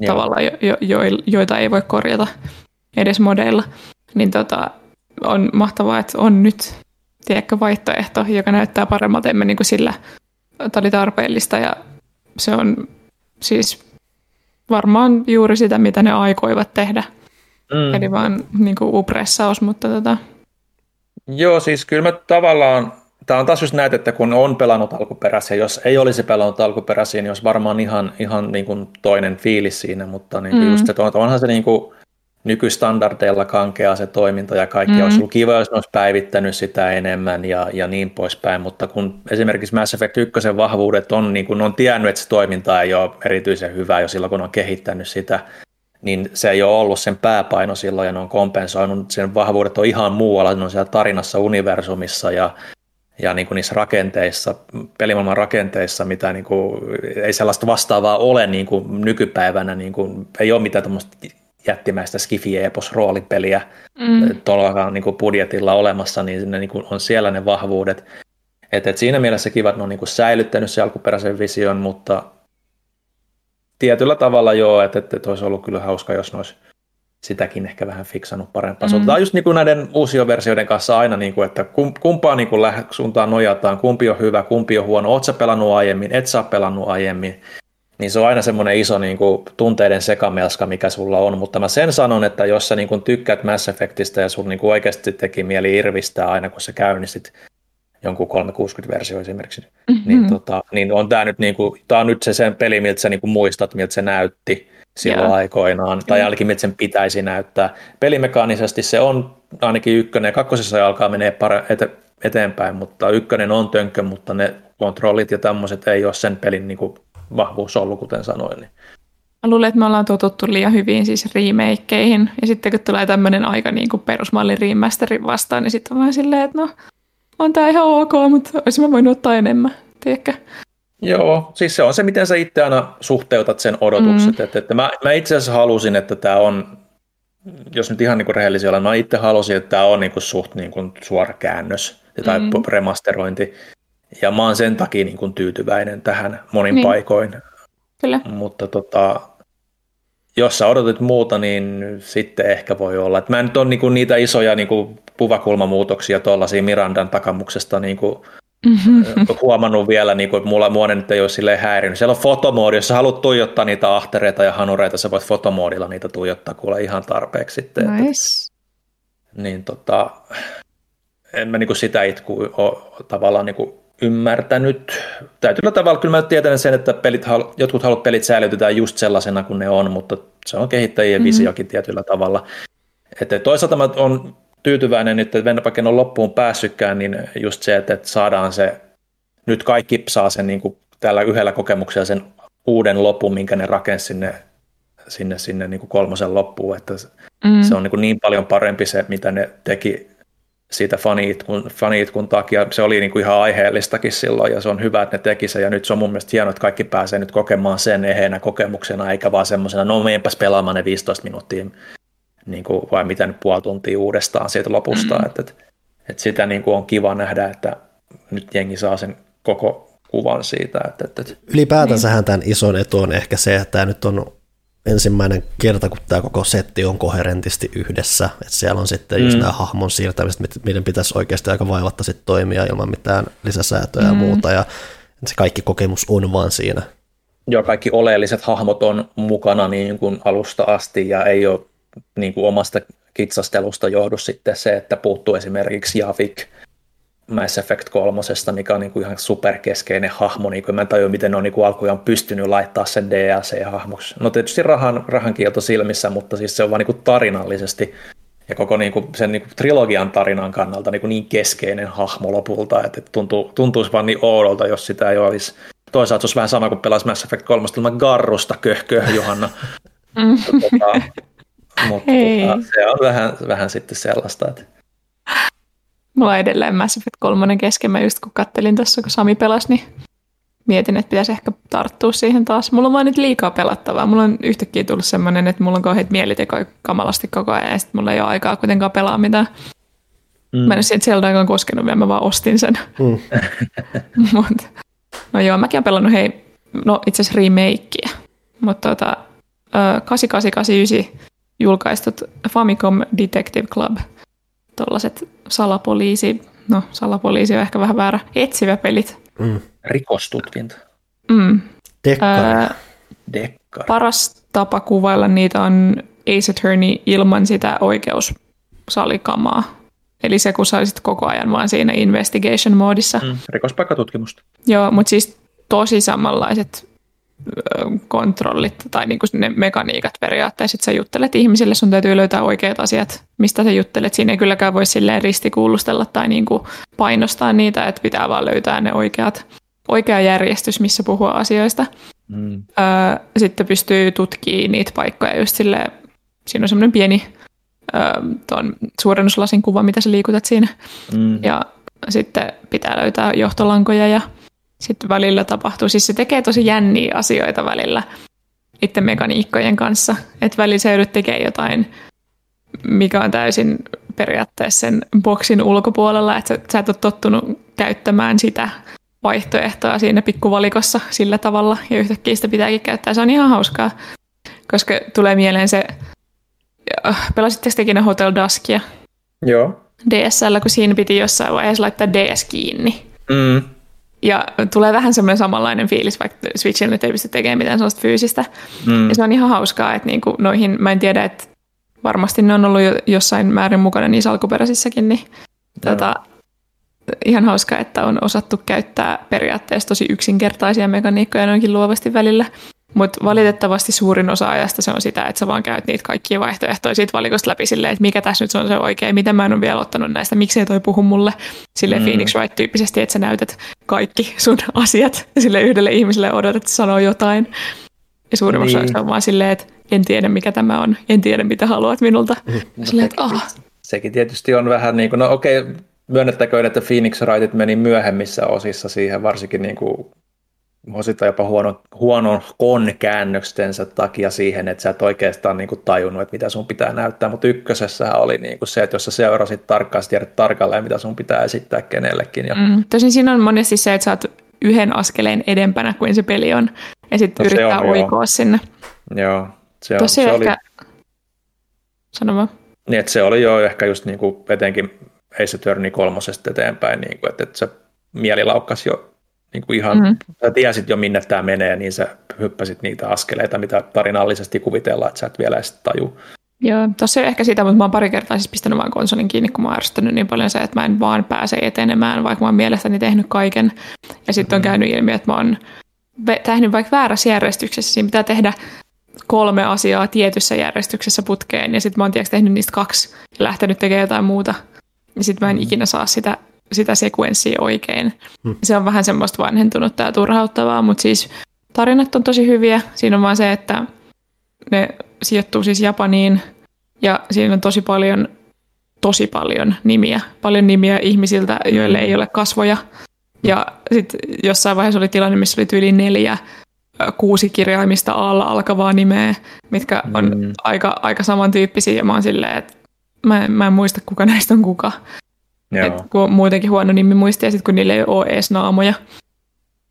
Joo. tavallaan, jo, jo, jo, joita ei voi korjata edes modeilla. Niin tota, on mahtavaa, että on nyt tiedätkö, vaihtoehto, joka näyttää paremmalta emme niin kuin sillä tämä oli tarpeellista ja se on siis varmaan juuri sitä, mitä ne aikoivat tehdä. Mm. Eli vaan niin kuin upressaus, mutta tota... Joo, siis kyllä mä tavallaan, tämä on taas just näet, että kun on pelannut alkuperäisiä, jos ei olisi pelannut alkuperäisiä, niin olisi varmaan ihan, ihan niin kuin toinen fiilis siinä, mutta niin mm. just, että onhan se niin kuin, nykystandardeilla kankea se toiminta ja kaikki. Mm-hmm. Olisi ollut kiva, jos ne olisi päivittänyt sitä enemmän ja, ja niin poispäin, mutta kun esimerkiksi Mass Effect 1 vahvuudet on, niin kun on tiennyt, että se toiminta ei ole erityisen hyvä jo silloin, kun on kehittänyt sitä, niin se ei ole ollut sen pääpaino silloin ja ne on kompensoinut. Sen vahvuudet on ihan muualla, ne on siellä tarinassa, universumissa ja, ja niin kuin niissä rakenteissa, pelimaailman rakenteissa, mitä niin kuin, ei sellaista vastaavaa ole niin kuin nykypäivänä, niin kuin, ei ole mitään tämmöistä jättimäistä skifi-epos roolipeliä mm. tuolla niin budjetilla olemassa, niin ne niin kuin on siellä ne vahvuudet. Et, et siinä mielessä kiva, että ne on niin kuin säilyttänyt se alkuperäisen vision, mutta tietyllä tavalla joo, että, että olisi ollut kyllä hauska, jos ne olisi sitäkin ehkä vähän fiksannut parempaa. Mm. Tämä on just niin kuin näiden uusien versioiden kanssa aina, niin kuin, että kumpaa niin kuin suuntaan nojataan, kumpi on hyvä, kumpi on huono, oot sä pelannut aiemmin, et sä pelannut aiemmin, niin se on aina semmoinen iso niin kuin, tunteiden sekamelska, mikä sulla on, mutta mä sen sanon, että jos sä niin kuin, tykkäät Mass Effectistä ja sun niin kuin, oikeasti teki mieli irvistää aina, kun sä käynnistit jonkun 360-versio esimerkiksi, mm-hmm. niin, tota, niin on tämä nyt, niin kuin, tää on nyt se sen peli, miltä sä niin kuin, muistat, miltä se näytti, silloin yeah. aikoinaan, tai ainakin mitä sen pitäisi näyttää. Pelimekaanisesti se on ainakin ykkönen, ja kakkosessa alkaa menee pare- ete- eteenpäin, mutta ykkönen on tönkkö, mutta ne kontrollit ja tämmöiset ei ole sen pelin niin kuin, vahvuus ollut, kuten sanoin. Niin. Mä luulen, että me ollaan totuttu liian hyvin siis remakeihin, ja sitten kun tulee tämmöinen aika niin kuin perusmallin remasterin vastaan, niin sitten on vaan silleen, että no, on tää ihan ok, mutta olisin mä voinut ottaa enemmän, tiedätkö? Joo, siis se on se, miten sä itse aina suhteutat sen odotukset. Mm. Että, että mä, mä itse asiassa halusin, että tämä on, jos nyt ihan niin rehellisiä olen, mä itse halusin, että tämä on niin kuin suht niin kuin suora käännös tai mm. remasterointi. Ja mä oon sen takia niin kuin tyytyväinen tähän monin niin. paikoin. Kyllä. Mutta tota, jos sä odotit muuta, niin sitten ehkä voi olla. Että mä en nyt ole niinku niitä isoja niinku puvakulmamuutoksia tuollaisia Mirandan takamuksesta niinku mm-hmm. huomannut vielä, niin kuin, että mulla muonen nyt ei ole silleen häirinyt. Siellä on fotomoodi, jos sä haluat tuijottaa niitä ahtereita ja hanureita, sä voit fotomoodilla niitä tuijottaa kuule ihan tarpeeksi sitten. Nice. Että, niin tota, en mä niin sitä itku ole tavallaan niin ymmärtänyt. Täytyy tavalla kyllä mä tiedän sen, että pelit, jotkut haluat pelit säilytetään just sellaisena kuin ne on, mutta se on kehittäjien mm-hmm. visiokin tietyllä tavalla. Että toisaalta mä on tyytyväinen nyt, että vaikka en ole loppuun päässytkään, niin just se, että saadaan se, nyt kaikki saa sen niin kuin tällä yhdellä kokemuksella sen uuden lopun, minkä ne rakensi sinne, sinne, sinne niin kuin kolmosen loppuun, että mm. se on niin, kuin niin paljon parempi se, mitä ne teki siitä faniitkun, faniitkun takia. Se oli niin kuin ihan aiheellistakin silloin ja se on hyvä, että ne teki sen ja nyt se on mun mielestä hienoa, että kaikki pääsee nyt kokemaan sen eheenä kokemuksena eikä vaan semmoisena, no meenpäs pelaamaan ne 15 minuuttia niin kuin, vai mitä nyt puoli tuntia uudestaan siitä lopusta. Mm-hmm. Että, että, että sitä niin kuin on kiva nähdä, että nyt jengi saa sen koko kuvan siitä. Että, että, Ylipäätänsähän niin. tämän ison etu on ehkä se, että tämä nyt on ensimmäinen kerta, kun tämä koko setti on koherentisti yhdessä. Että siellä on sitten mm. just nämä hahmon siirtämiset, miten pitäisi oikeasti aika vaivatta sitten toimia ilman mitään lisäsäätöjä mm. ja muuta. Ja se kaikki kokemus on vaan siinä. Joo, kaikki oleelliset hahmot on mukana niin kuin alusta asti ja ei ole niin kuin omasta kitsastelusta johdu sitten se, että puuttuu esimerkiksi Javik Mass Effect 3, mikä on niin kuin ihan superkeskeinen hahmo, niin kuin mä en tajua, miten ne on niin kuin alkujaan pystynyt laittaa sen DLC-hahmoksi. No tietysti rahan, rahan kielto silmissä, mutta siis se on vaan niin kuin tarinallisesti ja koko niin kuin sen niin kuin trilogian tarinan kannalta niin, kuin niin keskeinen hahmo lopulta, että tuntuu, tuntuisi vaan niin oudolta, jos sitä ei olisi. Toisaalta se olisi vähän sama kuin pelaisi Mass Effect 3 ilman Garrusta, köh, köh Johanna. Mm. Tota, mutta tota, se on vähän, vähän sitten sellaista, että Mulla on edelleen Mass Effect 3 kesken. Mä just kun kattelin tässä, kun Sami pelasi, niin mietin, että pitäisi ehkä tarttua siihen taas. Mulla on vaan nyt liikaa pelattavaa. Mulla on yhtäkkiä tullut semmoinen, että mulla on kauheat mielitekoja kamalasti koko ajan ja sitten mulla ei ole aikaa kuitenkaan pelaa mitään. Mm. Mä en ole Zelda aikaan koskenut vielä, mä vaan ostin sen. Mm. Mut, no joo, mäkin olen pelannut hei, no itse asiassa remakeä. Mutta tota, 8889 julkaistut Famicom Detective Club, tuollaiset salapoliisi, no salapoliisi on ehkä vähän väärä, etsivä pelit. Mm. Rikostutkinta. Mm. Dekkari. Dekkari. Paras tapa kuvailla niitä on Ace Attorney ilman sitä oikeussalikamaa. Eli se, kun saisit koko ajan vaan siinä investigation-moodissa. Mm. Rikospaikkatutkimusta. Joo, mutta siis tosi samanlaiset kontrollit tai niin kuin ne mekaniikat periaatteessa, että sä juttelet ihmisille, sun täytyy löytää oikeat asiat, mistä sä juttelet. Siinä ei kylläkään voi silleen ristikuulustella tai niin kuin painostaa niitä, että pitää vaan löytää ne oikeat, oikea järjestys, missä puhua asioista. Mm. sitten pystyy tutkimaan niitä paikkoja just silleen, siinä on semmoinen pieni tuon suurennuslasin kuva, mitä sä liikutat siinä. Mm. Ja sitten pitää löytää johtolankoja ja sitten välillä tapahtuu. Siis se tekee tosi jänniä asioita välillä itse mekaniikkojen kanssa. Että välillä se joudut tekemään jotain, mikä on täysin periaatteessa sen boksin ulkopuolella, että sä, sä et ole tottunut käyttämään sitä vaihtoehtoa siinä pikkuvalikossa sillä tavalla, ja yhtäkkiä sitä pitääkin käyttää. Se on ihan hauskaa, koska tulee mieleen se, pelasitteko tekin Hotel Duskia? Joo. DSL, kun siinä piti jossain vaiheessa laittaa DS kiinni. Mm. Ja tulee vähän semmoinen samanlainen fiilis, vaikka Switchillä nyt ei pysty tekemään mitään sellaista fyysistä. Mm. Ja se on ihan hauskaa, että niinku noihin, mä en tiedä, että varmasti ne on ollut jo jossain määrin mukana niissä alkuperäisissäkin, niin tota, ihan hauskaa, että on osattu käyttää periaatteessa tosi yksinkertaisia mekaniikkoja noinkin luovasti välillä. Mutta valitettavasti suurin osa ajasta se on sitä, että sä vaan käyt niitä kaikkia vaihtoehtoja siitä valikosta läpi silleen, että mikä tässä nyt on se oikein, mitä mä en ole vielä ottanut näistä, miksei toi puhu mulle sille mm. Phoenix Wright-tyyppisesti, että sä näytät kaikki sun asiat sille yhdelle ihmiselle odotat, että sanoo jotain. Ja suurin osa niin. on vaan silleen, että en tiedä mikä tämä on, en tiedä mitä haluat minulta. No, silleen, että, ah. Sekin tietysti on vähän niin kuin, no okei, okay, myönnettäköön, että Phoenix Wrightit meni myöhemmissä osissa siihen, varsinkin niin kuin osittain jopa huono, huonon kon-käännöstensä takia siihen, että sä et oikeastaan niin kuin tajunnut, että mitä sun pitää näyttää, mutta ykkösessä oli niin kuin se, että jos sä seurasit tarkkaan, sä tiedät tarkalleen, mitä sun pitää esittää kenellekin. Ja... Mm, tosin siinä on monesti se, että sä oot yhden askeleen edempänä kuin se peli on, ja sitten no, yrittää on, oikoa joo. sinne. Joo, se, on, se, se ehkä... oli... Sano vaan. Niin, että se oli jo ehkä just niin kuin etenkin Ace Attorney kolmosesta eteenpäin, niin kuin, että, että se mieli laukkasi jo niin kuin ihan, mm-hmm. sä tiesit jo minne tämä menee, niin sä hyppäsit niitä askeleita, mitä tarinallisesti kuvitellaan, että sä et vielä edes taju. Joo, tossa ei ehkä sitä, mutta mä oon pari kertaa siis pistänyt vaan konsolin kiinni, kun mä oon ärsyttänyt niin paljon se, että mä en vaan pääse etenemään, vaikka mä oon mielestäni tehnyt kaiken. Ja sitten on mm-hmm. käynyt ilmi, että mä oon tehnyt vaikka väärässä järjestyksessä. Siinä pitää tehdä kolme asiaa tietyssä järjestyksessä putkeen, ja sitten mä oon tiedätkö, tehnyt niistä kaksi ja lähtenyt tekemään jotain muuta. Ja sitten mä en mm. ikinä saa sitä sitä sekuenssia oikein. Hmm. Se on vähän semmoista vanhentunutta ja turhauttavaa, mutta siis tarinat on tosi hyviä. Siinä on vaan se, että ne sijoittuu siis Japaniin ja siinä on tosi paljon, tosi paljon nimiä. Paljon nimiä ihmisiltä, joille ei ole kasvoja. Ja sitten jossain vaiheessa oli tilanne, missä oli yli neljä kuusi kirjaimista alla alkavaa nimeä, mitkä on mm. aika, aika samantyyppisiä. Ja mä oon silleen, että mä en, mä en muista, kuka näistä on kuka. Et kun on muutenkin huono nimi muistia, sit kun niillä ei ole edes naamoja,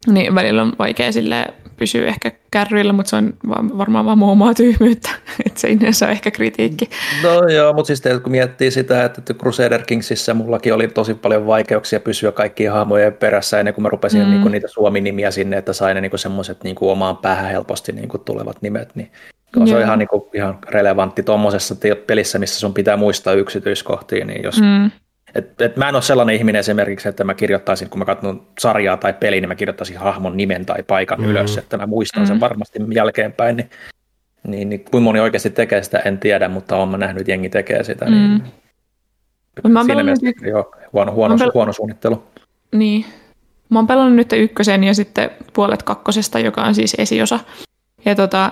niin välillä on vaikea sille pysyä ehkä kärryillä, mutta se on varmaan vaan omaa tyhmyyttä, että se ei ole ehkä kritiikki. No joo, mutta siis kun miettii sitä, että Crusader Kingsissä mullakin oli tosi paljon vaikeuksia pysyä kaikkien hahmojen perässä ennen kuin mä rupesin mm. niinku niitä suomi-nimiä sinne, että sain ne niinku semmoiset niinku omaan päähän helposti niinku tulevat nimet, niin se on ihan, niinku, ihan relevantti tuommoisessa pelissä, missä sun pitää muistaa yksityiskohtia, niin jos mm et, et mä en ole sellainen ihminen esimerkiksi, että mä kirjoittaisin, kun mä katson sarjaa tai peliä, niin mä kirjoittaisin hahmon nimen tai paikan mm-hmm. ylös, että mä muistan sen mm-hmm. varmasti jälkeenpäin. Niin, niin, niin kuinka moni oikeasti tekee sitä, en tiedä, mutta olen mä nähnyt, että jengi tekee sitä. Niin mm. Mä siinä mielessä nyt... jo, huono, huono, pel... huono suunnittelu. Niin. Mä oon pelannut nyt ykkösen ja sitten puolet kakkosesta, joka on siis esiosa. Ja tota,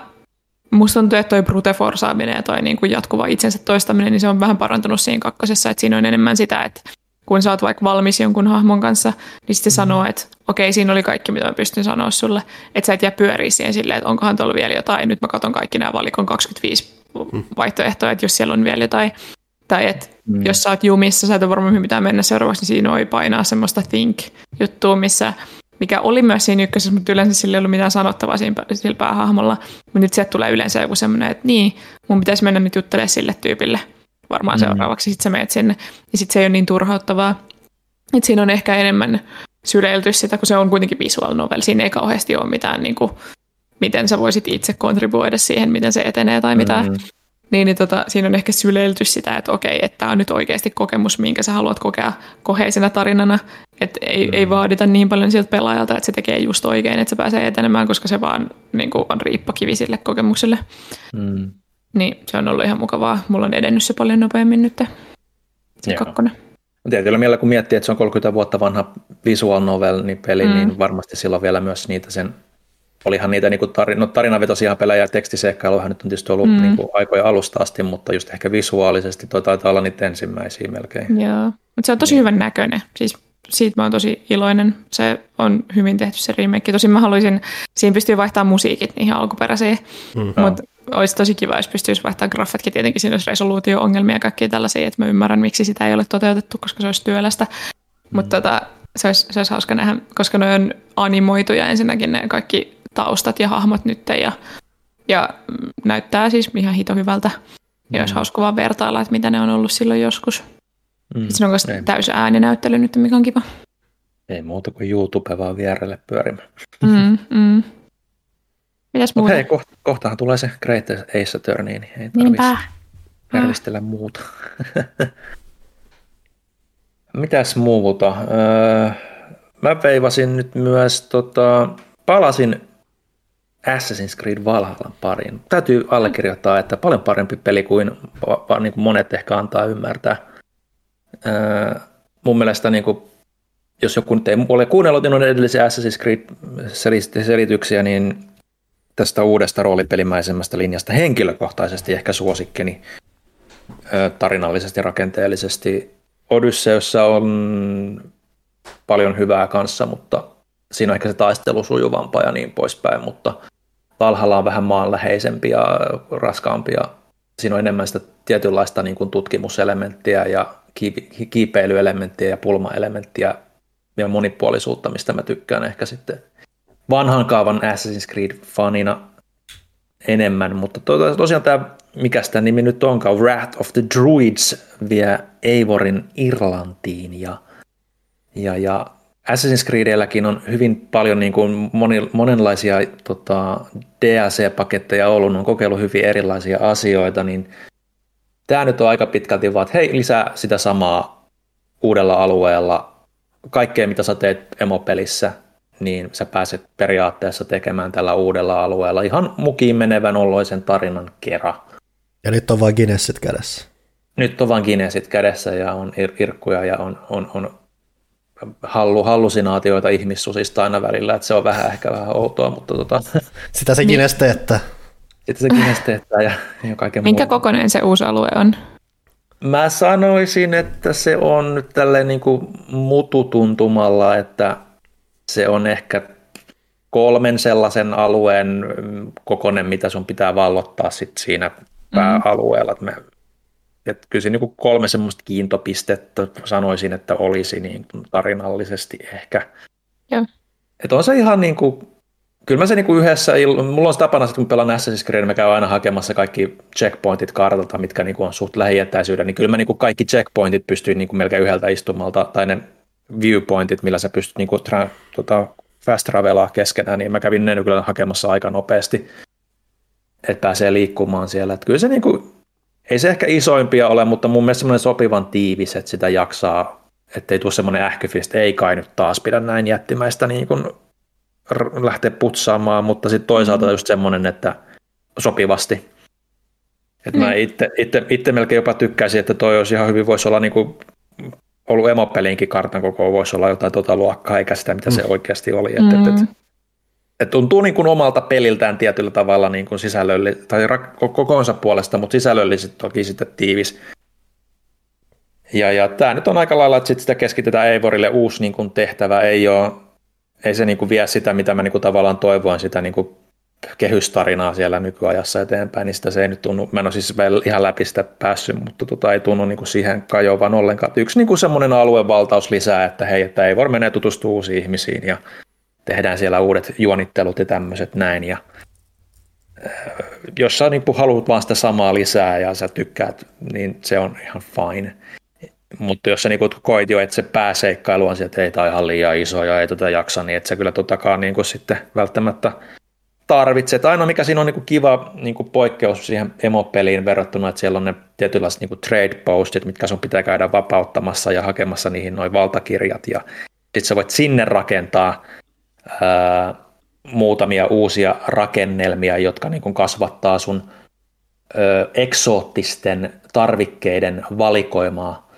musta tuntuu, että toi brute forsaaminen ja toi niin kuin jatkuva itsensä toistaminen, niin se on vähän parantunut siinä kakkosessa, että siinä on enemmän sitä, että kun sä oot vaikka valmis jonkun hahmon kanssa, niin sitten sanoo, että okei, siinä oli kaikki, mitä mä pystyn sanoa sulle. Että sä et jää pyöriä siihen silleen, että onkohan tuolla vielä jotain. Nyt mä katson kaikki nämä valikon 25 vaihtoehtoja, että jos siellä on vielä jotain. Tai että mm. jos sä oot jumissa, sä et ole varmaan mitään mennä seuraavaksi, niin siinä voi painaa semmoista think-juttua, missä mikä oli myös siinä ykkösessä, mutta yleensä sillä ei ollut mitään sanottavaa siinä, sillä päähahmolla. Mutta nyt sieltä tulee yleensä joku semmoinen, että niin, mun pitäisi mennä nyt juttelemaan sille tyypille varmaan mm. seuraavaksi, sitten sä menet sinne. Ja sitten se ei ole niin turhauttavaa. Että siinä on ehkä enemmän syleilty sitä, kun se on kuitenkin visual novel. Siinä ei kauheasti ole mitään, niin kuin, miten sä voisit itse kontribuoida siihen, miten se etenee tai mitä. Mm. Niin, niin tota, siinä on ehkä syleilty sitä, että okei, että tämä on nyt oikeasti kokemus, minkä sä haluat kokea koheisena tarinana. Että ei, mm. ei vaadita niin paljon siltä pelaajalta, että se tekee just oikein, että se pääsee etenemään, koska se vaan niin kuin, on riippakivi sille kokemukselle. Mm. Niin se on ollut ihan mukavaa. Mulla on edennyt se paljon nopeammin nyt, se Joo. kakkonen. Tietyllä mielellä, kun miettii, että se on 30 vuotta vanha visual novel niin peli, mm. niin varmasti silloin vielä myös niitä sen olihan niitä niin tarin, no, tarinavetoisia pelejä ja tekstiseikkailuhan nyt on tietysti ollut mm. niin kuin aikoja alusta asti, mutta just ehkä visuaalisesti toi taitaa olla niitä ensimmäisiä melkein. Joo, mutta se on tosi niin. hyvän näköinen. Siis siitä mä oon tosi iloinen. Se on hyvin tehty se remake. Tosin mä haluaisin, siinä pystyy vaihtamaan musiikit niihin alkuperäisiin, mm. mutta olisi tosi kiva, jos pystyisi vaihtamaan graffatkin. Tietenkin siinä olisi resoluutio-ongelmia ja kaikkia tällaisia, että mä ymmärrän, miksi sitä ei ole toteutettu, koska se olisi työlästä. Mm. Mutta tota, se, olisi, se olisi hauska nähdä, koska ne on animoituja ensinnäkin ne kaikki taustat ja hahmot nyt ja, ja näyttää siis ihan hito hyvältä. Ja olisi mm. hauska vaan vertailla, että mitä ne on ollut silloin joskus. Mm. Sitten on myös täysin ääninäyttely nyt, mikä on kiva. Ei muuta kuin YouTube vaan vierelle pyörimään. Mm, mm. Mitäs muuta? hei, kohta, kohtahan tulee se Great Ace Attorney, niin ei tarvitse järjestellä muuta. Mitäs muuta? Öö, mä veivasin nyt myös, tota, palasin Assassin's Creed Valhallan pariin. Täytyy allekirjoittaa, että paljon parempi peli kuin, niin kuin monet ehkä antaa ymmärtää. Öö, mun mielestä niin kuin, jos joku nyt ei ole kuunnellut minun edellisiä Assassin's Creed-selityksiä, niin tästä uudesta roolipelimäisemmästä linjasta henkilökohtaisesti ehkä suosikkeni tarinallisesti rakenteellisesti. Odysseossa on paljon hyvää kanssa, mutta siinä on ehkä se taistelu sujuvampaa ja niin poispäin, mutta Valhalla on vähän maanläheisempi ja raskaampi ja siinä on enemmän sitä tietynlaista niin kuin tutkimuselementtiä ja kiipeilyelementtiä ja pulmaelementtiä ja monipuolisuutta, mistä mä tykkään ehkä sitten vanhan kaavan Assassin's Creed-fanina enemmän, mutta to, tosiaan tämä, mikä sitä nimi nyt onkaan, Wrath of the Druids vie Eivorin Irlantiin ja, ja, ja Assassin's Creedelläkin on hyvin paljon niin kuin moni, monenlaisia tota, DLC-paketteja ollut, on kokeillut hyvin erilaisia asioita, niin tämä nyt on aika pitkälti vaan, että hei, lisää sitä samaa uudella alueella, kaikkea mitä sä teet emopelissä, niin sä pääset periaatteessa tekemään tällä uudella alueella ihan mukiin menevän oloisen tarinan kera. Ja nyt on vain Guinnessit kädessä. Nyt on vain Guinnessit kädessä ja on ir- irkkuja ja on, on, on hallu, hallusinaatioita ihmissusista aina välillä, että se on vähän ehkä vähän outoa, mutta tota... Sitä se Guinness teettää. Sitä se Guinness teettää ja, ja kaiken Minkä muuta. kokoinen se uusi alue on? Mä sanoisin, että se on nyt tälleen niin kuin mututuntumalla, että se on ehkä kolmen sellaisen alueen kokonen, mitä sun pitää vallottaa sit siinä pääalueella. Mm-hmm. Että me, että kyllä se niin kolme semmoista kiintopistettä sanoisin, että olisi niin tarinallisesti ehkä. Joo. Että on se ihan niin kuin, kyllä mä se niin kuin yhdessä, mulla on se tapana, että kun pelaan Assassin's Creed, mä käyn aina hakemassa kaikki checkpointit kartalta, mitkä niin kuin on suht lähietäisyyden, niin kyllä mä niin kuin kaikki checkpointit pystyin niin kuin melkein yhdeltä istumalta, tai ne viewpointit, millä sä pystyt niin kuin, tra, tota, fast travelaa keskenään, niin mä kävin ne kyllä hakemassa aika nopeasti, että pääsee liikkumaan siellä. Että kyllä se niin kuin, ei se ehkä isoimpia ole, mutta mun mielestä semmoinen sopivan tiivis, että sitä jaksaa, ettei tule semmoinen ähkyfist, ei kai nyt taas pidä näin jättimäistä niin kuin lähteä putsaamaan, mutta sitten toisaalta mm. just semmoinen, että sopivasti. Et mm. mä itse, itse, itse melkein jopa tykkäisin, että toi olisi ihan hyvin, voisi olla niin kuin ollut emopelinkin kartan koko voisi olla jotain tuota luokkaa, eikä sitä, mitä se mm. oikeasti oli. Et, mm. et, et, et tuntuu niin kuin omalta peliltään tietyllä tavalla niin kuin sisällölli, tai kokoonsa puolesta, mutta sisällöllisesti toki sitten tiivis. Ja, ja tämä nyt on aika lailla, että sit sitä keskitetään Eivorille uusi niin kuin tehtävä, ei, ole, ei se niin kuin vie sitä, mitä mä niin kuin tavallaan toivoin, sitä niin kuin kehystarinaa siellä nykyajassa eteenpäin, niin sitä se ei nyt tunnu, mä en ole siis ihan läpi sitä päässyt, mutta tota, ei tunnu niin kuin siihen kajoavan ollenkaan. Yksi niin kuin semmoinen aluevaltaus lisää, että hei, että ei voi mennä tutustua uusiin ihmisiin ja tehdään siellä uudet juonittelut ja tämmöiset näin. Ja, äh, jos sä niin haluat vaan sitä samaa lisää ja sä tykkäät, niin se on ihan fine. Mutta jos sä niin koit jo, että se pääseikkailu on sieltä, että ei ihan liian iso ja ei tätä jaksa, niin et sä kyllä totakaan niin sitten välttämättä – tarvitset. Ainoa mikä siinä on niin kiva niin poikkeus siihen emopeliin verrattuna, että siellä on ne tietynlaiset niin trade postit, mitkä sun pitää käydä vapauttamassa ja hakemassa niihin noin valtakirjat ja sitten sä voit sinne rakentaa ää, muutamia uusia rakennelmia, jotka niin kuin kasvattaa sun ää, eksoottisten tarvikkeiden valikoimaa.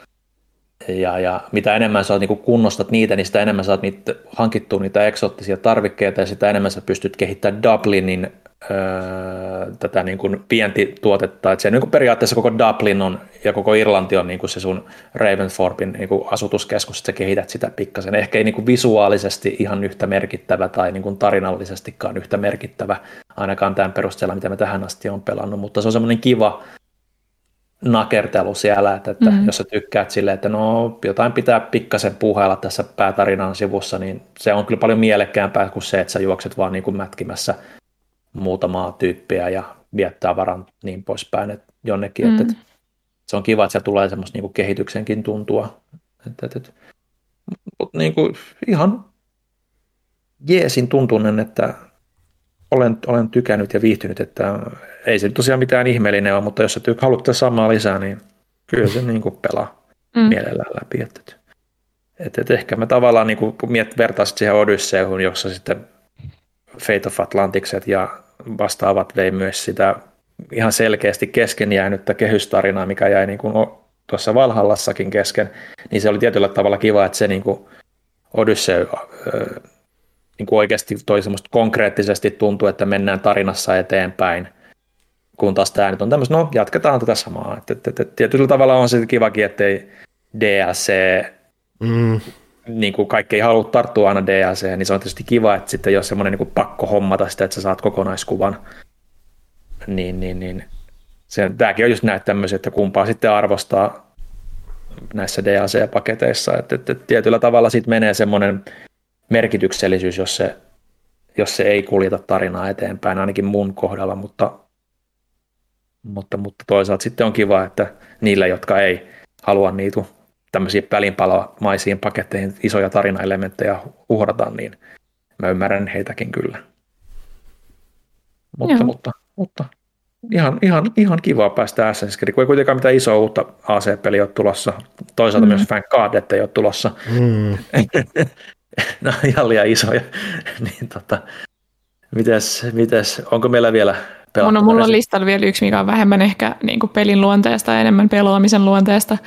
Ja, ja mitä enemmän sä niin kunnostat niitä, niin sitä enemmän saat niitä, hankittua niitä eksoottisia tarvikkeita ja sitä enemmän sä pystyt kehittämään Dublinin öö, tätä niin kuin vientituotetta, että se niin kuin periaatteessa koko Dublin on ja koko Irlanti on niin kuin se sun Ravensthorpin niin kuin asutuskeskus, että sä kehität sitä pikkasen. Ehkä ei niin kuin visuaalisesti ihan yhtä merkittävä tai niin kuin tarinallisestikaan yhtä merkittävä, ainakaan tämän perusteella, mitä me tähän asti on pelannut, mutta se on semmoinen kiva nakertelu siellä, että, että mm-hmm. jos sä tykkäät silleen, että no jotain pitää pikkasen puhailla tässä päätarinan sivussa, niin se on kyllä paljon mielekkäämpää kuin se, että sä juokset vaan niin kuin mätkimässä muutamaa tyyppiä ja viettää varan niin poispäin että jonnekin. Mm. Että, että se on kiva, että se tulee semmoista niin kuin kehityksenkin tuntua. Että, että, että, mutta niin kuin ihan jeesin tuntunen, että olen, olen tykännyt ja viihtynyt, että ei se tosiaan mitään ihmeellinen ole, mutta jos sä haluat samaa lisää, niin kyllä se niin kuin pelaa mm. mielellään läpi. Että, että, että ehkä mä tavallaan, niin kuin, miet vertaisit siihen Odysseyhun, jossa sitten Fate of Atlanticset ja vastaavat vei myös sitä ihan selkeästi kesken jäänyttä kehystarinaa, mikä jäi niin kuin tuossa Valhallassakin kesken, niin se oli tietyllä tavalla kiva, että se niin kuin Odyssey niin kuin oikeasti toi semmoista konkreettisesti tuntuu, että mennään tarinassa eteenpäin, kun taas tämä nyt on tämmöistä, no jatketaan tätä samaa. tietyllä tavalla on se kivakin, ettei DLC mm niin kuin kaikki ei halua tarttua aina DLC, niin se on tietysti kiva, että sitten jos semmoinen niin pakko hommata sitä, että sä saat kokonaiskuvan, niin, niin, niin. Se, tämäkin on just näitä tämmöisiä, että kumpaa sitten arvostaa näissä DLC-paketeissa, että, että, tietyllä tavalla sitten menee semmoinen merkityksellisyys, jos se, jos se ei kuljeta tarinaa eteenpäin, ainakin mun kohdalla, mutta, mutta, mutta toisaalta sitten on kiva, että niillä, jotka ei halua niitä tämmöisiin välinpalomaisiin paketteihin isoja tarinaelementtejä uhrataan, niin mä ymmärrän heitäkin kyllä. Mutta, Joo. mutta, mutta ihan, ihan, ihan kiva päästä Assassin's Creed, kun ei kuitenkaan mitään isoa uutta AC-peliä ole tulossa. Toisaalta mm. myös Fan Card ei ole tulossa. Mm. no ihan liian isoja. niin tota, mites, mites, onko meillä vielä pelattu? No, mulla on listalla vielä yksi, mikä on vähemmän ehkä niin kuin pelin luonteesta ja enemmän pelaamisen luonteesta.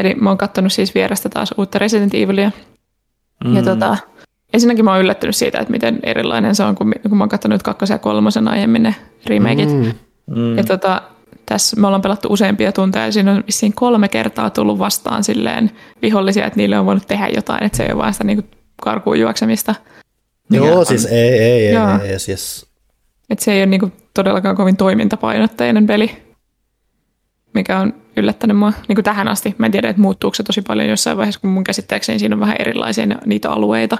Eli mä oon katsonut siis vierestä taas uutta Resident Evilia. Mm. Ja tota, ensinnäkin mä oon yllättynyt siitä, että miten erilainen se on, kun, kun mä oon katsonut kakkosen ja kolmosen aiemmin ne remakeit. Mm. Mm. Ja tota, tässä me ollaan pelattu useampia tunteja ja siinä on vissiin kolme kertaa tullut vastaan silleen vihollisia, että niille on voinut tehdä jotain, että se ei ole vaan sitä niin karkuun juoksemista. Joo, on, siis ei, ei, ei, ei, ei siis. Että se ei ole niin todellakaan kovin toimintapainotteinen peli, mikä on yllättänyt mua niin kuin tähän asti. Mä en tiedä, että muuttuuko se tosi paljon jossain vaiheessa, kun mun käsittääkseni siinä on vähän erilaisia niitä alueita.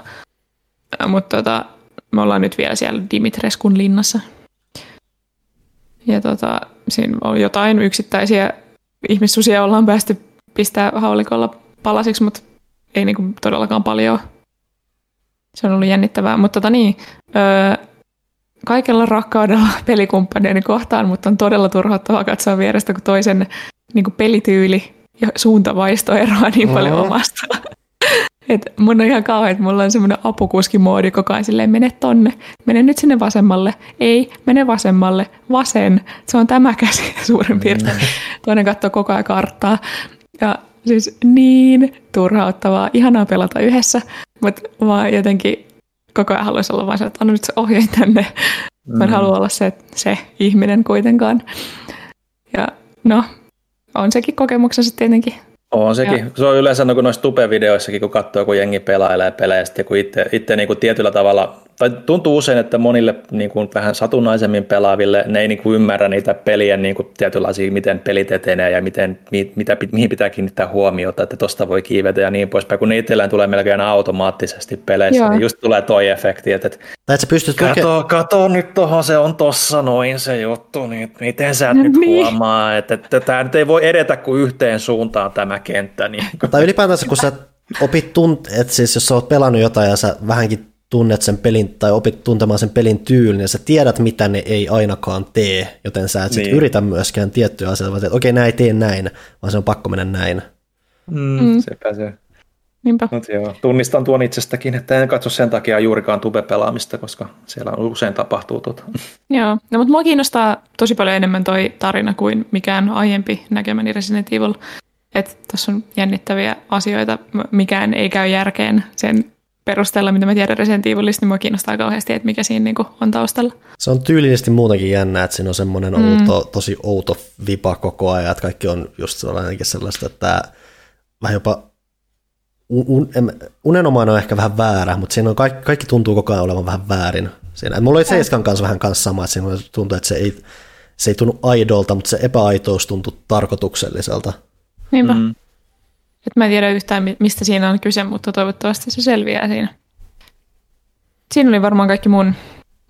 Mutta tota, me ollaan nyt vielä siellä Dimitreskun linnassa. Ja tota, siinä on jotain yksittäisiä ihmissusia ollaan päästy pistää haulikolla palasiksi, mutta ei niinku todellakaan paljon. Se on ollut jännittävää. Mutta tota niin, öö, kaikella rakkaudella pelikumppaneiden kohtaan, mutta on todella turhauttavaa katsoa vierestä, kun toisen niin kuin pelityyli ja suuntavaisto eroaa niin paljon mm-hmm. omasta. Et mun on ihan kauhean, että mulla on semmoinen apukuskimoodi koko ajan silleen, mene tonne, mene nyt sinne vasemmalle, ei, mene vasemmalle, vasen, se on tämä käsi suurin piirtein. Mm. Toinen katsoo koko ajan karttaa. Ja siis niin turhauttavaa, ihanaa pelata yhdessä, mutta mä jotenkin koko ajan haluaisin olla vaan se, että anna nyt se ohje tänne. Mä en mm. halua olla se, se ihminen kuitenkaan. Ja no, on sekin kokemuksessa tietenkin. On sekin. Ja. Se on yleensä no, kun noissa tupe-videoissakin, kun katsoo, kun jengi pelailee pelejä, sitten kun itse, itse niin kuin tietyllä tavalla tai tuntuu usein, että monille niin kuin vähän satunnaisemmin pelaaville ne ei niin kuin ymmärrä niitä pelien niin kuin tietynlaisia, miten pelit etenee ja miten, mi, mitä, mihin pitää kiinnittää huomiota, että tosta voi kiivetä ja niin poispäin, kun ne itselleen tulee melkein automaattisesti peleissä, Joo. niin just tulee toi efekti, että, että että pystyt kato, kato nyt tuohon, se on tossa noin se juttu, niin miten sä no, nyt niin. huomaa, että, että, että tämä nyt ei voi edetä kuin yhteen suuntaan tämä kenttä. Niin. Tai ylipäätänsä, kun sä opit tunt, että siis jos sä oot pelannut jotain ja sä vähänkin tunnet sen pelin tai opit tuntemaan sen pelin tyylin ja sä tiedät, mitä ne ei ainakaan tee, joten sä et niin. sit yritä myöskään tiettyjä asioita, että okei, okay, näin tee näin, vaan se on pakko mennä näin. Mm, mm. Sepä se. Niinpä. Mut joo, tunnistan tuon itsestäkin, että en katso sen takia juurikaan tube-pelaamista, koska siellä usein tapahtuu tuota. Joo, no, mutta mua kiinnostaa tosi paljon enemmän toi tarina kuin mikään aiempi näkemäni Resident Evil. Että tässä on jännittäviä asioita, mikään ei käy järkeen sen perusteella, mitä mä tiedän Resident Evilista, niin mua kiinnostaa kauheasti, että mikä siinä niinku on taustalla. Se on tyylisesti muutenkin jännä, että siinä on semmoinen mm. outo, tosi outo vipa koko ajan, että kaikki on just sellaista, että vähän jopa un, unenomainen on ehkä vähän väärä, mutta siinä on kaikki, kaikki tuntuu koko ajan olevan vähän väärin. Siinä. Mulla oli Seiskan kanssa vähän kanssa sama, että siinä tuntuu, että se ei, se ei tunnu aidolta, mutta se epäaitous tuntuu tarkoitukselliselta. Niinpä. Mm. Et mä en tiedä yhtään, mistä siinä on kyse, mutta toivottavasti se selviää siinä. Siinä oli varmaan kaikki mun.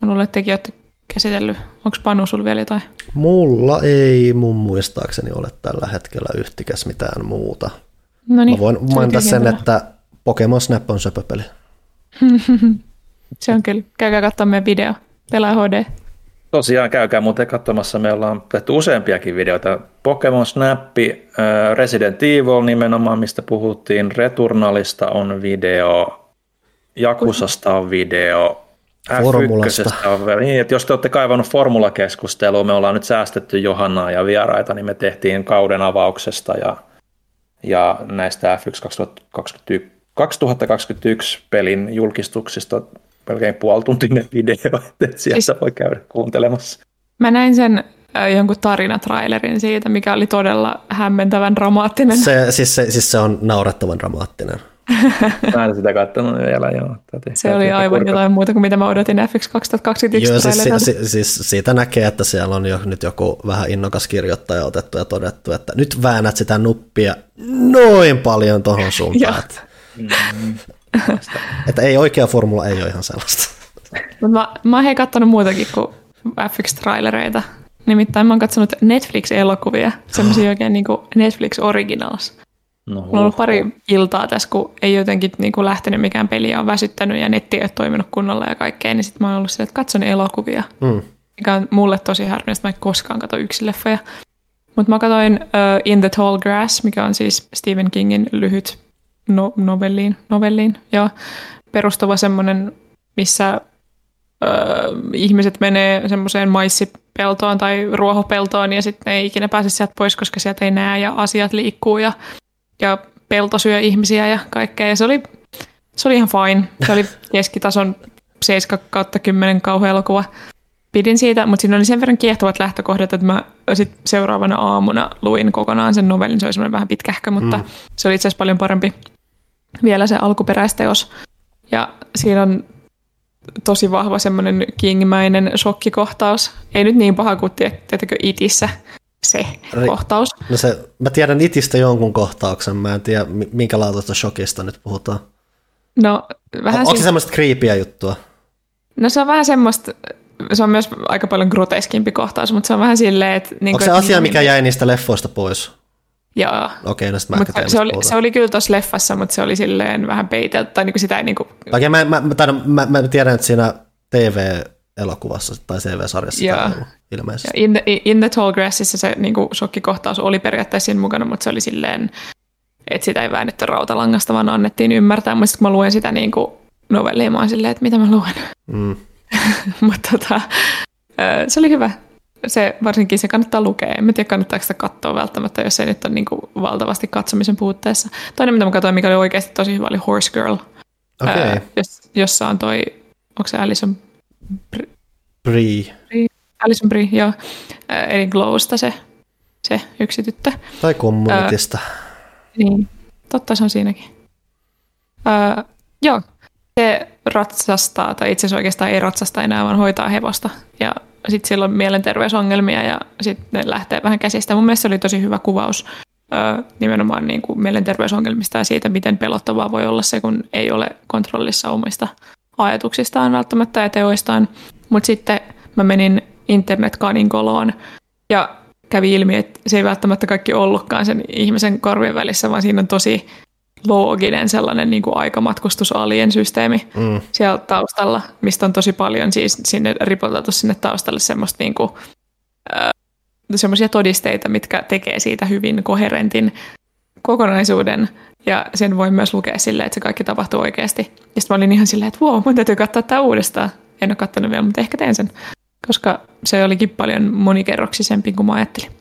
Mä luulen, että tekin olette käsitellyt. Onko Panu sulla vielä jotain? Mulla ei mun muistaakseni ole tällä hetkellä yhtikäs mitään muuta. No niin, Mä voin mainita sen, että Pokemon Snap on söpöpeli. se on kyllä. Käykää katsomaan meidän video. Pelaa HD. Tosiaan käykää muuten katsomassa. Me ollaan tehty useampiakin videoita. Pokemon Snap, Resident Evil nimenomaan, mistä puhuttiin. Returnalista on video. Jakusasta on video. Formulasta. On, niin, että jos te olette kaivannut formulakeskustelua, me ollaan nyt säästetty Johannaa ja vieraita, niin me tehtiin kauden avauksesta ja ja näistä F1 2021, 2021 pelin julkistuksista melkein puolituntinen video, että sieltä siis, voi käydä kuuntelemassa. Mä näin sen äh, jonkun tarinatrailerin siitä, mikä oli todella hämmentävän dramaattinen. Se, siis, se, siis se on naurettavan dramaattinen. Mä en sitä katsonut vielä, joo. Täti, se oli aivan kurka. jotain muuta kuin mitä mä odotin F1 2021 Joo, siis, si, siis siitä näkee, että siellä on jo nyt joku vähän innokas kirjoittaja otettu ja todettu, että nyt väännät sitä nuppia noin paljon tuohon suuntaan. että ei oikea formula ei ole ihan sellaista. mä, mä oon hei kattonut muutakin kuin F1-trailereita. Nimittäin mä oon katsonut Netflix-elokuvia, semmoisia oikein niin kuin Netflix Originals. No, Mulla on ollut pari iltaa tässä, kun ei jotenkin niin kuin lähtenyt mikään peli on väsyttänyt ja netti ei ole toiminut kunnolla ja kaikkea, niin sitten mä oon ollut sille, että katson elokuvia. Mm. Mikä on mulle tosi harvinaista, mä en koskaan katso yksi leffoja. Mutta mä katsoin uh, In the Tall Grass, mikä on siis Stephen Kingin lyhyt no- novelliin, novelliin ja perustuva semmoinen, missä uh, ihmiset menee semmoiseen maissipeltoon tai ruohopeltoon ja sitten ei ikinä pääse sieltä pois, koska sieltä ei näe ja asiat liikkuu ja ja pelto syö ihmisiä ja kaikkea. Ja se oli, se oli ihan fine. Se oli keskitason 7 kautta 10 kauhea elokuva. Pidin siitä, mutta siinä oli sen verran kiehtovat lähtökohdat, että mä sit seuraavana aamuna luin kokonaan sen novellin. Se oli semmoinen vähän pitkähkö, mutta mm. se oli itse asiassa paljon parempi vielä se alkuperäisteos. Ja siinä on tosi vahva semmoinen kingimäinen shokkikohtaus. Ei nyt niin paha kuin tiettäkö itissä, se Ri- kohtaus. No se, mä tiedän itistä jonkun kohtauksen, mä en tiedä minkä laatuista shokista nyt puhutaan. No, vähän Onko se semmoista creepyä juttua? No se on vähän semmoista, se on myös aika paljon groteskimpi kohtaus, mutta se on vähän silleen, että... Niin Onko se asia, mikä jäi niistä leffoista pois? Joo. Okei, no mä mutta se, oli, se oli kyllä tuossa leffassa, mutta se oli silleen vähän peitelty, tai niin sitä ei niin kuin... Okay, mä, mä, mä, mä, mä, tiedän, että siinä TV elokuvassa tai CV-sarjassa yeah. ilmeisesti. In the, in the Tall Grassissa se niin kuin, shokkikohtaus oli periaatteessa siinä mukana, mutta se oli silleen, että sitä ei väännetty rautalangasta, vaan annettiin ymmärtää. Mutta kun mä luen sitä niin kuin novellia, mä oon silleen, että mitä mä luen. Mm. mutta tota, se oli hyvä. Se, varsinkin se kannattaa lukea. En tiedä, kannattaako sitä katsoa välttämättä, jos ei nyt ole niin kuin valtavasti katsomisen puutteessa. Toinen, mitä mä katsoin, mikä oli oikeasti tosi hyvä, oli Horse Girl. Okay. jossa on toi, onko se Alison Brie. Brie. Alison Brie, joo. Eli Glowsta se, se yksi tyttö. Tai Communitysta. Äh, niin, totta se on siinäkin. Äh, joo, se ratsastaa, tai itse asiassa oikeastaan ei ratsasta enää, vaan hoitaa hevosta. Ja sitten sillä on mielenterveysongelmia ja sitten ne lähtee vähän käsistä. Mun mielestä se oli tosi hyvä kuvaus nimenomaan niin kuin mielenterveysongelmista ja siitä, miten pelottavaa voi olla se, kun ei ole kontrollissa omista ajatuksistaan välttämättä ja teoistaan. Mutta sitten mä menin internetkaninkoloon ja kävi ilmi, että se ei välttämättä kaikki ollutkaan sen ihmisen korvien välissä, vaan siinä on tosi looginen sellainen niin kuin aikamatkustusalien systeemi mm. siellä taustalla, mistä on tosi paljon siis sinne ripoteltu sinne taustalle semmoista niin kuin, äh, semmoisia todisteita, mitkä tekee siitä hyvin koherentin kokonaisuuden ja sen voi myös lukea silleen, että se kaikki tapahtuu oikeasti. Ja sitten mä olin ihan silleen, että wow, mun täytyy katsoa tämä uudestaan. En ole katsonut vielä, mutta ehkä teen sen, koska se olikin paljon monikerroksisempi kuin mä ajattelin.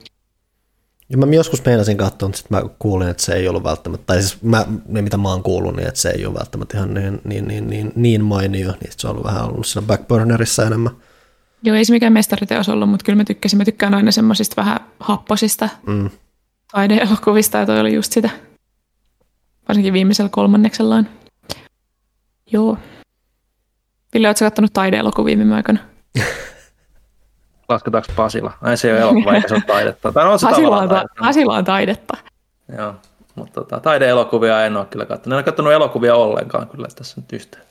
Ja mä joskus meinasin katsoa, mutta sitten mä kuulin, että se ei ollut välttämättä, tai siis mä, ne mitä mä oon kuullut, niin että se ei ole välttämättä ihan niin, niin, niin, niin, niin mainio, niin se on ollut vähän ollut siinä backburnerissa enemmän. Joo, ei se mikään mestariteos ollut, mutta kyllä mä tykkäsin. Mä tykkään aina semmoisista vähän happosista Mm. taideelokuvista, ja toi oli just sitä. Varsinkin viimeisellä kolmanneksellaan. Joo. Ville, ootko sä kattonut taideelokuvia viime aikoina? Lasketaanko Pasila? Ai se ei ole elokuva, eikä se ole taidetta. Tai on se Pasila on, ta- taidetta. Pasila on taidetta. Joo, mutta tota, taideelokuvia en ole kyllä katsonut. En ole katsonut elokuvia ollenkaan kyllä tässä nyt yhteen.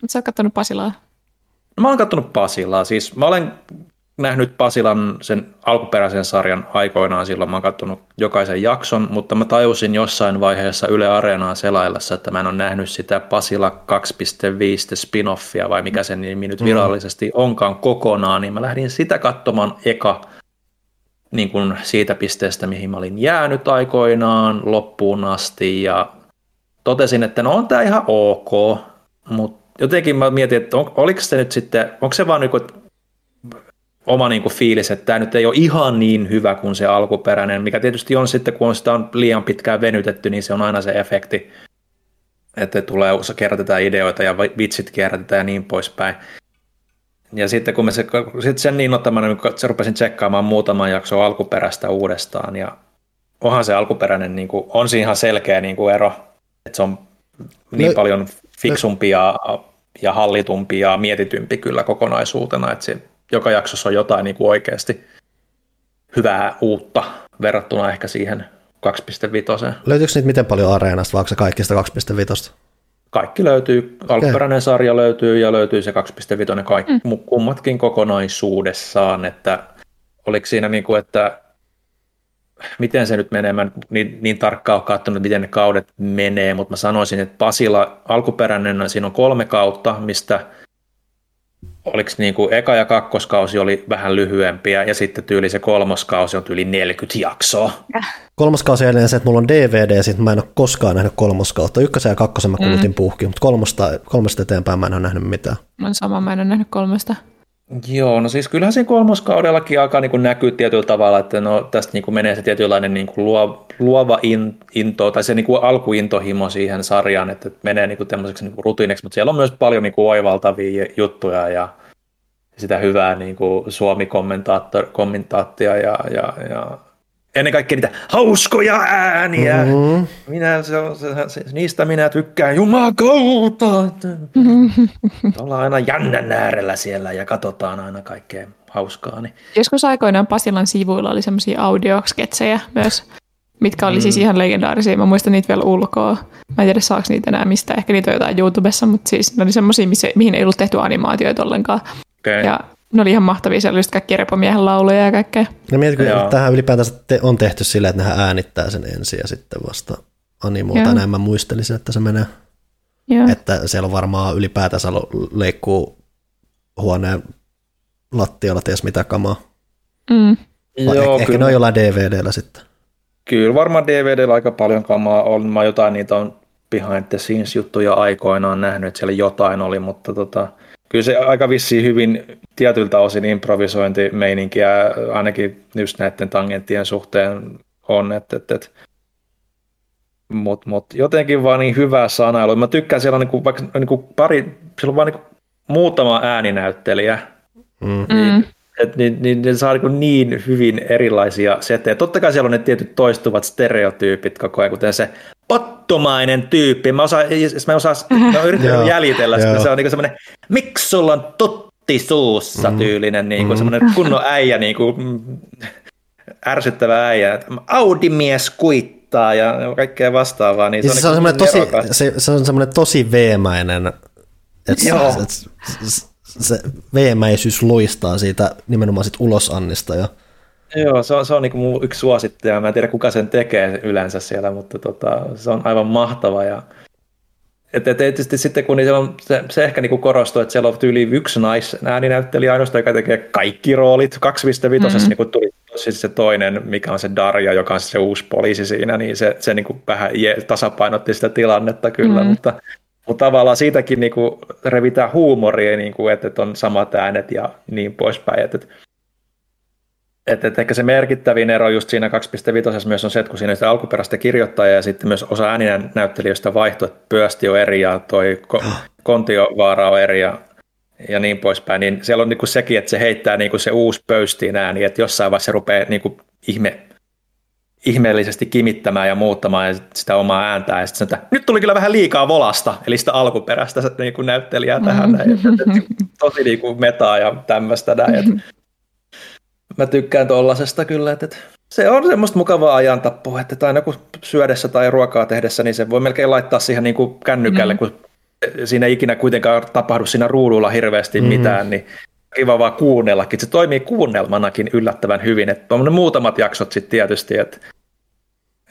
Mutta sä oot kattonut Pasilaa. No, mä oon katsonut Pasilaa. Siis mä olen nähnyt Pasilan sen alkuperäisen sarjan aikoinaan. Silloin. Mä oon katsonut jokaisen jakson, mutta mä tajusin jossain vaiheessa Yle Areenaa selaillessa, että mä en ole nähnyt sitä Pasila 2.5 spin-offia vai mikä sen nimi nyt virallisesti onkaan kokonaan, niin mä lähdin sitä katsomaan eka niin kuin siitä pisteestä, mihin mä olin jäänyt aikoinaan loppuun asti. Ja totesin, että no on tämä ihan ok, mutta jotenkin mä mietin, että on, oliko se nyt sitten, onko se vaan niin kuin oma niin kuin fiilis, että tämä nyt ei ole ihan niin hyvä kuin se alkuperäinen, mikä tietysti on sitten, kun sitä on liian pitkään venytetty, niin se on aina se efekti, että tulee, kerätetään ideoita ja vitsit kerätetään ja niin poispäin. Ja sitten kun mä se, sit sen niin ottamana, kun se rupesin tsekkaamaan muutaman jakson alkuperäistä uudestaan, ja onhan se alkuperäinen, niin kuin, on siinä ihan selkeä niin kuin ero, että se on niin No- paljon fiksumpi ja, ja hallitumpi ja mietitympi kyllä kokonaisuutena, että se, joka jaksossa on jotain niin kuin oikeasti hyvää uutta verrattuna ehkä siihen 2.5. Löytyykö niitä miten paljon areenasta, vai onko se kaikki sitä 2.5? Kaikki löytyy, alkuperäinen sarja löytyy ja löytyy se 2.5, kaikki, mm. kummatkin kokonaisuudessaan, että oliko siinä niin kuin, että miten se nyt menee, mä niin, niin tarkkaan ole katsonut, miten ne kaudet menee, mutta mä sanoisin, että Pasila alkuperäinen, siinä on kolme kautta, mistä oliko niin kuin eka ja kakkoskausi oli vähän lyhyempiä ja sitten tyyli se kolmoskausi on tyyli 40 jaksoa. Kolmas kausi edelleen se, että mulla on DVD, ja sit mä en ole koskaan nähnyt kolmoskautta. Ykkösen ja kakkosen mä kulutin mm. puhki, mutta kolmosta, kolmosta eteenpäin mä en ole nähnyt mitään. On sama, mä en ole nähnyt kolmesta. Joo, no siis kyllähän siinä kolmoskaudellakin alkaa niin kuin näkyä tietyllä tavalla, että no tästä niin kuin menee se tietynlainen niin kuin luo, luova in, into, tai se niin kuin alkuintohimo siihen sarjaan, että menee niin kuin tämmöiseksi niin kuin rutiiniksi, mutta siellä on myös paljon niin kuin oivaltavia juttuja ja sitä hyvää niin kuin Suomi-kommentaattia ja, ja, ja ennen kaikkea niitä hauskoja ääniä. Mm. Minä, se, on- se, se, niistä minä tykkään jumakauta. Ollaan aina jännän äärellä siellä ja katsotaan aina kaikkea hauskaa. Niin. Joskus aikoinaan Pasilan sivuilla oli semmoisia audiosketsejä myös, mitkä oli mm. siis ihan legendaarisia. Mä muistan niitä vielä ulkoa. Mä en tiedä saako niitä enää mistä. Ehkä niitä on jotain YouTubessa, mutta siis ne oli semmoisia, mihin ei ollut tehty animaatioita ollenkaan. Okay. Ja ne oli ihan mahtavia. Siellä oli just kaikki repomiehen lauluja ja kaikkea. Ja mietin, Joo. kun tähän ylipäätänsä te- on tehty silleen, että nehän äänittää sen ensin ja sitten vasta animoita. Näin mä muistelisin, että se menee. Joo. Että siellä on varmaan ylipäätänsä leikkuu huoneen lattialla ties mitä kamaa. Mm. Vai Joo, ehkä kyllä, ne on jollain DVDllä sitten. kyllä varmaan DVDllä aika paljon kamaa on. Mä jotain niitä on behind the scenes juttuja aikoinaan nähnyt, että siellä jotain oli, mutta tota, kyllä se aika vissiin hyvin tietyltä osin improvisointimeininkiä ainakin just näiden tangenttien suhteen on, että, että, että mutta mut jotenkin vaan niin hyvä sanailu. Mä tykkään, siellä on niinku, vaikka niinku pari, siellä on vaan niinku muutama ääninäyttelijä, Mm. Mm. et niin, niin ne saa niin, niin hyvin erilaisia settejä. Totta kai siellä on ne tietyt toistuvat stereotyypit koko ajan, kuten se pottomainen tyyppi. Mä, osaan, mä, osaan, mä oon yrittänyt Joo, jäljitellä sitä. Se on niin semmoinen, miksi sulla on totti suussa Mm. tyylinen, niin kuin Mm. semmoinen kunnon äijä, niin kuin, mm, ärsyttävä äijä. Audi-mies kuittaa ja kaikkea vastaavaa. Niin Ja se, se, on on, niin semmoinen kuin tosi, se, se on semmoinen tosi veemäinen, että Joo. se, se, se, se veemäisyys loistaa siitä nimenomaan sit ulosannista. Ja, Joo, se on, se on niin mun yksi suosittaja. Mä en tiedä, kuka sen tekee yleensä siellä, mutta tota, se on aivan mahtava. Ja, et, et, tietysti sitten, kun siellä on, se, se ehkä niin korostuu, että siellä on tyyli yksi naisääninäyttelijä ainoastaan, joka tekee kaikki roolit. 2.5 mm-hmm. niin tuli siis se toinen, mikä on se Darja, joka on se uusi poliisi siinä, niin se, se niin vähän je- tasapainotti sitä tilannetta kyllä, Mm. mutta, mutta tavallaan siitäkin niin kuin revitään huumoria, niin kuin, että, että on samat äänet ja niin poispäin. Että, että et, et ehkä se merkittävin ero just siinä 2.5 myös on se, että kun siinä on sitä alkuperäistä kirjoittajaa ja sitten myös osa ääninen näyttelijöistä vaihtoi, että Pyösti on eri ja toi ko- Kontiovaara on eri ja, ja niin poispäin, niin siellä on niinku sekin, että se heittää niinku se uusi pöystiin ääni, että jossain vaiheessa se rupeaa niinku ihme, ihmeellisesti kimittämään ja muuttamaan sitä omaa ääntää. Ja sitten että nyt tuli kyllä vähän liikaa volasta, eli sitä alkuperäistä niin kuin näyttelijää tähän. Mm. Näin. Tosi niin kuin metaa ja tämmöistä näin. Että mä tykkään tollasesta kyllä, että se on semmoista mukavaa ajantappua, että aina kun syödessä tai ruokaa tehdessä, niin se voi melkein laittaa siihen niin kuin kännykälle, mm. kun siinä ei ikinä kuitenkaan tapahdu siinä ruudulla hirveästi mm. mitään, niin kiva vaan kuunnellakin. Se toimii kuunnelmanakin yllättävän hyvin. Että on muutamat jaksot sitten tietysti, että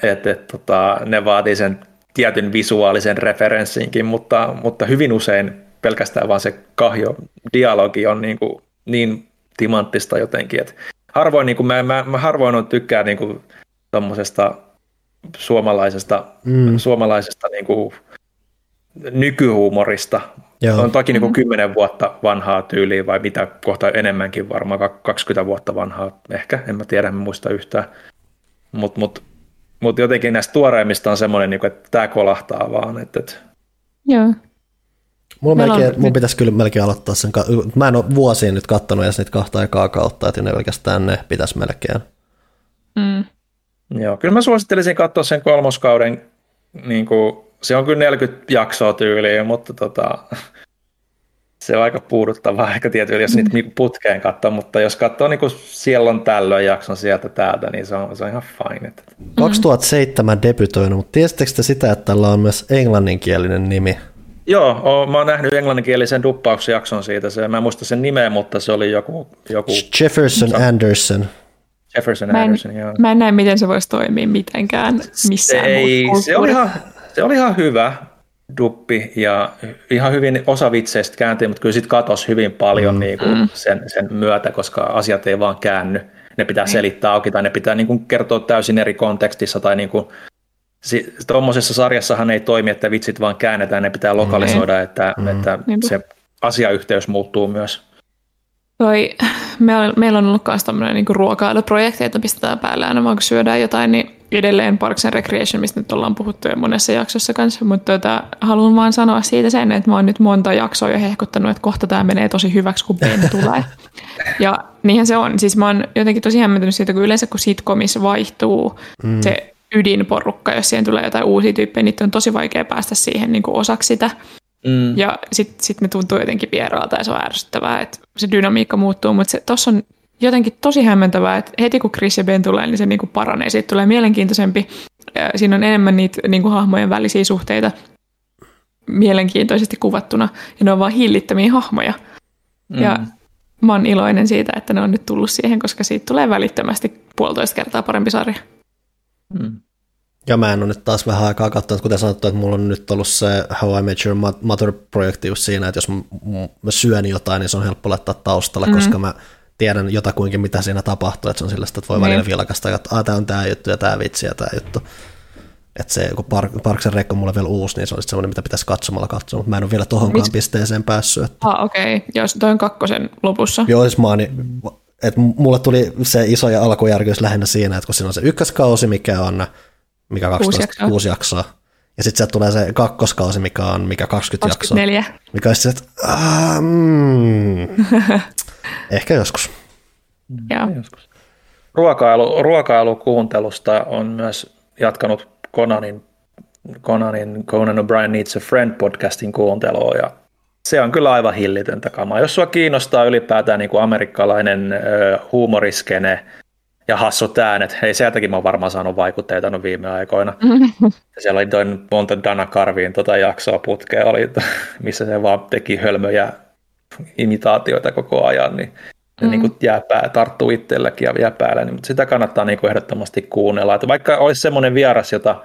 et, et, tota, ne vaatii sen tietyn visuaalisen referenssinkin, mutta, mutta hyvin usein pelkästään vaan se kahjo dialogi on niin, kuin, niin timanttista jotenkin, että harvoin, niin kuin, mä, mä, mä harvoin on tykkää niin kuin, suomalaisesta, mm. suomalaisesta niin kuin, nykyhuumorista. Joo. On toki niin kuin 10 vuotta vanhaa tyyliä vai mitä kohta enemmänkin varmaan, 20 vuotta vanhaa ehkä, en mä tiedä, en muista yhtään. Mutta mut, mut jotenkin näistä tuoreimmista on semmoinen, niin kuin, että tämä kolahtaa vaan. Että, että... Joo. Mulla melkein, mun pitäisi kyllä melkein aloittaa sen, mä en ole vuosiin nyt kattonut edes niitä kahta aikaa kautta, että ne pelkästään ne pitäisi melkein. Mm. Joo, kyllä mä suosittelisin katsoa sen kolmoskauden, niin kuin, se on kyllä 40 jaksoa tyyliin, mutta tota, se on aika puuduttavaa ehkä tietysti, jos niitä mm. Niinku putkeen katsoo, mutta jos katsoo niin kuin on tällöin jakson sieltä täältä, niin se on, se on ihan fine. 2007 debytoinut, mutta tiesittekö te sitä, että tällä on myös englanninkielinen nimi? Joo, oon, mä oon nähnyt englanninkielisen duppausjakson siitä. Se, mä en muista sen nimeä, mutta se oli joku... joku Jefferson sa- Anderson. Jefferson mä en, Anderson, joo. Mä en näe, miten se voisi toimia mitenkään missään Ei, se oli, ihan, se oli ihan hyvä duppi ja ihan hyvin osa vitseistä kääntyi, mutta kyllä sitten katosi hyvin paljon mm. niin kuin mm. sen, sen myötä, koska asiat ei vaan käänny. Ne pitää mm. selittää auki tai ne pitää niin kuin kertoa täysin eri kontekstissa tai niin kuin Tuommoisessa sarjassahan ei toimi, että vitsit vaan käännetään, ne pitää lokalisoida, mm. että, mm. että se asiayhteys muuttuu myös. Toi, meillä, meillä on ollut myös tämmöinen niin ruokailuprojekti, että pistetään päälle aina vaan kun syödään jotain, niin edelleen Parks and Recreation, mistä nyt ollaan puhuttu jo monessa jaksossa kanssa, mutta tota, haluan vaan sanoa siitä sen, että mä oon nyt monta jaksoa jo hehkuttanut, että kohta tämä menee tosi hyväksi, kun Ben tulee. Ja niinhän se on. Siis mä oon jotenkin tosi hämmentynyt siitä, kun yleensä kun sitcomissa vaihtuu mm. se ydinporukka, jos siihen tulee jotain uusia tyyppejä, niin on tosi vaikea päästä siihen niin kuin osaksi sitä. Mm. Ja sitten sit ne tuntuu jotenkin vieraalta ja se on ärsyttävää, että se dynamiikka muuttuu, mutta tuossa on jotenkin tosi hämmentävää, että heti kun Chris ja Ben tulee, niin se niin kuin paranee. Siitä tulee mielenkiintoisempi. Siinä on enemmän niitä niin kuin hahmojen välisiä suhteita mielenkiintoisesti kuvattuna, ja ne on vaan hillittömiä hahmoja. Mm. Ja mä oon iloinen siitä, että ne on nyt tullut siihen, koska siitä tulee välittömästi puolitoista kertaa parempi sarja. Mm. Ja mä en ole nyt taas vähän aikaa katsonut, kuten sanottu, että mulla on nyt ollut se How I Met Your Mother-projekti just siinä, että jos mä, syön jotain, niin se on helppo laittaa taustalla, mm-hmm. koska mä tiedän jotakuinkin, mitä siinä tapahtuu, että se on sellaista, että voi niin. välillä vilkasta, että ah, tämä on tämä juttu ja tämä vitsi ja tämä juttu. Että se, kun Park, Parksen rekko on mulle vielä uusi, niin se on semmoinen, mitä pitäisi katsomalla katsoa, mutta mä en ole vielä tohonkaan Mis... pisteeseen päässyt. Että... Ah, okei. Okay. Joo, toi on kakkosen lopussa. Joo, siis mä oon, niin, et mulle tuli se iso ja alkujärkyys lähinnä siinä, että kun siinä on se ykköskausi, mikä on mikä 12, kuusi jaksoa. Kuusi jaksoa. Ja sitten sieltä tulee se kakkoskausi, mikä on mikä 20 24. jaksoa. Mikä on sitten, että mm, ehkä joskus. Joo. joskus. Ruokailu, ruokailukuuntelusta on myös jatkanut Conanin, Conanin Conan O'Brien Needs a Friend podcastin kuuntelua ja se on kyllä aivan hillitöntä kamaa. Jos sua kiinnostaa ylipäätään niin kuin amerikkalainen ö, huumoriskene ja hassut äänet, hei sieltäkin mä oon varmaan saanut vaikutteita no viime aikoina. Ja siellä oli toinen monta Dana Carviin tota jaksoa putkea, oli, missä se vaan teki hölmöjä imitaatioita koko ajan, niin mm. niin kuin jää pää, tarttuu itselläkin ja jää päälle, niin, mutta sitä kannattaa niin kuin ehdottomasti kuunnella. Että vaikka olisi semmoinen vieras, jota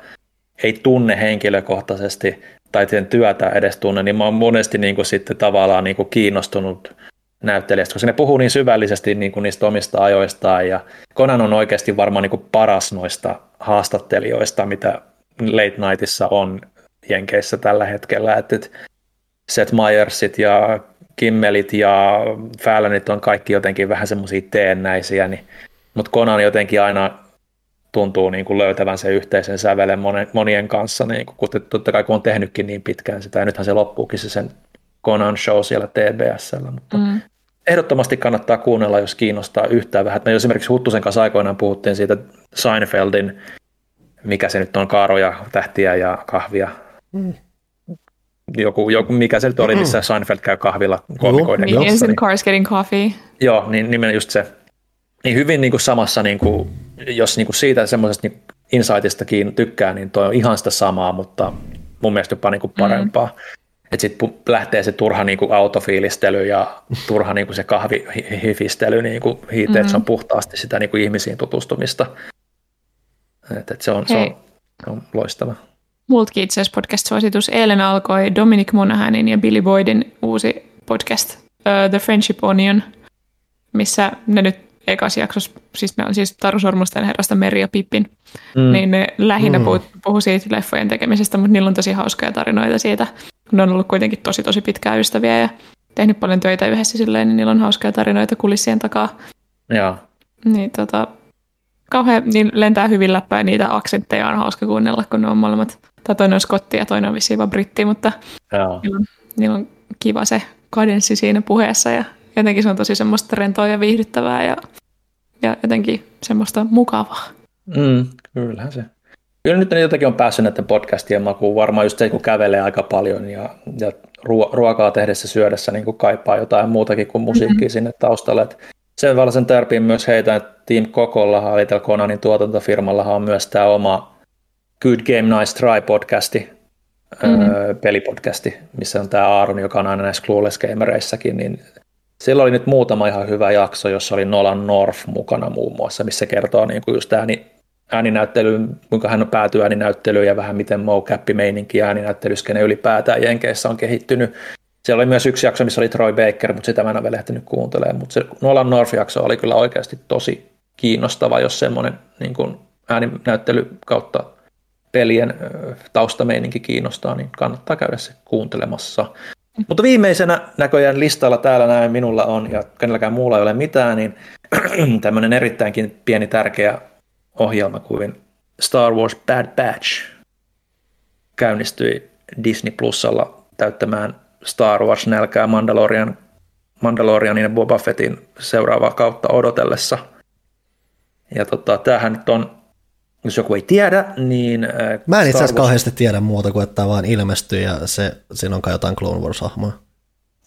ei tunne henkilökohtaisesti, tai sen työtä edes tunne, niin mä oon monesti niin kuin sitten tavallaan niin kuin kiinnostunut näyttelijästä, koska ne puhuu niin syvällisesti niin kuin niistä omista ajoistaan, ja Conan on oikeasti varmaan niin kuin paras noista haastattelijoista, mitä Late Nightissa on Jenkeissä tällä hetkellä, että Seth Meyersit ja Kimmelit ja Fallonit on kaikki jotenkin vähän semmoisia teennäisiä, niin mutta Conan jotenkin aina tuntuu niin kuin löytävän sen yhteisen sävelen monien kanssa, niin kuin, totta kai kun on tehnytkin niin pitkään sitä, ja nythän se loppuukin se sen Conan show siellä TBSllä, mutta mm. ehdottomasti kannattaa kuunnella, jos kiinnostaa yhtään vähän. Me esimerkiksi Huttusen kanssa aikoinaan puhuttiin siitä Seinfeldin, mikä se nyt on, kaaroja, tähtiä ja kahvia. Mm. Joku, joku, mikä se nyt oli, missä Seinfeld käy kahvilla komikoiden kanssa. Millions in cars getting coffee. Joo, niin nimen just se. Niin hyvin niin kuin samassa, niin kuin, jos niin kuin siitä semmoisesta niin insightistakin tykkää, niin toi on ihan sitä samaa, mutta mun mielestä jopa niin kuin parempaa. Mm. Että sitten lähtee se turha niin kuin autofiilistely ja turha niin kuin se kahvihifistely niin kuin hiite, mm. se on puhtaasti sitä niin kuin ihmisiin tutustumista. Että et se, on, se, on, se on loistava. Multkin itse asiassa podcast-suositus. Eilen alkoi Dominic Monahanin ja Billy Boydin uusi podcast uh, The Friendship Onion, missä ne nyt ekas jaksossa, siis ne on siis Taru Sormusten herrasta Meri ja Pippin, mm. niin ne lähinnä mm. puhuu, puhuu siitä leffojen tekemisestä, mutta niillä on tosi hauskoja tarinoita siitä. Ne on ollut kuitenkin tosi tosi pitkää ystäviä ja tehnyt paljon töitä yhdessä silleen, niin niillä on hauskoja tarinoita kulissien takaa. Joo. Niin tota, kauhean, niin lentää hyvin läppää niitä aksentteja on hauska kuunnella, kun ne on molemmat, tai toinen on skotti ja toinen on vissiin vaan britti, mutta Joo. Niillä, on, niillä on kiva se kadenssi siinä puheessa ja jotenkin se on tosi semmoista rentoa ja viihdyttävää ja, ja jotenkin semmoista mukavaa. Mm, kyllähän se. Kyllä nyt jotenkin on päässyt näiden podcastien makuun. Varmaan just se, kun kävelee aika paljon ja, ja ruokaa tehdessä syödessä niin kuin kaipaa jotain muutakin kuin musiikkia mm-hmm. sinne taustalle. Et sen valaisen tärpiin myös heitä, että Team Kokolla, eli tällä Conanin tuotantofirmalla on myös tämä oma Good Game Nice Try podcasti, mm-hmm. öö, pelipodcasti, missä on tämä Aaron, joka on aina näissä Clueless Gamereissakin, niin siellä oli nyt muutama ihan hyvä jakso, jossa oli Nolan North mukana muun muassa, missä kertoo niin kuin just ääni, ääninäyttelyyn, kuinka hän päätyy ääninäyttelyyn ja vähän miten mocap-meininki ääninäyttelyskene ylipäätään Jenkeissä on kehittynyt. Siellä oli myös yksi jakso, missä oli Troy Baker, mutta sitä mä en ole vielä ehtinyt kuuntelemaan. Mutta se Nolan North-jakso oli kyllä oikeasti tosi kiinnostava, jos semmoinen niin kuin ääninäyttely kautta pelien taustameininki kiinnostaa, niin kannattaa käydä se kuuntelemassa. Mutta viimeisenä näköjään listalla täällä näin minulla on, ja kenelläkään muulla ei ole mitään, niin tämmöinen erittäinkin pieni tärkeä ohjelma kuin Star Wars Bad Batch käynnistyi Disney Plusalla täyttämään Star Wars nälkää Mandalorian, Mandalorianin ja Boba Fettin seuraavaa kautta odotellessa. Ja tota, tämähän nyt on jos joku ei tiedä, niin... Äh, Mä en itse asiassa kauheasti tiedä muuta kuin, että tämä vaan ilmestyy ja se, siinä on kai jotain Clone Wars-hahmoa.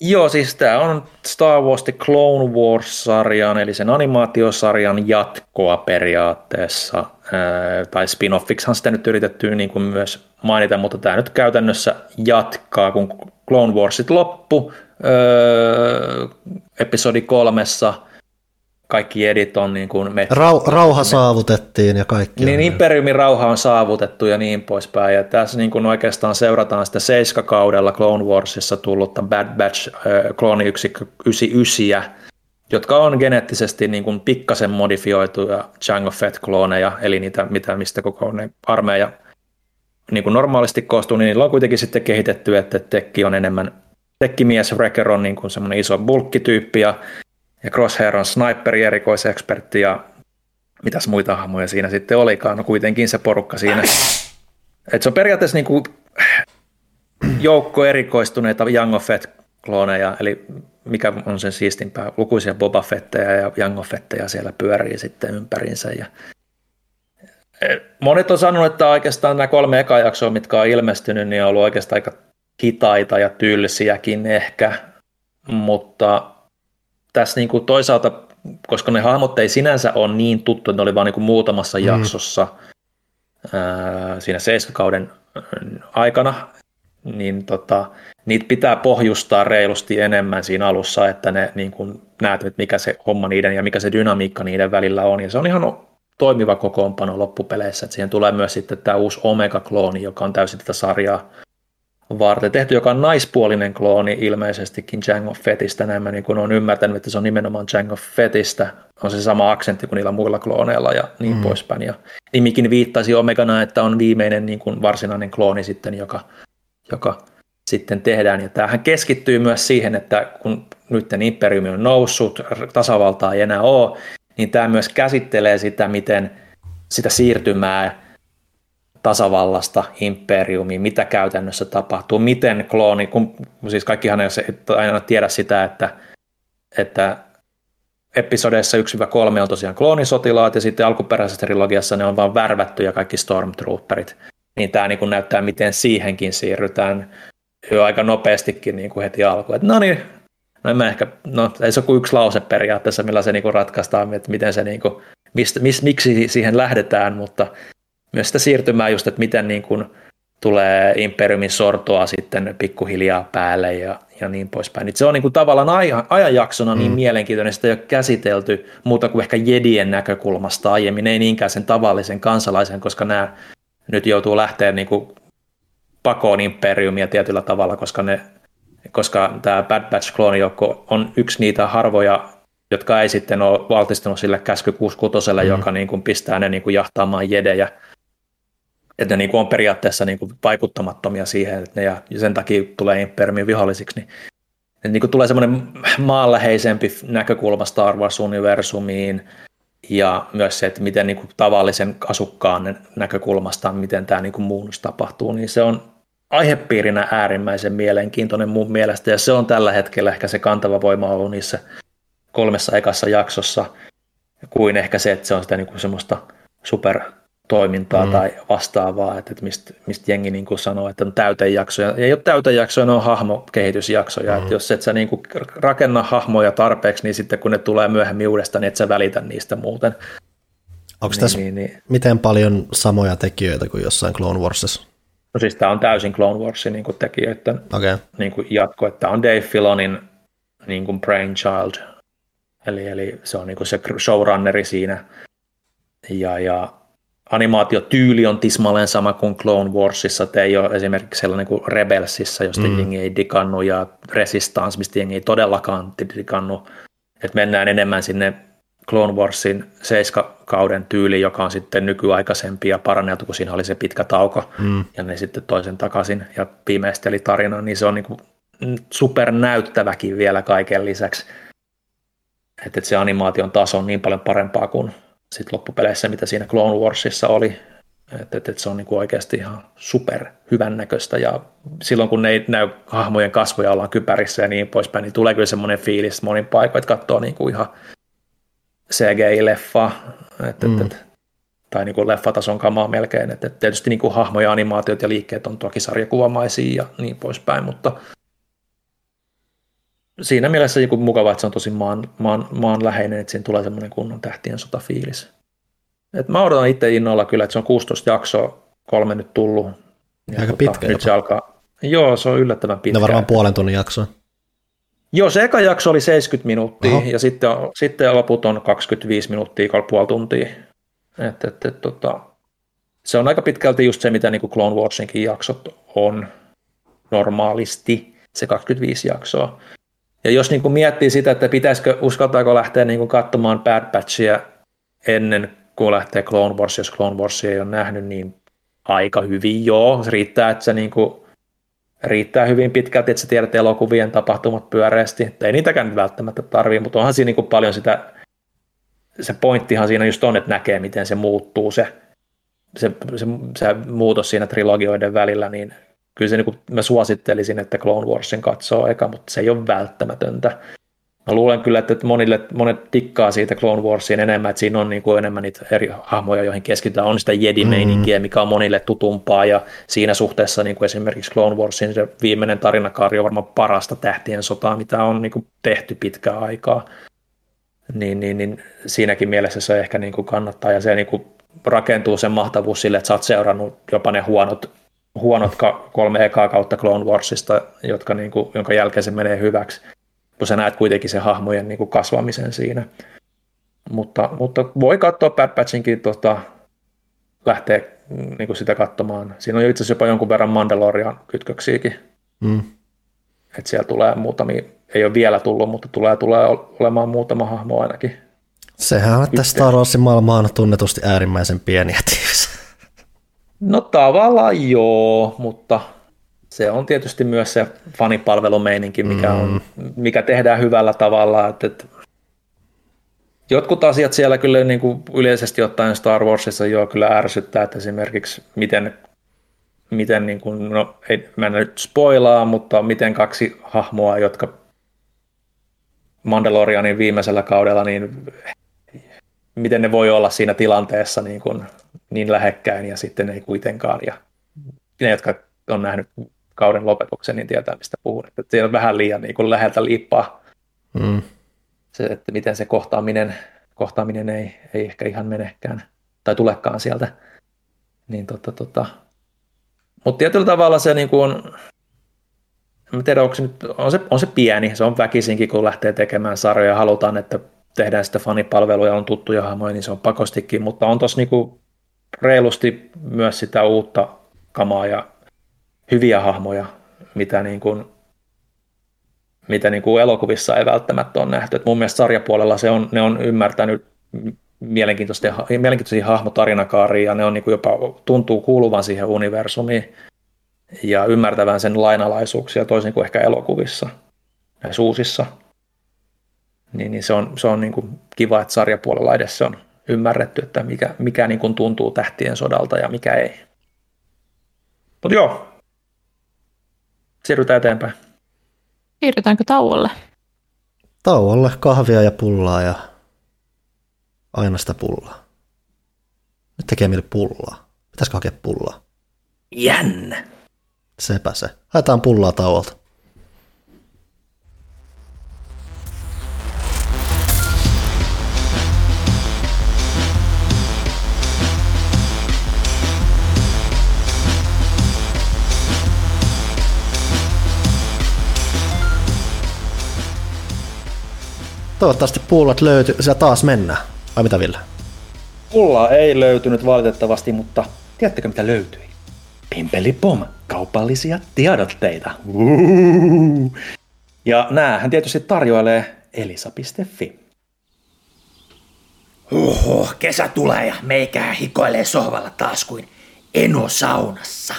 Joo, siis tämä on Star Wars The Clone Wars-sarjan, eli sen animaatiosarjan jatkoa periaatteessa, ää, tai spin-offiksihan sitä nyt yritetty niin kuin myös mainita, mutta tämä nyt käytännössä jatkaa, kun Clone Warsit loppu öö, episodi kolmessa – kaikki edit on niin kuin Rau, rauha saavutettiin ja kaikki. Niin, Imperiumin rauha on saavutettu ja niin poispäin. Ja tässä niin kuin oikeastaan seurataan sitä seiskakaudella Clone Warsissa tullutta Bad Batch klooni 99, jotka on geneettisesti niin kuin pikkasen modifioituja Jango Fett-klooneja, eli niitä, mitä, mistä koko ne armeija niin kuin normaalisti koostuu, niin niillä on kuitenkin sitten kehitetty, että tekki on enemmän tekkimies, Wrecker on niin kuin semmoinen iso bulkkityyppi, ja ja Crosshair on sniperi erikoisekspertti ja mitäs muita hahmoja siinä sitten olikaan. No kuitenkin se porukka siinä. Et se on periaatteessa niin kuin joukko erikoistuneita Jango Fett-klooneja, eli mikä on sen siistimpää, lukuisia Boba Fettejä ja Jango Fettejä siellä pyörii sitten ympärinsä. Ja Monet on sanonut, että oikeastaan nämä kolme eka jaksoa, mitkä on ilmestynyt, niin on ollut oikeastaan aika hitaita ja tylsiäkin ehkä, mutta tässä niin kuin toisaalta, koska ne hahmot ei sinänsä ole niin tuttu, että ne oli vain niin kuin muutamassa mm. jaksossa ää, siinä seiskakauden aikana, niin tota, niitä pitää pohjustaa reilusti enemmän siinä alussa, että ne niin kuin näet, että mikä se homma niiden ja mikä se dynamiikka niiden välillä on. Ja se on ihan toimiva kokoonpano loppupeleissä. Että siihen tulee myös sitten tämä uusi Omega-klooni, joka on täysin tätä sarjaa varten tehty, joka on naispuolinen klooni ilmeisestikin Jango Fettistä. Näin mä niin kun olen ymmärtänyt, että se on nimenomaan Jango Fettistä. On se sama aksentti kuin niillä muilla klooneilla ja niin mm. poispäin. Ja nimikin viittasi Omegana, että on viimeinen niin kuin varsinainen klooni sitten, joka, joka sitten tehdään. Ja tämähän keskittyy myös siihen, että kun nyt Imperiumi on noussut, tasavaltaa ei enää ole, niin tämä myös käsittelee sitä, miten sitä siirtymää tasavallasta imperiumiin, mitä käytännössä tapahtuu, miten klooni, kun siis kaikkihan ei aina tiedä sitä, että, että episodeissa 1-3 on tosiaan kloonisotilaat ja sitten alkuperäisessä trilogiassa ne on vain värvätty ja kaikki stormtrooperit. Niin tämä niin näyttää, miten siihenkin siirrytään jo aika nopeastikin niin kuin heti alkuun. Että no niin, no, en ehkä, no ei se ole kuin yksi lause periaatteessa, millä se niin kuin ratkaistaan, että miten se niin kuin, mistä, mis, miksi siihen lähdetään, mutta myös sitä siirtymää just, että miten niin kuin tulee Imperiumin sortoa sitten pikkuhiljaa päälle ja, ja niin poispäin. Niin se on niin kuin tavallaan ajan, ajanjaksona niin mm. mielenkiintoinen, sitä ei ole käsitelty muuta kuin ehkä jedien näkökulmasta aiemmin, ei niinkään sen tavallisen kansalaisen, koska nämä nyt joutuu lähteä niin kuin pakoon imperiumia tietyllä tavalla, koska, ne, koska tämä Bad Batch kloonijoukko on yksi niitä harvoja, jotka ei sitten ole valtistunut sille käsky 66, mm. joka niin kuin pistää ne niin kuin jahtaamaan jedejä että ne niin kuin on periaatteessa niin kuin vaikuttamattomia siihen, että ne ja sen takia tulee imperiumin vihollisiksi, niin, että niin kuin tulee semmoinen maanläheisempi näkökulma Star Wars-universumiin ja myös se, että miten niin kuin tavallisen asukkaan näkökulmasta, miten tämä niin kuin muunnus tapahtuu, niin se on aihepiirinä äärimmäisen mielenkiintoinen mun mielestä. Ja se on tällä hetkellä ehkä se kantava voima ollut niissä kolmessa ekassa jaksossa kuin ehkä se, että se on sitä niin kuin semmoista super toimintaa mm. tai vastaavaa, että, että mistä, mistä jengi niin kuin sanoo, että on täytejaksoja. Ei ole täytejaksoja, ne on hahmokehitysjaksoja. Mm. Että jos et sä niin kuin rakenna hahmoja tarpeeksi, niin sitten kun ne tulee myöhemmin uudestaan, niin et sä välitä niistä muuten. Onko niin, tässä niin, niin. miten paljon samoja tekijöitä kuin jossain Clone Warsissa? No siis tämä on täysin Clone Warsin niin kuin tekijöiden okay. niin kuin jatko, että tämä on Dave Filonin niin kuin brainchild, eli, eli se on niin kuin se showrunneri siinä, ja, ja animaatiotyyli on tismalleen sama kuin Clone Warsissa, että ei ole esimerkiksi sellainen kuin Rebelsissa, josta mm. jengi ei dikannu, ja Resistance, mistä jengi ei todellakaan dikannu. Että mennään enemmän sinne Clone Warsin seiskakauden tyyli, joka on sitten nykyaikaisempi ja paranneltu, kun siinä oli se pitkä tauko, mm. ja ne sitten toisen takaisin ja viimeisteli tarinan, niin se on niin supernäyttäväkin vielä kaiken lisäksi. Että se animaation taso on niin paljon parempaa kuin sit loppupeleissä, mitä siinä Clone Warsissa oli. Että et, et se on niinku oikeasti ihan super hyvän näköistä ja silloin kun ne ei näy hahmojen kasvoja ollaan kypärissä ja niin poispäin, niin tulee kyllä semmoinen fiilis monin paikoin, että katsoo niinku ihan CGI-leffa, et, mm. et, et, tai niinku leffatason kamaa melkein. Et, et tietysti niinku hahmoja, animaatiot ja liikkeet on toki sarjakuvamaisia ja niin poispäin, mutta siinä mielessä joku mukava, että se on tosi maan, maan, maanläheinen, että siinä tulee semmoinen kunnon tähtien sota fiilis. Et mä odotan itse innolla kyllä, että se on 16 jaksoa, kolme nyt tullut. Ja Aika tota, pitkä Nyt se alkaa. Joo, se on yllättävän pitkä. No varmaan puolen tunnin jakso. Joo, se eka jakso oli 70 minuuttia Oho. ja sitten, sitten loput on 25 minuuttia, puoli tuntia. Et, et, et, tota, se on aika pitkälti just se, mitä niin kuin Clone Warsinkin jaksot on normaalisti, se 25 jaksoa. Ja jos niin kuin miettii sitä, että pitäisikö, uskaltaako lähteä niin kuin katsomaan Bad Batchia ennen kuin lähtee Clone Wars, jos Clone Wars ei ole nähnyt, niin aika hyvin joo. Se riittää, että se niin kuin, riittää hyvin pitkälti, että sä tiedät elokuvien tapahtumat pyöreästi. Ei niitäkään välttämättä tarvii, mutta onhan siinä niin kuin paljon sitä, se pointtihan siinä just on, että näkee, miten se muuttuu se, se, se, se muutos siinä trilogioiden välillä, niin kyllä se niin kuin, mä suosittelisin, että Clone Warsin katsoo eka, mutta se ei ole välttämätöntä. Mä luulen kyllä, että monille, monet tikkaa siitä Clone Warsiin enemmän, että siinä on niin kuin enemmän niitä eri hahmoja, joihin keskitytään. On sitä Jedi-meininkiä, mm. mikä on monille tutumpaa, ja siinä suhteessa niin kuin esimerkiksi Clone Warsin se viimeinen tarinakaari on varmaan parasta tähtien sotaa, mitä on niin kuin tehty pitkään aikaa. Niin, niin, niin siinäkin mielessä se ehkä niin kuin kannattaa, ja se niin kuin rakentuu sen mahtavuus sille, että sä oot seurannut jopa ne huonot huonot kolme ekaa kautta Clone Warsista, jotka niin kuin, jonka jälkeen se menee hyväksi, kun sä näet kuitenkin se hahmojen niin kuin kasvamisen siinä. Mutta, mutta voi katsoa Bad Batchinkin tota, lähteä niin kuin sitä katsomaan. Siinä on itse asiassa jopa jonkun verran Mandalorian kytköksiäkin. Mm. Että siellä tulee muutamia, ei ole vielä tullut, mutta tulee, tulee olemaan muutama hahmo ainakin. Sehän on, että Star Warsin maailma on tunnetusti äärimmäisen pieni ja No tavallaan joo, mutta se on tietysti myös se fanipalvelumeininki, mikä, on, mm. mikä tehdään hyvällä tavalla. Että, että jotkut asiat siellä kyllä niin kuin yleisesti ottaen Star Warsissa jo kyllä ärsyttää, että esimerkiksi miten, miten niin kuin, no ei, mä en nyt spoilaa, mutta miten kaksi hahmoa, jotka Mandalorianin viimeisellä kaudella, niin miten ne voi olla siinä tilanteessa niin, kuin, niin lähekkäin ja sitten ei kuitenkaan. Ja ne, jotka on nähnyt kauden lopetuksen, niin tietää, mistä puhun. Että siellä on vähän liian niin kuin läheltä liippaa mm. se, että miten se kohtaaminen, kohtaaminen ei, ei ehkä ihan menekään tai tulekaan sieltä. Niin tota, tota. Mutta tietyllä tavalla se niin kuin on, en tiedä, onko se, nyt, on, se, on se pieni, se on väkisinkin, kun lähtee tekemään sarjoja, halutaan, että tehdään sitä fanipalveluja, on tuttuja hahmoja, niin se on pakostikin, mutta on tuossa niinku reilusti myös sitä uutta kamaa ja hyviä hahmoja, mitä, niin kuin, mitä niin kuin elokuvissa ei välttämättä ole nähty. Et mun mielestä sarjapuolella se on, ne on ymmärtänyt mielenkiintoisia hahmotarinakaaria ja ne on niin kuin jopa tuntuu kuuluvan siihen universumiin ja ymmärtävän sen lainalaisuuksia toisin kuin ehkä elokuvissa näissä uusissa. Niin, niin se on, se on niin kuin kiva, että sarjapuolella edes se on ymmärretty, että mikä, mikä niin kuin tuntuu tähtien sodalta ja mikä ei. Mutta joo, siirrytään eteenpäin. Siirrytäänkö tauolle? Tauolle kahvia ja pullaa ja aina sitä pullaa. Nyt tekee mieli pullaa. Pitäisikö hakea pullaa? Jännä. Sepä se. Haetaan pullaa tauolta. Toivottavasti pullat löytyy, siellä taas mennään. Vai mitä Ville? Pullaa ei löytynyt valitettavasti, mutta tiedättekö mitä löytyi? Pimpeli Pom, kaupallisia tiedotteita. Uhuhu. Ja näähän tietysti tarjoilee elisa.fi. Oho, kesä tulee ja meikää hikoilee sohvalla taas kuin Eno saunassa.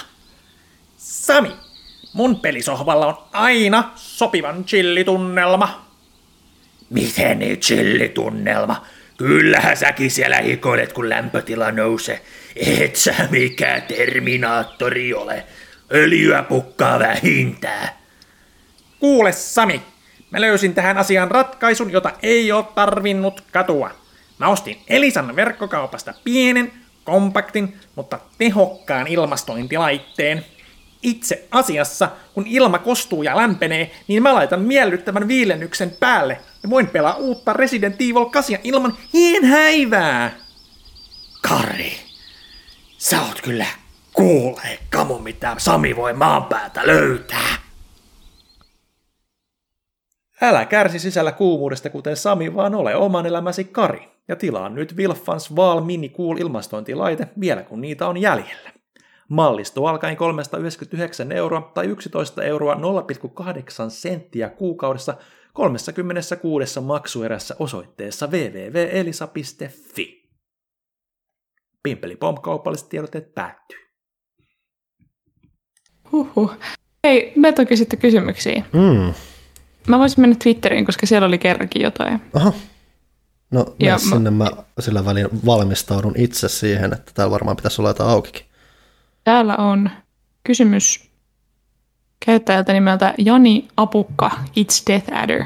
Sami, mun pelisohvalla on aina sopivan chillitunnelma. Miten nyt chillitunnelma? Kyllähän säkin siellä hikoilet, kun lämpötila nousee. Et sä mikään terminaattori ole. Öljyä pukkaa vähintään. Kuule Sami, mä löysin tähän asiaan ratkaisun, jota ei ole tarvinnut katua. Mä ostin Elisan verkkokaupasta pienen, kompaktin, mutta tehokkaan ilmastointilaitteen. Itse asiassa, kun ilma kostuu ja lämpenee, niin mä laitan miellyttävän viilennyksen päälle ja voin pelaa uutta Resident Evil 8 ilman hien häivää. Kari, sä oot kyllä kuulee kamu, mitä Sami voi maan päältä löytää. Älä kärsi sisällä kuumuudesta, kuten Sami, vaan ole oman elämäsi Kari. Ja tilaa nyt Wilfans Val Mini Cool ilmastointilaite vielä kun niitä on jäljellä. Mallisto alkaen 399 euroa tai 11 euroa 0,8 senttiä kuukaudessa 36 maksuerässä osoitteessa www.elisa.fi. Pimpeli Pom kaupalliset tiedotteet päättyy. Huhhuh. Hei, me toki sitten kysymyksiä. Mm. Mä voisin mennä Twitteriin, koska siellä oli kerrankin jotain. Aha. No Ja ja mä- sinne mä sillä välin valmistaudun itse siihen, että täällä varmaan pitäisi olla jotain aukikin. Täällä on kysymys käyttäjältä nimeltä Jani Apukka, It's Death Adder.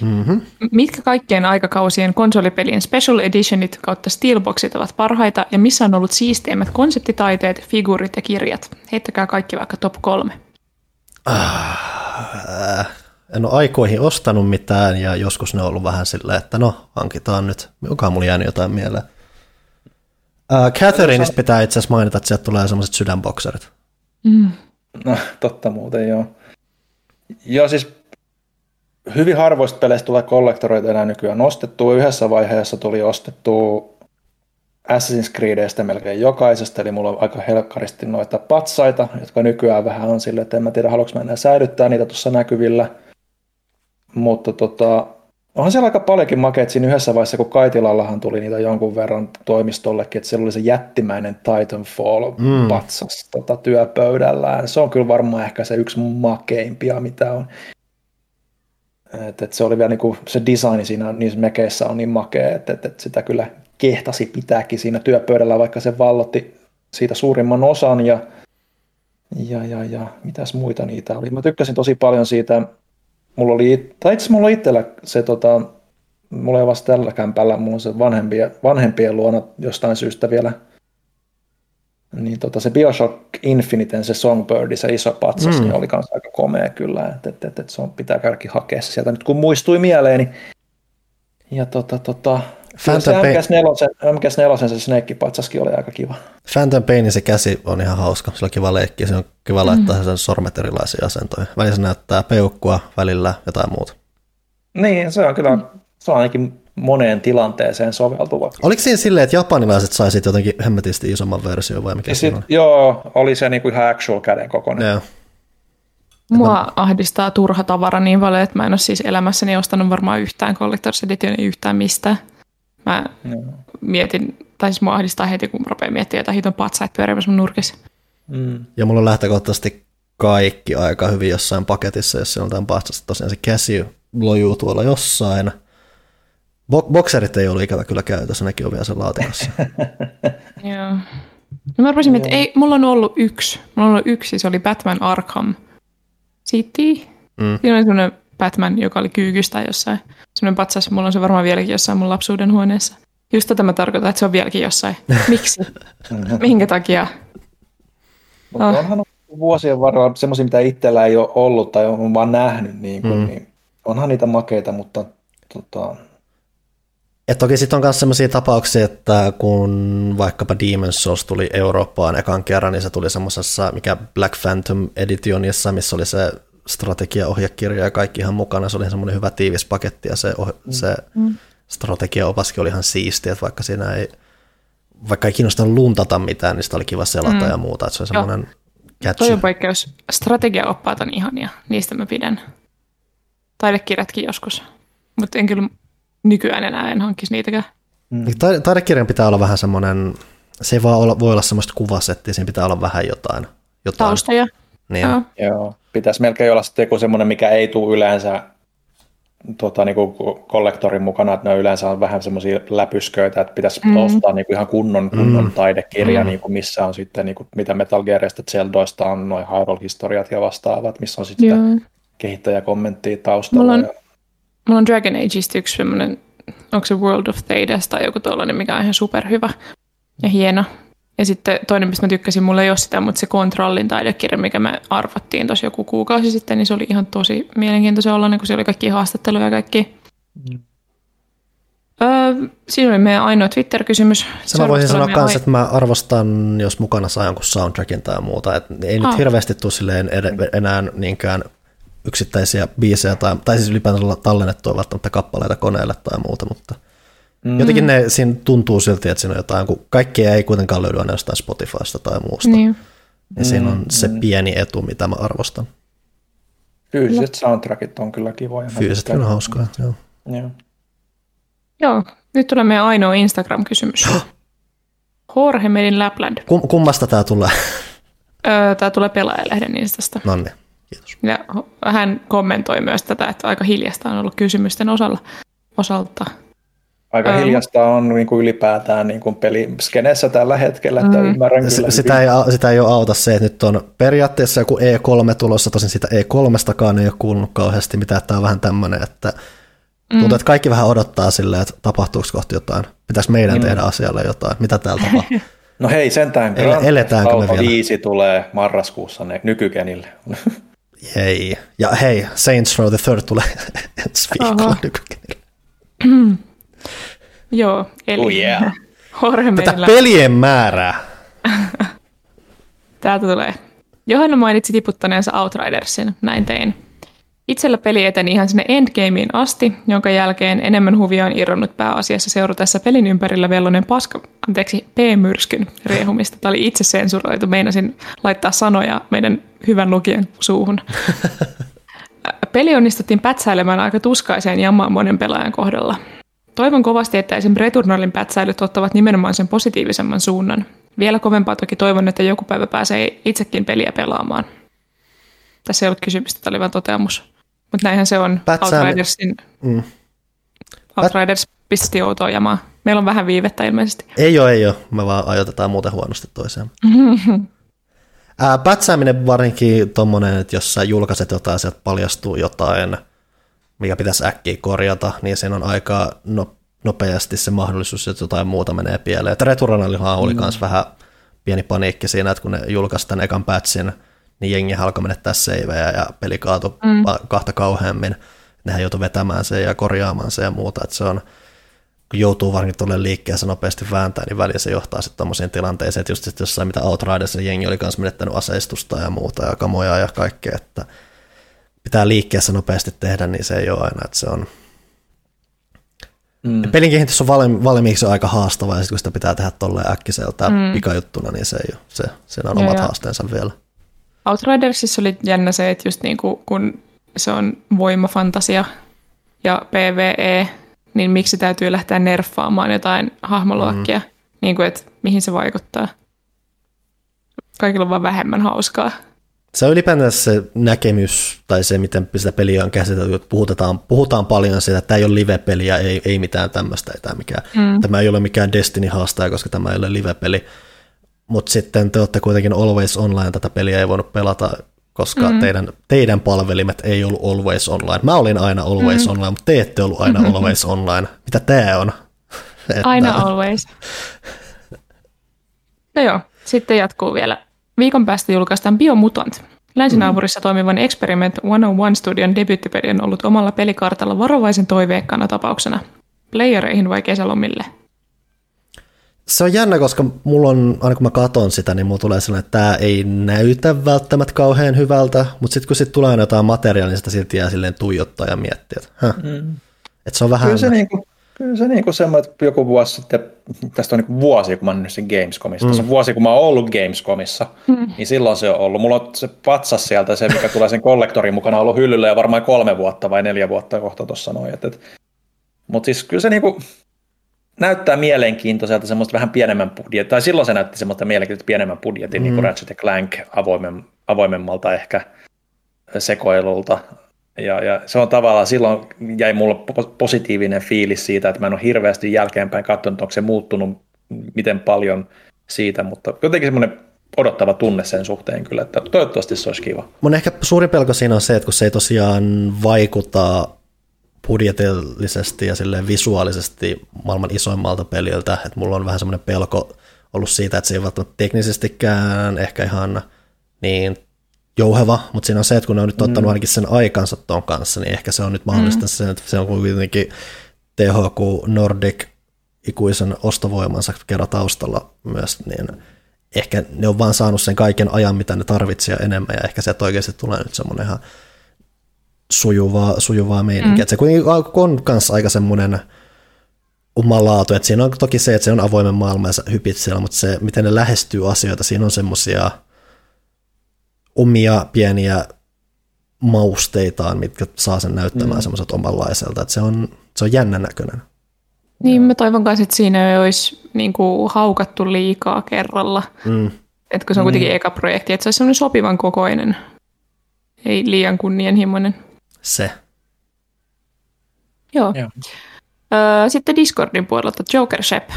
Mm-hmm. Mitkä kaikkien aikakausien konsolipelien special editionit kautta steelboxit ovat parhaita ja missä on ollut siisteimmät konseptitaiteet, figuurit ja kirjat? Heittäkää kaikki vaikka top kolme. Äh, en ole aikoihin ostanut mitään ja joskus ne on ollut vähän silleen, että no hankitaan nyt. Onkohan mulla jäänyt jotain mieleen? Äh, Catherineista pitää itse asiassa mainita, että sieltä tulee sellaiset sydänbokserit. Mm. No, totta muuten, joo. Joo, siis hyvin harvoista peleistä tulee kollektoroita enää nykyään ostettua. Yhdessä vaiheessa tuli ostettua Assassin's Creedistä melkein jokaisesta, eli mulla on aika helkkaristi noita patsaita, jotka nykyään vähän on silleen, että en mä tiedä, haluanko mä enää säilyttää niitä tuossa näkyvilla. Mutta tota, onhan siellä aika paljonkin makeet siinä yhdessä vaiheessa, kun Kaitilallahan tuli niitä jonkun verran toimistollekin, että siellä oli se jättimäinen Titanfall-patsas mm. tota, työpöydällään. Se on kyllä varmaan ehkä se yksi makeimpia, mitä on. Et, et se oli vielä niin kuin, se design siinä niissä mekeissä on niin makea, että et, et sitä kyllä kehtasi pitääkin siinä työpöydällä, vaikka se vallotti siitä suurimman osan ja, ja, ja, ja mitäs muita niitä oli. Mä tykkäsin tosi paljon siitä, mulla oli, tai itse mulla oli itsellä se tota, mulla ei vasta tällä kämpällä, mulla on se vanhempien, vanhempien luona jostain syystä vielä niin tota, se Bioshock Infiniten, se Songbird, se iso patsas, mm. niin oli kanssa aika komea kyllä, että et, et, et se on, pitää käydäkin hakea se sieltä nyt kun muistui mieleeni. Ja tota, tota, Phantom se MGS4, MGS4 se Snake-patsaskin oli aika kiva. Phantom Painin se käsi on ihan hauska, sillä on kiva leikki, se on kiva laittaa mm. sen sormet erilaisiin asentoihin. Välillä se näyttää peukkua, välillä jotain muuta. Niin, se on kyllä, se on ainakin moneen tilanteeseen soveltuva. Oliko siinä silleen, että japanilaiset saisit jotenkin hemmetisti isomman version vai mikä sit, Joo, oli se niinku ihan actual käden kokoinen. Joo. Mua ahdistaa turha tavara niin paljon, että mä en ole siis elämässäni ostanut varmaan yhtään Collector's Editionia yhtään mistään. Mä no. mietin, tai siis mua ahdistaa heti, kun mä rupean miettimään jotain hiton patsaita pyörimässä mun nurkissa. Mm. Ja mulla on lähtökohtaisesti kaikki aika hyvin jossain paketissa, jos se on tämän patsasta. Tosiaan se käsi lojuu tuolla jossain – Bokserit ei ollut ikävä kyllä käytössä, nekin on vielä sen laatikossa. Joo. No mä rupesin, että ei, mulla on ollut yksi. Mulla on ollut yksi, se oli Batman Arkham City. Mm. Siinä oli sellainen Batman, joka oli kyykystä jossain. Sellainen patsas, mulla on se varmaan vieläkin jossain mun lapsuuden huoneessa. Just tätä mä tarkoitan, että se on vieläkin jossain. Miksi? Minkä takia? Mutta oh. onhan vuosien varrella semmoisia, mitä itsellä ei ole ollut tai on vaan nähnyt, niin, kuin, mm. niin onhan niitä makeita, mutta tota, et toki sitten on myös sellaisia tapauksia, että kun vaikkapa Demon's Souls tuli Eurooppaan ekan kerran, niin se tuli semmoisessa, mikä Black Phantom Editionissa, missä oli se strategiaohjekirja ja kaikki ihan mukana. Se oli semmoinen hyvä tiivis paketti ja se, oh- se mm. strategiaopaskin oli ihan siisti, että vaikka siinä ei, vaikka ei kiinnostanut luntata mitään, niin sitä oli kiva selata mm. ja muuta. Että se on semmoinen catchy. Toi on poikkeus. Strategiaoppaat on ihania, niistä mä pidän. Taidekirjatkin joskus, mutta en kyllä nykyään enää en hankkisi niitäkään. Mm. Taidekirjan pitää olla vähän semmoinen, se ei vaan olla, voi olla semmoista kuvasettiä, siinä pitää olla vähän jotain. jotain. Taustoja. Niin. Joo. Joo. Pitäisi melkein olla sitten joku semmoinen, mikä ei tule yleensä tota, niin kuin kollektorin mukana, että ne yleensä on vähän semmoisia läpysköitä, että pitäisi mm. ostaa niin kuin ihan kunnon, kunnon mm. taidekirja, mm. niin kuin missä on sitten, niin kuin, mitä Metal Gearista, Zeldoista on, noin Hyrule-historiat ja vastaavat, missä on sitten kehittäjäkommenttia taustalla. Mulla on, ja Mulla on Dragon Ageista yksi semmoinen, onko se World of Thades tai joku tollainen, mikä on ihan superhyvä ja hieno. Ja sitten toinen, mistä mä tykkäsin, mulla ei ole sitä, mutta se Kontrollin taidekirja, mikä me arvattiin tuossa joku kuukausi sitten, niin se oli ihan tosi mielenkiintoisen olla, kun se oli kaikki haastatteluja ja kaikki. Mm. Öö, siinä oli meidän ainoa Twitter-kysymys. Sen mä voisin sanoa myös, ai- että mä arvostan, jos mukana saa jonkun soundtrackin tai muuta. Et ei ah. nyt hirveästi tule silleen enää niinkään yksittäisiä biisejä tai, tai siis ylipäänsä tallennettua välttämättä kappaleita koneelle tai muuta, mutta mm. jotenkin ne siinä tuntuu silti, että siinä on jotain, kun kaikkea ei kuitenkaan löydy aina jostain Spotifysta tai muusta. Niin. Ja siinä on mm. se pieni etu, mitä mä arvostan. Fyysiset soundtrackit on kyllä kivoja. Fyysiset on hauskaa, joo. joo. Joo, nyt tulee meidän ainoa Instagram-kysymys. Jorge Medin Lapland. Kum, kummasta tämä tulee? Öö, tämä tulee pelaajalehden Instasta. No niin. Kiitos. Ja hän kommentoi myös tätä, että aika hiljasta on ollut kysymysten osalla, osalta. Aika hiljasta on niin kuin ylipäätään niin kuin peliskenessä tällä hetkellä, että mm. ymmärrän kyllä sitä ei, sitä ei ole auta se, että nyt on periaatteessa joku E3 tulossa, tosin sitä E3stakaan ei ole kuulunut kauheasti mitä että tämä on vähän tämmöinen, että tuntuu, mm. että kaikki vähän odottaa silleen, että tapahtuuko kohti jotain, pitäisi meidän mm. tehdä asialle jotain, mitä täällä tapahtuu. No hei, sentään Grand Eletäänkö me vielä? 5 tulee marraskuussa ne nykykenille. Hei. Ja hei, Saints Row the Third tulee ensi viikolla Joo, eli oh yeah. Tätä meillä... pelien määrää. Täältä tulee. Johanna mainitsi tiputtaneensa Outridersin, näin tein. Itsellä peli eteni ihan sinne endgameen asti, jonka jälkeen enemmän huvia on irronnut pääasiassa seuratessa pelin ympärillä vellonen paska, anteeksi, P-myrskyn riehumista. Tämä oli itse sensuroitu, meinasin laittaa sanoja meidän hyvän lukijan suuhun. Peli onnistuttiin pätsäilemään aika tuskaiseen jammaan monen pelaajan kohdalla. Toivon kovasti, että esim. Returnalin pätsäilyt ottavat nimenomaan sen positiivisemman suunnan. Vielä kovempaa toki toivon, että joku päivä pääsee itsekin peliä pelaamaan. Tässä ei ollut kysymystä, tämä oli vain toteamus. Mutta näinhän se on Pätsään- Outridersin. Mm. Outriders pisti outoa jamaa. Meillä on vähän viivettä ilmeisesti. Ei ole, ei ole. Me vaan ajoitetaan muuten huonosti toiseen. Ää, pätsääminen varsinkin tommonen, että jos sä julkaiset jotain, sieltä paljastuu jotain, mikä pitäisi äkkiä korjata, niin siinä on aika no, nopeasti se mahdollisuus, että jotain muuta menee pieleen. Et Returanalihan oli myös vähän pieni paniikki siinä, että kun ne julkaisi tämän ekan patchin, niin jengi alkoi menettää seivejä ja peli kaatui mm. kahta kauheammin. Nehän joutui vetämään sen ja korjaamaan sen ja muuta, että se on, kun joutuu varsinkin tuolle liikkeessä nopeasti vääntää, niin väliin se johtaa sitten tommosiin tilanteisiin, että just jossain mitä Outriders jengi oli kanssa menettänyt aseistusta ja muuta ja kamoja ja kaikkea, että pitää liikkeessä nopeasti tehdä, niin se ei ole aina, että se on Mm. Pelin kehitys on valmi- valmiiksi aika haastavaa, ja sitten kun sitä pitää tehdä tolleen äkkiseltä mm. pikajuttuna, niin se ei ole. Se, siinä on Joo, omat joo. haasteensa vielä. Outridersissa oli jännä se, että just niinku, kun se on voimafantasia ja PvE, niin miksi täytyy lähteä nerfaamaan jotain hahmoluokkia, mm. niin kuin, että mihin se vaikuttaa. Kaikilla on vaan vähemmän hauskaa. Se on ylipäätään se näkemys tai se, miten sitä peliä on käsitelty, että puhutaan, puhutaan paljon siitä, että tämä ei ole live-peli ja ei, ei mitään tämmöistä, ei tämä, mikään, mm. tämä ei ole mikään Destiny-haastaja, koska tämä ei ole live-peli. Mutta sitten te olette kuitenkin Always Online, tätä peliä ei voinut pelata, koska mm. teidän, teidän palvelimet ei ollut Always Online. Mä olin aina Always mm. Online, mutta te ette ollut aina Always Online. Mitä tämä on? Että- Aina always. No joo, sitten jatkuu vielä. Viikon päästä julkaistaan Biomutant. Länsinaapurissa toimivan Experiment 101 Studion debyyttipeli on ollut omalla pelikartalla varovaisen toiveikkana tapauksena. Playereihin vai kesälomille? Se on jännä, koska mulla on, aina kun mä katon sitä, niin mulla tulee sellainen, että tämä ei näytä välttämättä kauhean hyvältä, mutta sitten kun sit tulee jotain materiaalia, niin sitä silti jää silleen tuijottaa ja miettiä, että, häh. Mm. että se on vähän... Kyllä se, niinku, kyllä se niinku semmoinen, että joku vuosi sitten, tästä on niinku vuosi, kun mä oon nyt sen Gamescomissa, mm. tässä on vuosi, kun mä oon ollut Gamescomissa, mm. niin silloin se on ollut. Mulla on se patsas sieltä, se mikä tulee sen kollektorin mukana, ollut hyllyllä jo varmaan kolme vuotta vai neljä vuotta kohta tuossa noin. Et, et. Mutta siis kyllä se niinku, näyttää mielenkiintoiselta semmoista vähän pienemmän budjetin, tai silloin se näytti semmoista mielenkiintoista pienemmän budjetin, mm. niin kuin Ratchet Clank avoimen, avoimemmalta ehkä sekoilulta. Ja, ja se on tavallaan, silloin jäi mulle po- positiivinen fiilis siitä, että mä en ole hirveästi jälkeenpäin katsonut, onko se muuttunut miten paljon siitä, mutta jotenkin semmoinen odottava tunne sen suhteen kyllä, että toivottavasti se olisi kiva. Mun ehkä suurin pelko siinä on se, että kun se ei tosiaan vaikuta budjetillisesti ja silleen visuaalisesti maailman isoimmalta peliltä, että mulla on vähän semmoinen pelko ollut siitä, että se ei välttämättä teknisestikään ehkä ihan niin jouheva, mutta siinä on se, että kun ne on nyt ottanut ainakin sen aikansa ton kanssa, niin ehkä se on nyt mahdollista mm. sen, että se on kuitenkin THQ Nordic ikuisen ostovoimansa kerran taustalla myös, niin ehkä ne on vaan saanut sen kaiken ajan, mitä ne tarvitsee enemmän, ja ehkä se oikeasti tulee nyt semmoinen ihan sujuvaa, sujuvaa meininkiä. Mm. Että se kuitenkin on myös aika semmoinen oma laatu, että siinä on toki se, että se on avoimen maailma ja sä hypit siellä, mutta se, miten ne lähestyy asioita, siinä on semmoisia omia pieniä mausteitaan, mitkä saa sen näyttämään mm. semmoiset omanlaiselta, että se on, se on jännän näköinen. Niin, mä toivon kanssa, että siinä ei olisi niin kuin, haukattu liikaa kerralla. Mm. Että kun se on kuitenkin eka projekti, että se olisi semmoinen sopivan kokoinen, ei liian kunnianhimoinen. Se. Joo. Joo. Öö, sitten Discordin puolelta Joker Shep.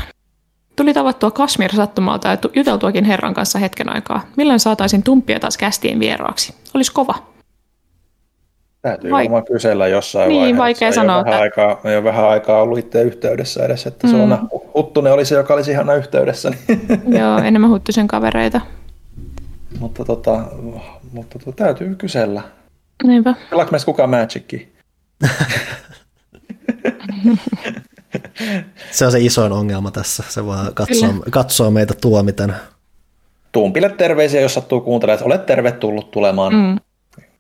Tuli tavattua Kasmir sattumalta ja tu- juteltuakin herran kanssa hetken aikaa. Milloin saataisiin tumppia taas kästien vieraaksi? Olisi kova. Täytyy Vai- varmaan kysellä jossain Niin, vaiheessa. vaikea Ei sanoa, Ole vähän että- aikaa, ei ole vähän aikaa ollut itse yhteydessä edes, että se on Huttunen oli se, joka olisi ihana yhteydessä. Niin. Joo, enemmän huttusen kavereita. mutta tota, mutta tota, täytyy kysellä. Niinpä. Pelaako meistä kukaan Magicia? Se on se isoin ongelma tässä. Se vaan katsoo, katsoo meitä tuomiten. Tumpille terveisiä, jos sattuu kuuntelemaan, että olet tervetullut tulemaan. Mm.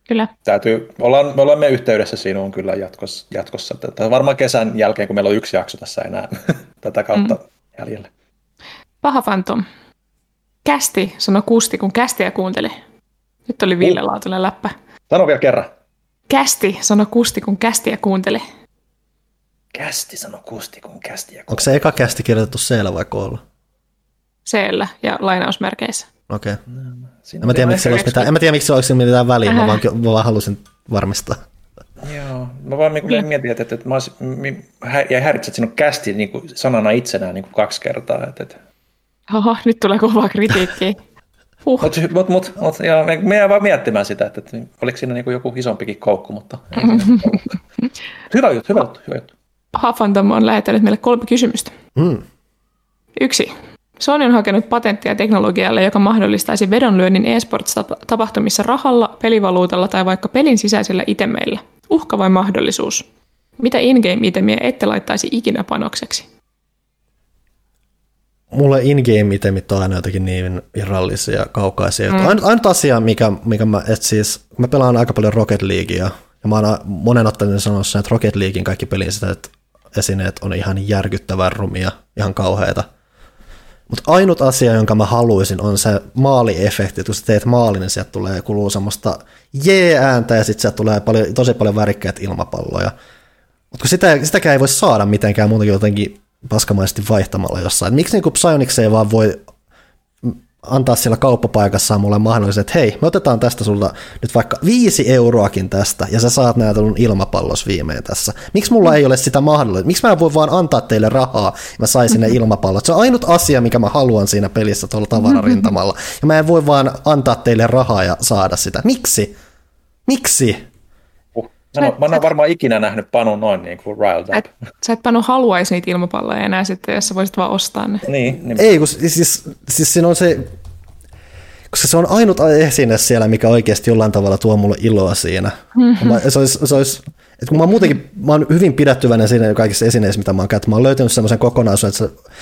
Kyllä. Täytyy, ollaan, me olemme yhteydessä sinuun kyllä jatkossa. jatkossa. Tätä varmaan kesän jälkeen, kun meillä on yksi jakso tässä enää tätä kautta mm. jäljellä. Paha Phantom. Kästi, sanoi Kusti, kun kästiä kuunteli. Nyt oli Ville Laatunen läppä. Sano vielä kerran. Kästi, sanoi Kusti, kun kästiä kuunteli. Kästi, sano Kusti, kun kästi ja Onko se eka kästi kirjoitettu C vai koolla? Seellä ja lainausmerkeissä. Okei. Okay. Siinä En mä tiedä, miksi olisi mitään, en mä tiedä, miksi sillä olisi mitään väliä, mä vaan, mä vaan halusin varmistaa. Mä vaan niin kuin mietin, että, että, että mä olisin, mi- hä- jäi häiritse, että siinä on kästi niin kuin sanana itsenään niin kuin kaksi kertaa. Että, että. Oho, nyt tulee kovaa kritiikkiä. Huh. Mutta mut, mut, mut, ja me, me jää vaan miettimään sitä, että, että oliko siinä niin kuin joku isompikin koukku, mutta ei hyvä juttu, hyvä juttu, hyvä juttu. Hafantam on lähettänyt meille kolme kysymystä. Mm. Yksi. Sony on hakenut patenttia teknologialle, joka mahdollistaisi vedonlyönnin eSports-tapahtumissa rahalla, pelivaluutalla tai vaikka pelin sisäisillä itemeillä. Uhka vai mahdollisuus? Mitä in-game-itemiä ette laittaisi ikinä panokseksi? Mulle in-game itemit on aina jotenkin niin irrallisia ja kaukaisia. Mm. Ainut, ainut asia, mikä, mikä mä, et siis, mä pelaan aika paljon Rocket Leaguea, ja mä oon monen ottanut sanonut sen, että Rocket Leaguein kaikki pelin sitä, esineet on ihan järkyttävän rumia, ihan kauheita. Mutta ainut asia, jonka mä haluaisin, on se maaliefekti. Kun sä teet maalin, niin sieltä tulee kuluu semmoista jee-ääntä ja sitten sieltä tulee paljon, tosi paljon värikkäitä ilmapalloja. Mutta sitä, sitäkään ei voi saada mitenkään muutenkin jotenkin paskamaisesti vaihtamalla jossain. Miksi niin Psyonix ei vaan voi antaa siellä kauppapaikassa mulle mahdollisuus, että hei, me otetaan tästä sulla nyt vaikka viisi euroakin tästä, ja sä saat näitä ilmapallos viimein tässä. Miksi mulla ei ole sitä mahdollisuutta? Miksi mä en voi vaan antaa teille rahaa, ja mä saisin ne ilmapallot? Se on ainut asia, mikä mä haluan siinä pelissä tuolla tavararintamalla, ja mä en voi vaan antaa teille rahaa ja saada sitä. Miksi? Miksi? Mä, en, mä en ole varmaan ikinä nähnyt Panu noin niin kuin riled up. Et, sä et Panu haluaisi niitä ilmapalloja enää sitten, jos sä voisit vaan ostaa ne. Niin, niin. Ei, kun siis, siis siinä on se, koska se on ainut esine siellä, mikä oikeasti jollain tavalla tuo mulle iloa siinä. Mm-hmm. Mä, se olisi, se olisi, että kun mä muutenkin, mä oon hyvin pidättyväinen siinä kaikissa esineissä, mitä mä oon käyttänyt. Mä oon löytänyt semmoisen kokonaisuuden, että se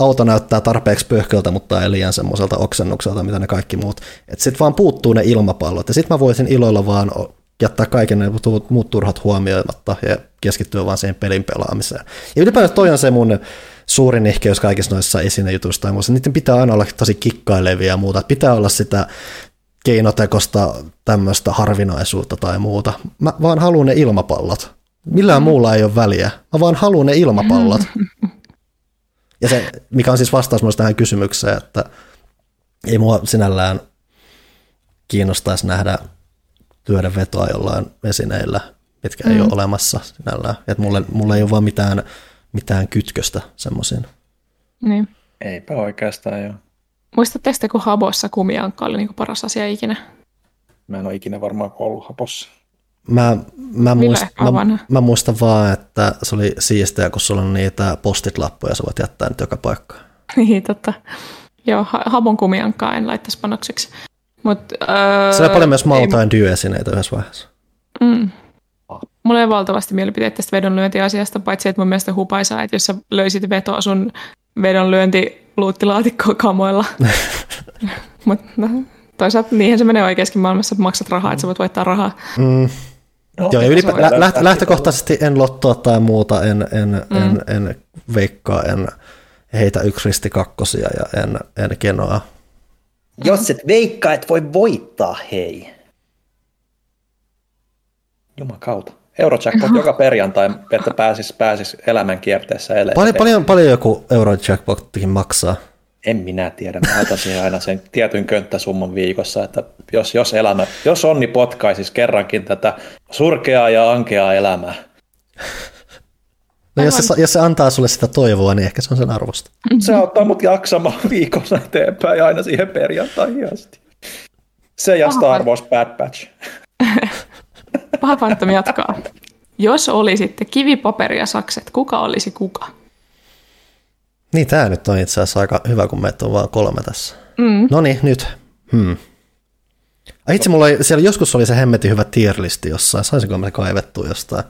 auto näyttää tarpeeksi pöhköltä, mutta ei liian semmoiselta oksennukselta, mitä ne kaikki muut. Että sit vaan puuttuu ne ilmapallot. Ja sit mä voisin iloilla vaan jättää kaiken ne muut turhat huomioimatta ja keskittyä vaan siihen pelin pelaamiseen. Ja ylipäätään toi on se mun suurin ihkeys kaikissa noissa esinejutuissa tai muussa. Niiden pitää aina olla tosi kikkailevia ja muuta. Pitää olla sitä keinotekosta tämmöistä harvinaisuutta tai muuta. Mä vaan haluan ne ilmapallot. Millään mm. muulla ei ole väliä. Mä vaan haluan ne ilmapallot. Ja se, mikä on siis vastaus myös tähän kysymykseen, että ei mua sinällään kiinnostaisi nähdä työden vetoa jollain esineillä, mitkä mm. ei ole olemassa sinällään. Että mulle, mulle ei ole vaan mitään mitään kytköstä semmoisiin. Niin. Eipä oikeastaan joo. Muistatteko te, kun Habossa kumiankka oli niin paras asia ikinä? Mä en ole ikinä varmaan ollut Habossa. Mä, mä, muist, mä, mä, muistan vaan, että se oli siistiä, kun sulla on niitä postit-lappuja, sä voit jättää nyt joka paikkaan. niin, totta. Joo, Habon kumiankkaa en laittaisi panokseksi. Mut, öö, se oli paljon myös Mountain Dew-esineitä yhdessä vaiheessa. Mm. Mulla ei valtavasti mielipiteitä tästä vedonlyöntiasiasta, paitsi että mun mielestä hupaisaa, että jos sä löysit vetoa sun vedonlyönti luuttilaatikkoon kamoilla. Mutta no, toisaalta niinhän se menee oikeaskin maailmassa, että maksat rahaa, että sä voit voittaa rahaa. Mm. No, Joo, ylipä, lä- läht- lähtökohtaisesti en lottoa tai muuta, en, en, mm. en, en veikkaa, en heitä yksi risti kakkosia ja en, en kenoa. Jos et veikkaa, et voi voittaa, hei. Jumakauta. Eurojackpot joka perjantai, että pääsis, pääsis elämänkierteessä eleen. Paljon, paljon, paljon joku Eurojackpotkin maksaa? En minä tiedä. Mä laitan siihen aina sen tietyn könttäsumman viikossa, että jos, jos, elämä, jos onni potkaisis kerrankin tätä surkeaa ja ankeaa elämää. No jos se, jos se antaa sulle sitä toivoa, niin ehkä se on sen arvosta. Se auttaa mut jaksamaan viikossa eteenpäin aina siihen perjantaihin asti. Se ja Star Wars Bad Batch. Paha Phantom jatkaa. Jos olisitte kivipaperi ja sakset, kuka olisi kuka? Niin, tämä nyt on itse asiassa aika hyvä, kun meitä on vain kolme tässä. Mm. No niin, nyt. Hmm. Ai itse mulla oli, siellä joskus oli se hemmetin hyvä tierlisti jossain, saisinko me kaivettua jostain?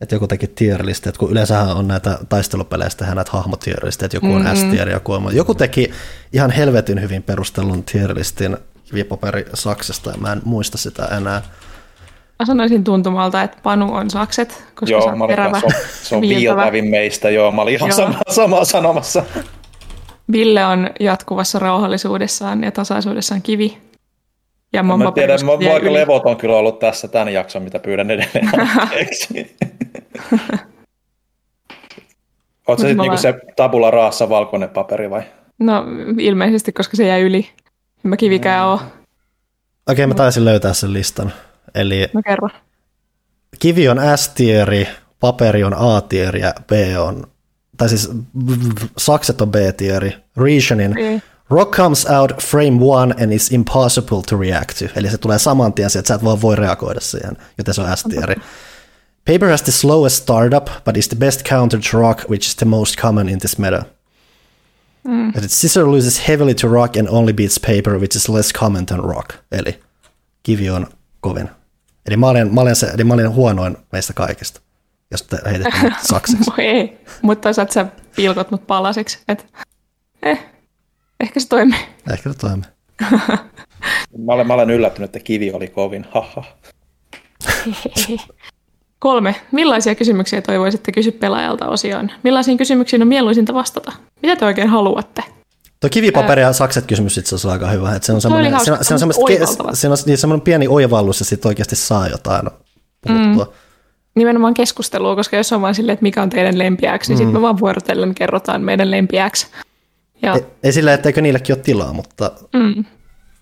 Että joku teki että kun yleensähän on näitä taistelupeleistä tehdään näitä hahmotierlisteitä, joku on mm-hmm. S-tier, joku on, joku teki ihan helvetin hyvin perustellun tierlistin kivipaperi Saksasta, ja mä en muista sitä enää. Mä sanoisin tuntumalta, että Panu on sakset, koska joo, se on terävä. Se on, se on viiltävin meistä, joo. Mä olin ihan sama, samaa sanomassa. Ville on jatkuvassa rauhallisuudessaan ja tasaisuudessaan kivi. Ja mä, mä tiedän, mä, mä aika levoton kyllä ollut tässä tämän jakson, mitä pyydän edelleen anteeksi. Oletko se, niinku se tabula raassa valkoinen paperi vai? No ilmeisesti, koska se jäi yli. En mä kivikään mm. ole. Okei, okay, mä taisin löytää sen listan. Eli no kerro. kivi on S-tieri, paperi on A-tieri ja B on, tai siis sakset on B-tieri. Regionin Niin. Rock comes out frame one and is impossible to react to. Eli se tulee saman tien että sä et vaan voi reagoida siihen, joten se on S-tieri. Paper has the slowest startup, but is the best counter to rock, which is the most common in this meta. Mm. Scissor loses heavily to rock and only beats paper, which is less common than rock. Eli kivi on kovin. Eli mä olen, mä olen, se, eli mä olen huonoin meistä kaikista, jos te heitätte mut sakseksi. Voi ei, mutta toisaalta sä pilkot mut palasiksi. Et, eh, ehkä se toimii. Ehkä se toimii. Mä olen, mä olen yllättynyt, että kivi oli kovin. Haha. Kolme. Millaisia kysymyksiä toivoisitte kysyä pelaajalta osioon? Millaisiin kysymyksiin on mieluisinta vastata? Mitä te oikein haluatte? Tuo kivipaperi ja sakset kysymys itse asiassa on aika hyvä. Että se on semmoinen, se on, se on se on niin semmoinen pieni oivallus ja sitten oikeasti saa jotain puhuttua. Mm. Nimenomaan keskustelua, koska jos on vaan silleen, että mikä on teidän lempiäksi, niin sitten me vaan vuorotellen kerrotaan meidän lempiäksi. Ja Ei, ei sillä, etteikö niillekin ole tilaa, mutta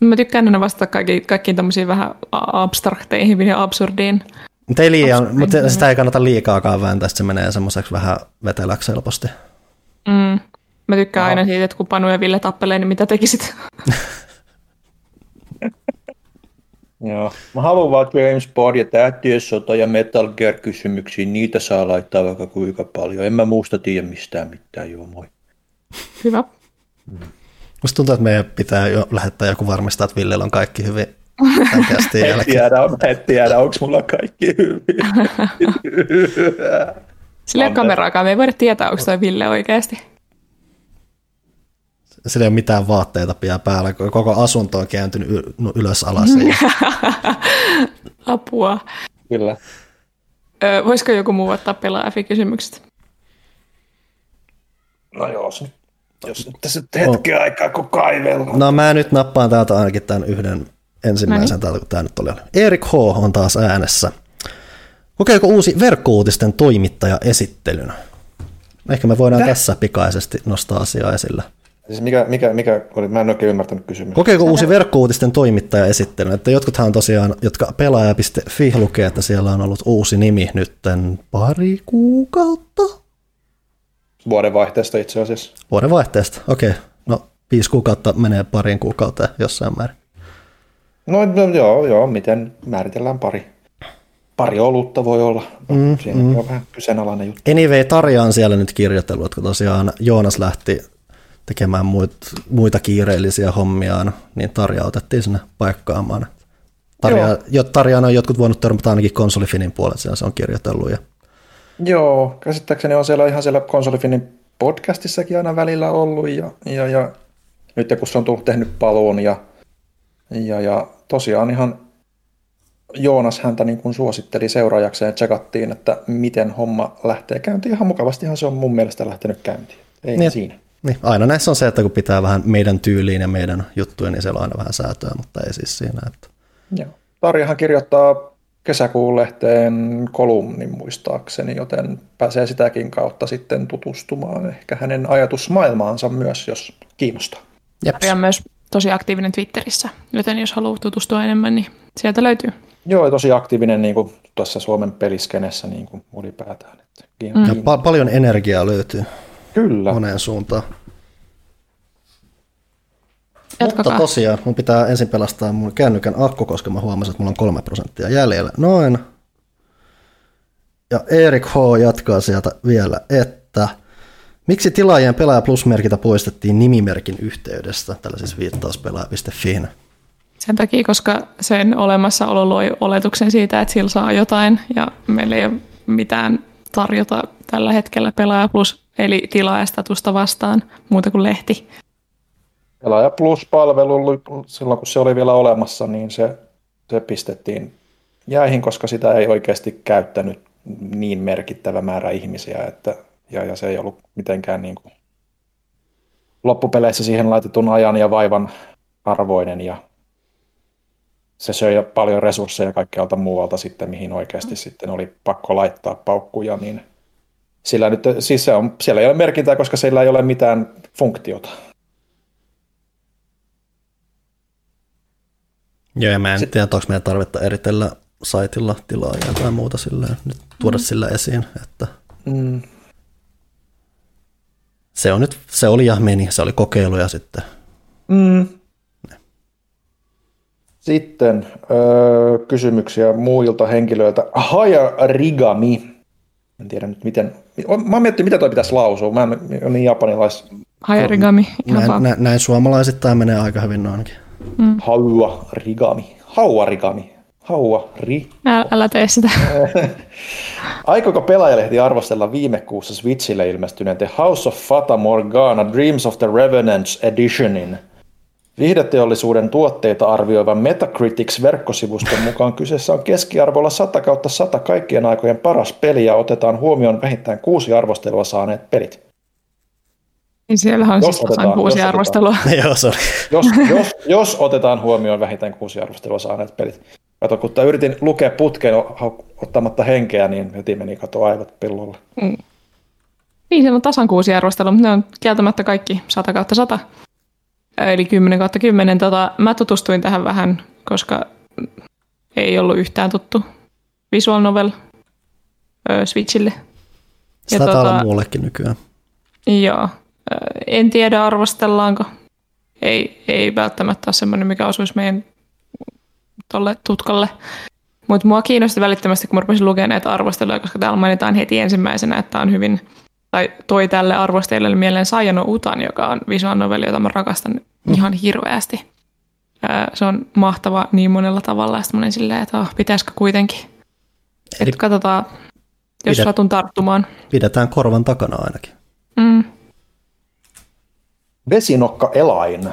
mä tykkään aina vastata kaikkiin, kaikkiin tämmöisiin vähän abstrakteihin ja absurdiin. Mutta ei liian, mutta sitä ei kannata liikaakaan vääntää, se menee semmoiseksi vähän veteläksi helposti. Mm. Mä tykkään aina siitä, että kun Panu ja Ville tappelee, niin mitä tekisit? Joo. Mä haluan vaan GameSpot ja Tähtien sota ja Metal Gear kysymyksiin, niitä saa laittaa vaikka kuinka paljon. En mä muusta tiedä mistään mitään, joo moi. Hyvä. Musta tuntuu, että meidän pitää jo lähettää joku varmistaa, että Villellä on kaikki hyvin tämän kästin En jälkeen. tiedä, en tiedä onko mulla kaikki hyvin. Sillä ei ole kameraakaan, me ei voida tietää, onko toi Ville oikeasti. Sillä ei ole mitään vaatteita pian päällä, koko asunto on kääntynyt y- no, ylös alas. Apua. Kyllä. Ö, voisiko joku muu ottaa pelaa kysymykset No joo, jos nyt tässä nyt hetken aikaa kun kaivellaan. No mä nyt nappaan täältä ainakin tämän yhden ensimmäisen täältä, kun tämä nyt oli. Erik H. on taas äänessä. Kokeeko uusi verkkouutisten toimittaja esittelyn? Ehkä me voidaan tässä pikaisesti nostaa asiaa esille. Siis mikä, mikä, mikä oli, mä en oikein ymmärtänyt kysymystä. Kokeeko uusi verkkouutisten toimittaja esittelyn? Että jotkuthan tosiaan, jotka pelaaja.fi lukee, että siellä on ollut uusi nimi nytten pari kuukautta. Vuodenvaihteesta itse asiassa. Vuoden vaihteesta, okei. No viisi kuukautta menee pariin kuukauteen jossain määrin. No, no joo, joo, miten määritellään pari? Pari olutta voi olla. Mm, Siinä mm. on vähän kyseenalainen juttu. Anyway, Tarja on siellä nyt kirjoitellut, että kun tosiaan Joonas lähti tekemään muit, muita kiireellisiä hommiaan, niin Tarja otettiin sinne paikkaamaan. Tarja, jo, Tarjaan on jotkut voinut törmätä ainakin konsolifinin puolella, siellä se on kirjoitellut. Ja, Joo, käsittääkseni on siellä ihan siellä konsolifinin podcastissakin aina välillä ollut ja, ja, ja nyt kun se on tullut tehnyt paluun ja, ja, ja tosiaan ihan Joonas häntä niin kuin suositteli seuraajakseen ja tsekattiin, että miten homma lähtee käyntiin. Ihan mukavastihan se on mun mielestä lähtenyt käyntiin. Ei Niin. siinä. niin, aina näissä on se, että kun pitää vähän meidän tyyliin ja meidän juttuja, niin siellä on aina vähän säätöä, mutta ei siis siinä. Että. Joo. Tarjahan kirjoittaa kesäkuun lehteen kolumnin muistaakseni, joten pääsee sitäkin kautta sitten tutustumaan ehkä hänen ajatusmaailmaansa myös, jos kiinnostaa. Jeps. Ari on myös tosi aktiivinen Twitterissä, joten jos haluaa tutustua enemmän, niin sieltä löytyy. Joo, tosi aktiivinen niin kuin tuossa Suomen peliskenessä niin kuin ylipäätään. Että, Mm. Ja pa- paljon energiaa löytyy Kyllä. moneen suuntaan. Jatkakaa. Mutta tosiaan, mun pitää ensin pelastaa mun kännykän akku, koska mä huomasin, että mulla on kolme prosenttia jäljellä. Noin. Ja Erik H. jatkaa sieltä vielä, että miksi tilaajien pelaaja plus-merkintä poistettiin nimimerkin yhteydestä, tällaisessa viittauspelaaja.fiin? Sen takia, koska sen olemassaolo loi oletuksen siitä, että sillä saa jotain, ja meillä ei ole mitään tarjota tällä hetkellä pelaaja plus, eli tilaajastatusta vastaan, muuta kuin lehti. Pelaaja Plus-palvelu, silloin kun se oli vielä olemassa, niin se, se pistettiin jäihin, koska sitä ei oikeasti käyttänyt niin merkittävä määrä ihmisiä, että, ja, ja se ei ollut mitenkään niin kuin loppupeleissä siihen laitetun ajan ja vaivan arvoinen, ja se söi paljon resursseja kaikkialta muualta sitten, mihin oikeasti sitten oli pakko laittaa paukkuja, niin sillä nyt, siis se on, siellä ei ole merkintää, koska sillä ei ole mitään funktiota. Joo, ja mä en tiedä, onko meidän tarvetta eritellä saitilla tilaajia tai muuta silleen, nyt tuoda mm. sillä esiin, että mm. Se, on nyt, se oli ja meni, se oli kokeilu ja sitten. Mm. Sitten öö, kysymyksiä muilta henkilöiltä. Haya Rigami. En tiedä nyt miten. Mä miettinyt, mitä toi pitäisi lausua. Mä en ole niin japanilais. Haya Rigami. Näin, näin, näin suomalaisittain menee aika hyvin noinkin. Mm. Haua Rigami. Haua Rigami. Haua ri. Älä, älä tee sitä. Aikoiko pelaajalehti arvostella viime kuussa Switchille ilmestyneen The House of Fata Morgana Dreams of the Revenants Editionin? Viihdeteollisuuden tuotteita arvioivan Metacritics verkkosivuston mukaan kyseessä on keskiarvolla 100 kautta 100 kaikkien aikojen paras peli ja otetaan huomioon vähintään kuusi arvostelua saaneet pelit. Niin siellähän on jos siis otetaan, kuusi jos arvostelua. Otetaan. Jos, jos, jos otetaan huomioon vähintään kuusi arvostelua saaneet pelit. Kato, kun yritin lukea putkeen ottamatta henkeä, niin heti meni kato aivot pillolla. Mm. Niin, siellä on tasan kuusi arvostelua, mutta ne on kieltämättä kaikki 100 kautta 100. Eli 10 kautta 10. Tota, mä tutustuin tähän vähän, koska ei ollut yhtään tuttu visual novel ö, Switchille. Sitä tota, muullekin nykyään. Joo. En tiedä arvostellaanko. Ei, ei välttämättä ole semmoinen, mikä osuisi meidän tolle tutkalle. Mutta mua kiinnosti välittömästi, kun mä rupesin lukemaan näitä arvosteluja, koska täällä mainitaan heti ensimmäisenä, että on hyvin, tai toi tälle arvostelijalle mieleen Sayano Utan, joka on visual novelli, jota mä rakastan mm. ihan hirveästi. Se on mahtava niin monella tavalla, ja sitten silleen, että oh, pitäisikö kuitenkin. Eli että katsotaan, jos pidet, satun tarttumaan. Pidetään korvan takana ainakin. Mm. Vesinokka Elain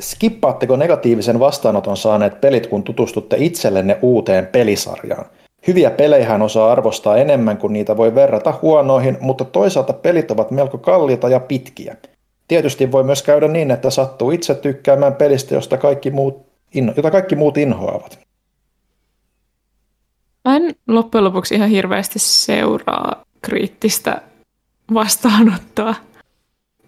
Skippaatteko negatiivisen vastaanoton saaneet pelit, kun tutustutte itsellenne uuteen pelisarjaan? Hyviä pelejä osaa arvostaa enemmän kuin niitä voi verrata huonoihin, mutta toisaalta pelit ovat melko kalliita ja pitkiä. Tietysti voi myös käydä niin, että sattuu itse tykkäämään pelistä, josta kaikki muut, jota kaikki muut inhoavat. Mä en loppujen lopuksi ihan hirveästi seuraa kriittistä vastaanottoa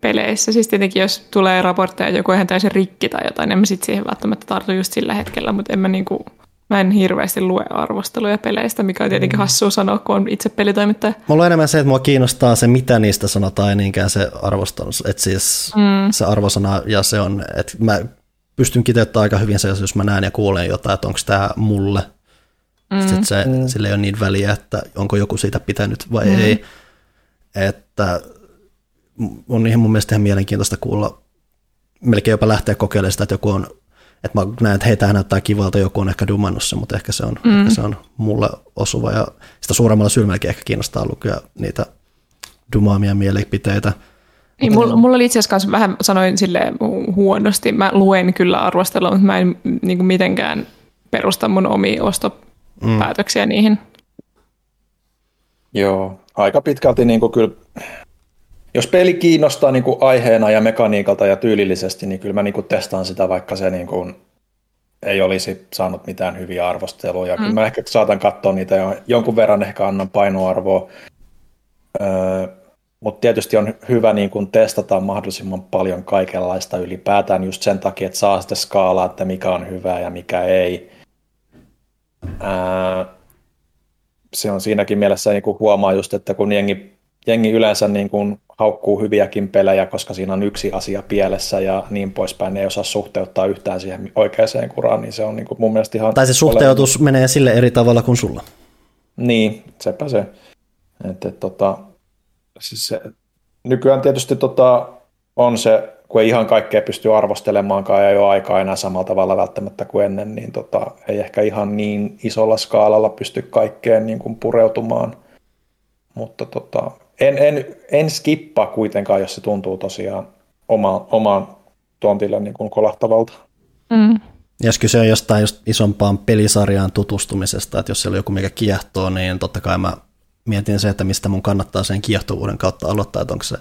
peleissä. Siis tietenkin jos tulee raportteja joku ihan täysin rikki tai jotain, en mä sit siihen välttämättä tartu just sillä hetkellä, mutta en mä niinku, mä en hirveästi lue arvosteluja peleistä, mikä on tietenkin mm. hassua sanoa, kun on itse pelitoimittaja. Mulla on enemmän se, että mua kiinnostaa se, mitä niistä sanotaan, ei niinkään se arvostelu, että siis mm. se arvosana ja se on, että mä pystyn kiteyttämään aika hyvin se, jos mä näen ja kuulen jotain, että onko tämä mulle. Mm. Sitten se, mm. sille ei ole niin väliä, että onko joku siitä pitänyt vai mm. ei. Että on ihan mun mielestä ihan mielenkiintoista kuulla, melkein jopa lähteä kokeilemaan sitä, että joku on, että mä näen, että hei, tämä näyttää kivalta, joku on ehkä dumannut sen, mutta ehkä se on, mm. ehkä se on mulle osuva ja sitä suuremmalla sylmälläkin ehkä kiinnostaa lukea niitä dumaamia mielipiteitä. Niin, mulla, mulla oli itse asiassa vähän, sanoin sille huonosti, mä luen kyllä arvostelua, mutta mä en niin kuin mitenkään perusta mun omia ostopäätöksiä mm. niihin. Joo, aika pitkälti niin kuin kyllä jos peli kiinnostaa niin kuin aiheena ja mekaniikalta ja tyylillisesti, niin kyllä mä niin kuin testaan sitä, vaikka se niin kuin ei olisi saanut mitään hyviä arvosteluja. Mm. Kyllä mä ehkä saatan katsoa niitä ja jonkun verran ehkä annan painoarvoa. Öö, mutta tietysti on hyvä niin kuin testata mahdollisimman paljon kaikenlaista ylipäätään just sen takia, että saa sitten skaalaa, että mikä on hyvää ja mikä ei. Öö, se on siinäkin mielessä niin kuin huomaa just, että kun jengi, jengi yleensä niin kuin haukkuu hyviäkin pelejä, koska siinä on yksi asia pielessä ja niin poispäin, ne ei osaa suhteuttaa yhtään siihen oikeaan kuraan, niin se on niin kuin mun mielestä ihan... Tai se suhteutus ole... menee sille eri tavalla kuin sulla. Niin, sepä se. Että, tota, siis se nykyään tietysti tota, on se, kun ei ihan kaikkea pysty arvostelemaankaan ja ei ole aikaa enää samalla tavalla välttämättä kuin ennen, niin tota, ei ehkä ihan niin isolla skaalalla pysty kaikkeen niin kuin pureutumaan. Mutta tota, en, en, en skippaa kuitenkaan, jos se tuntuu tosiaan oma, omaan tontille niin kuin kolahtavalta. Mm. Jos kyse on jostain just isompaan pelisarjaan tutustumisesta, että jos siellä on joku mikä kiehtoo, niin totta kai mä mietin se, että mistä mun kannattaa sen kiehtovuuden kautta aloittaa, että onko se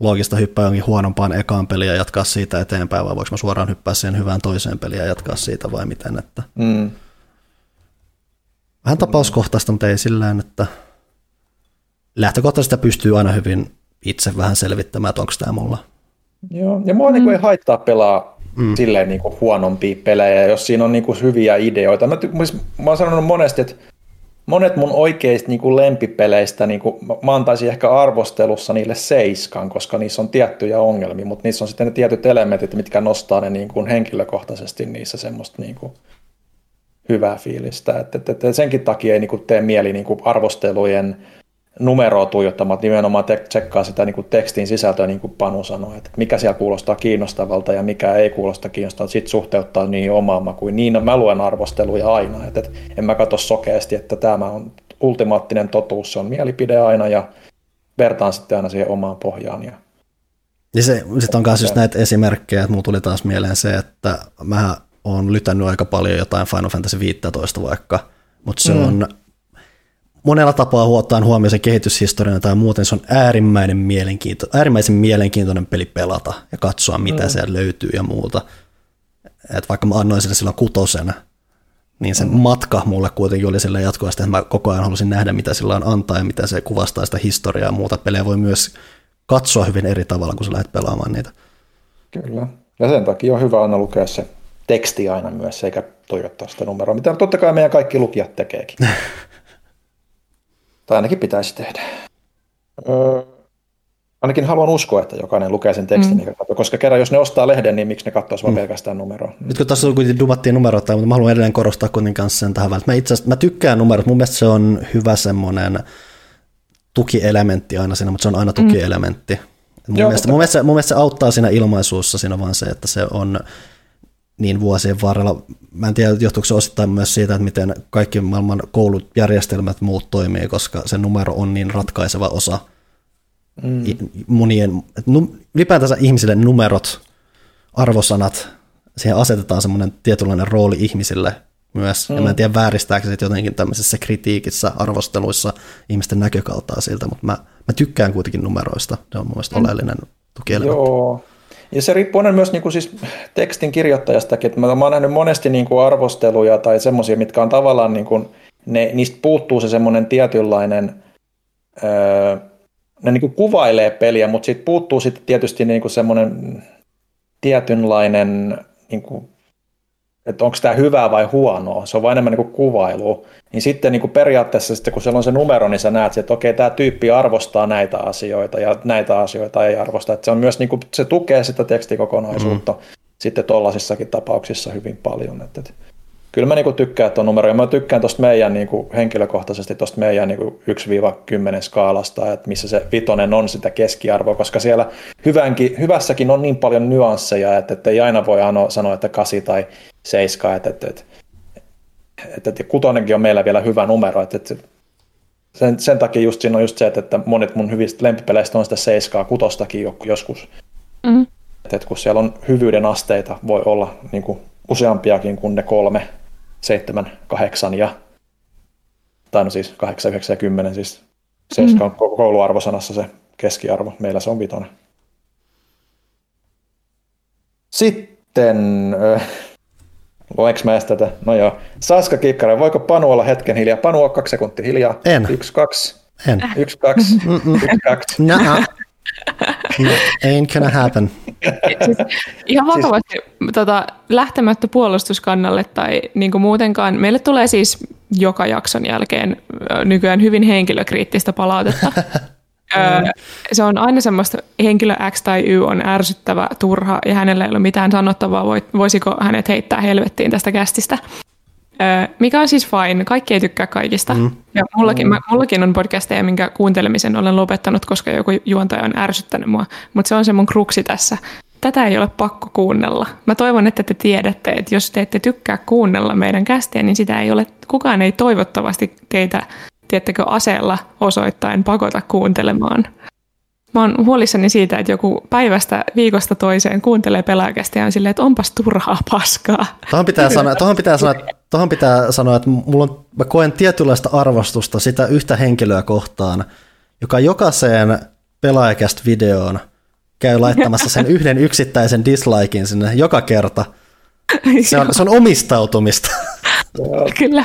loogista hyppää jonkin huonompaan ekaan peliin ja jatkaa siitä eteenpäin, vai voiko mä suoraan hyppää siihen hyvään toiseen peliin ja jatkaa siitä vai miten. Että... Mm. Vähän tapauskohtaista, mutta ei sillä että lähtökohtaisesti pystyy aina hyvin itse vähän selvittämään, että onko tämä mulla. Joo, ja mua mm. niin ei haittaa pelaa mm. silleen niin kuin huonompia pelejä, jos siinä on niin kuin hyviä ideoita. Mä, mä oon sanonut monesti, että monet mun oikeista niin kuin lempipeleistä, niin kuin, mä antaisin ehkä arvostelussa niille seiskan, koska niissä on tiettyjä ongelmia, mutta niissä on sitten ne tietyt elementit, mitkä nostaa ne niin kuin henkilökohtaisesti niissä semmoista niin kuin hyvää fiilistä. Et, et, et senkin takia ei niin kuin tee mieli niin kuin arvostelujen numeroa tuijottamat, nimenomaan te- tsekkaa sitä niin kuin tekstin sisältöä, niin kuin Panu sanoi, että mikä siellä kuulostaa kiinnostavalta ja mikä ei kuulosta kiinnostavalta, sitten suhteuttaa niin omaan makuun. Niin mä luen arvosteluja aina, että, että en mä katso sokeasti, että tämä on ultimaattinen totuus, se on mielipide aina ja vertaan sitten aina siihen omaan pohjaan. Ja, ja se, sitten on myös just näitä esimerkkejä, että mulla tuli taas mieleen se, että mä oon lytännyt aika paljon jotain Final Fantasy 15 vaikka, mutta se mm. on monella tapaa huotaan huomioon se kehityshistoria tai muuten se on äärimmäinen mielenkiinto, äärimmäisen mielenkiintoinen peli pelata ja katsoa, mitä mm. siellä löytyy ja muuta. Et vaikka mä annoin sille silloin kutosena, niin se mm. matka mulle kuitenkin oli sille jatkuvasti, että mä koko ajan halusin nähdä, mitä sillä on antaa ja mitä se kuvastaa sitä historiaa ja muuta. Pelejä voi myös katsoa hyvin eri tavalla, kun sä lähdet pelaamaan niitä. Kyllä. Ja sen takia on hyvä aina lukea se teksti aina myös, eikä toivottaa sitä numeroa, mitä totta kai meidän kaikki lukijat tekeekin. Tai ainakin pitäisi tehdä. Öö, ainakin haluan uskoa, että jokainen lukee sen tekstin, mm. katsoo, koska kerran jos ne ostaa lehden, niin miksi ne katsoisi mm. pelkästään numeroa. Nyt kun tässä kuitenkin dumattiin numeroita, mutta mä haluan edelleen korostaa kuitenkin kanssa sen tähän väliin. Mä itse asiassa, mä tykkään numerot, mun mielestä se on hyvä semmoinen tukielementti aina siinä, mutta se on aina mm. tukielementti. Mm. Mun, Joo, mielestä, mun, mielestä, mun mielestä se auttaa siinä ilmaisuussa, siinä on vaan se, että se on niin vuosien varrella. Mä en tiedä, johtuuko se osittain myös siitä, että miten kaikki maailman koulujärjestelmät muut toimii, koska se numero on niin ratkaiseva osa mm. monien, ylipäätänsä ihmisille numerot, arvosanat, siihen asetetaan semmoinen tietynlainen rooli ihmisille myös. Mm. Ja mä en mm. tiedä, vääristääkö se jotenkin tämmöisessä kritiikissä, arvosteluissa ihmisten näkökaltaa siltä, mutta mä, mä tykkään kuitenkin numeroista. Se on mun mielestä mm. oleellinen tukielementti. Joo, ja se riippuu myös niin kuin siis tekstin kirjoittajastakin, että mä, mä oon nähnyt monesti niin kuin arvosteluja tai semmoisia, mitkä on tavallaan, niin kuin, ne, niistä puuttuu se semmoinen tietynlainen, öö, ne niin kuin kuvailee peliä, mutta siitä puuttuu sitten tietysti niin kuin semmoinen tietynlainen niin kuin että onko tämä hyvää vai huonoa, se on vain enemmän niin kuvailu, niin sitten niin kuin periaatteessa sitten kun siellä on se numero, niin sä näet, että okei, tämä tyyppi arvostaa näitä asioita ja näitä asioita ei arvosta. Että se on myös, niin kuin, se tukee sitä tekstikokonaisuutta mm. sitten tuollaisissakin tapauksissa hyvin paljon. Että, että kyllä mä niinku tykkään tuon numeroa. Mä tykkään tuosta meidän niinku, henkilökohtaisesti tuosta meidän niinku, 1-10 skaalasta, että missä se vitonen on sitä keskiarvoa, koska siellä hyvänkin, hyvässäkin on niin paljon nyansseja, että, että ei aina voi ano, sanoa, että 8 tai 7, että, että, että, että, että kutonenkin on meillä vielä hyvä numero, että, että sen, sen takia just siinä on just se, että, että monet mun hyvistä lempipeleistä on sitä 7 kutostakin joskus. Mm. Että, että kun siellä on hyvyyden asteita, voi olla niin kuin useampiakin kuin ne kolme, seitsemän, kahdeksan ja tai no siis kahdeksan, yhdeksän ja kymmenen, siis seiska on mm. kouluarvosanassa se keskiarvo, meillä se on vitonen. Sitten, äh, luenko mä tätä? No joo. Saska Kikkara, voiko Panu olla hetken hiljaa? Panu on kaksi sekuntia hiljaa. En. Yksi, kaksi. En. Yksi, kaksi. Yksi, kaksi. No, ain't gonna happen. Siis, ihan vakavasti siis... tota, lähtemättä puolustuskannalle tai niin kuin muutenkaan. Meille tulee siis joka jakson jälkeen nykyään hyvin henkilökriittistä palautetta. se on aina semmoista, henkilö X tai Y on ärsyttävä, turha ja hänellä ei ole mitään sanottavaa, voisiko hänet heittää helvettiin tästä kästistä mikä on siis fine, kaikki ei tykkää kaikista. Mm. Ja mullakin, mm. mä, mullakin on podcasteja, minkä kuuntelemisen olen lopettanut, koska joku juontaja on ärsyttänyt mua. Mutta se on se mun kruksi tässä. Tätä ei ole pakko kuunnella. Mä toivon, että te tiedätte, että jos te ette tykkää kuunnella meidän kästiä, niin sitä ei ole, kukaan ei toivottavasti teitä, tiettekö, aseella osoittain pakota kuuntelemaan. Mä oon huolissani siitä, että joku päivästä viikosta toiseen kuuntelee pelaajakästä ja on silleen, että onpas turhaa paskaa. Tuohon pitää sanoa, tuohon pitää sanoa, tuohon pitää sanoa että mulla on, mä koen tietynlaista arvostusta sitä yhtä henkilöä kohtaan, joka jokaiseen pelaajakästä videoon käy laittamassa sen yhden yksittäisen dislikein sinne joka kerta. Se on, se on omistautumista. Kyllä.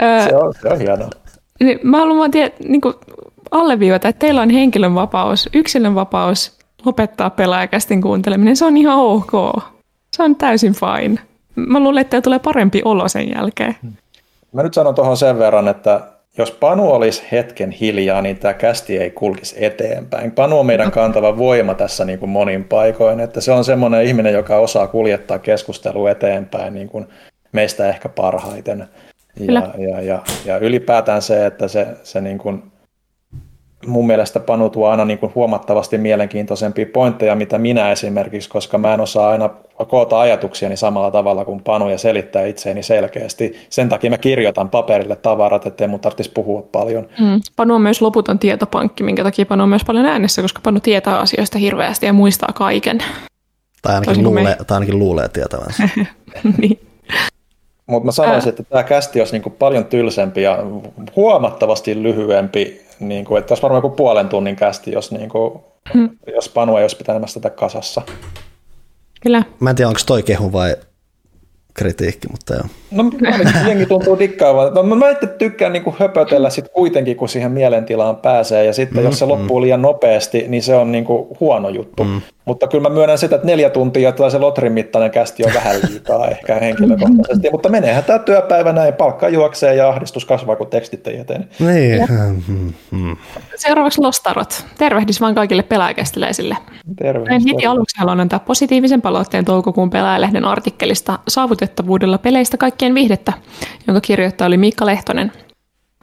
Se on, se on hienoa. Niin, mä haluan vaan tiedä, niin kuin, alleviivata, että teillä on henkilön vapaus, yksilön vapaus lopettaa pelaajakästin kuunteleminen. Se on ihan ok. Se on täysin fine. Mä luulen, että tulee parempi olo sen jälkeen. Mä nyt sanon tuohon sen verran, että jos Panu olisi hetken hiljaa, niin tämä kästi ei kulkisi eteenpäin. Panu on meidän kantava voima tässä niin kuin monin paikoin, että se on semmoinen ihminen, joka osaa kuljettaa keskustelua eteenpäin niin kuin meistä ehkä parhaiten. Ja, ja, ja, ja ylipäätään se, että se, se niin kuin mun mielestä Panu tuo aina niin kuin huomattavasti mielenkiintoisempia pointteja, mitä minä esimerkiksi, koska mä en osaa aina koota ajatuksiani samalla tavalla kuin Panu ja selittää itseäni selkeästi. Sen takia mä kirjoitan paperille tavarat, ettei mun tarvitsisi puhua paljon. Mm. Panu on myös loputon tietopankki, minkä takia Panu on myös paljon äänessä, koska Panu tietää asioista hirveästi ja muistaa kaiken. Tai ainakin, luulee, tai ainakin luulee tietävänsä. niin. Mutta mä sanoisin, että tämä kästi olisi niin paljon tylsempi ja huomattavasti lyhyempi niin kuin, että olisi varmaan joku puolen tunnin kästi, jos, niin kuin, hmm. jos Panu ei olisi pitänyt sitä kasassa. Kyllä. Mä en tiedä, onko toi kehu vai kritiikki, mutta joo. No jengi tuntuu dikkaavan. No, mä itse tykkään niin kuin höpötellä sit kuitenkin, kun siihen mielentilaan pääsee, ja sitten mm, jos se mm. loppuu liian nopeasti, niin se on niin kuin huono juttu. Mm. Mutta kyllä mä myönnän sitä, että neljä tuntia tai se lotrin mittainen kästi on vähän liikaa ehkä henkilökohtaisesti, mutta meneehän tämä työpäivä näin, palkka juoksee ja ahdistus kasvaa, kun tekstit ei eteen. Niin. Mm, Seuraavaksi Lostarot. Tervehdys vain kaikille pelaajakästiläisille. Tervehdys. Heti aluksi haluan antaa positiivisen palautteen toukokuun pelaajalehden artikkelista Saavutettavuudella peleistä kaikkien viihdettä, jonka kirjoittaja oli Miikka Lehtonen.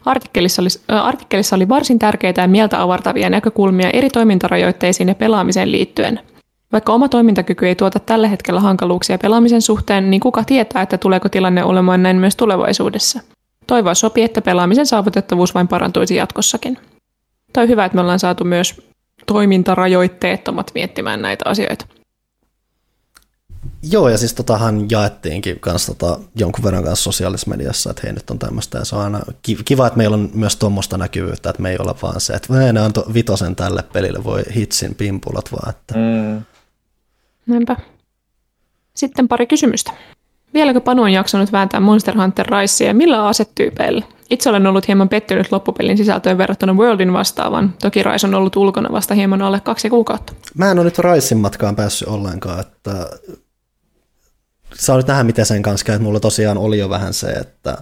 Artikkelissa oli, äh, artikkelissa oli varsin tärkeitä ja mieltä avartavia näkökulmia eri toimintarajoitteisiin ja pelaamiseen liittyen. Vaikka oma toimintakyky ei tuota tällä hetkellä hankaluuksia pelaamisen suhteen, niin kuka tietää, että tuleeko tilanne olemaan näin myös tulevaisuudessa. Toivoa sopii, että pelaamisen saavutettavuus vain parantuisi jatkossakin. Toi hyvä, että me ollaan saatu myös toimintarajoitteettomat miettimään näitä asioita. Joo, ja siis totahan jaettiinkin kanssa tota, jonkun verran kanssa sosiaalisessa mediassa, että hei nyt on tämmöistä, ja se on aina kiva, että meillä on myös tuommoista näkyvyyttä, että me ei ole vaan se, että ne antoi vitosen tälle pelille, voi hitsin pimpulat vaan. Että... Mm. Näinpä. Sitten pari kysymystä. Vieläkö Panu on jaksanut vääntää Monster Hunter Ricea ja millä asetyypeillä? Itse olen ollut hieman pettynyt loppupelin sisältöön verrattuna Worldin vastaavan. Toki Rais on ollut ulkona vasta hieman alle kaksi kuukautta. Mä en ole nyt Raisin matkaan päässyt ollenkaan, että saa nyt nähdä, miten sen kanssa käy. Mulla tosiaan oli jo vähän se, että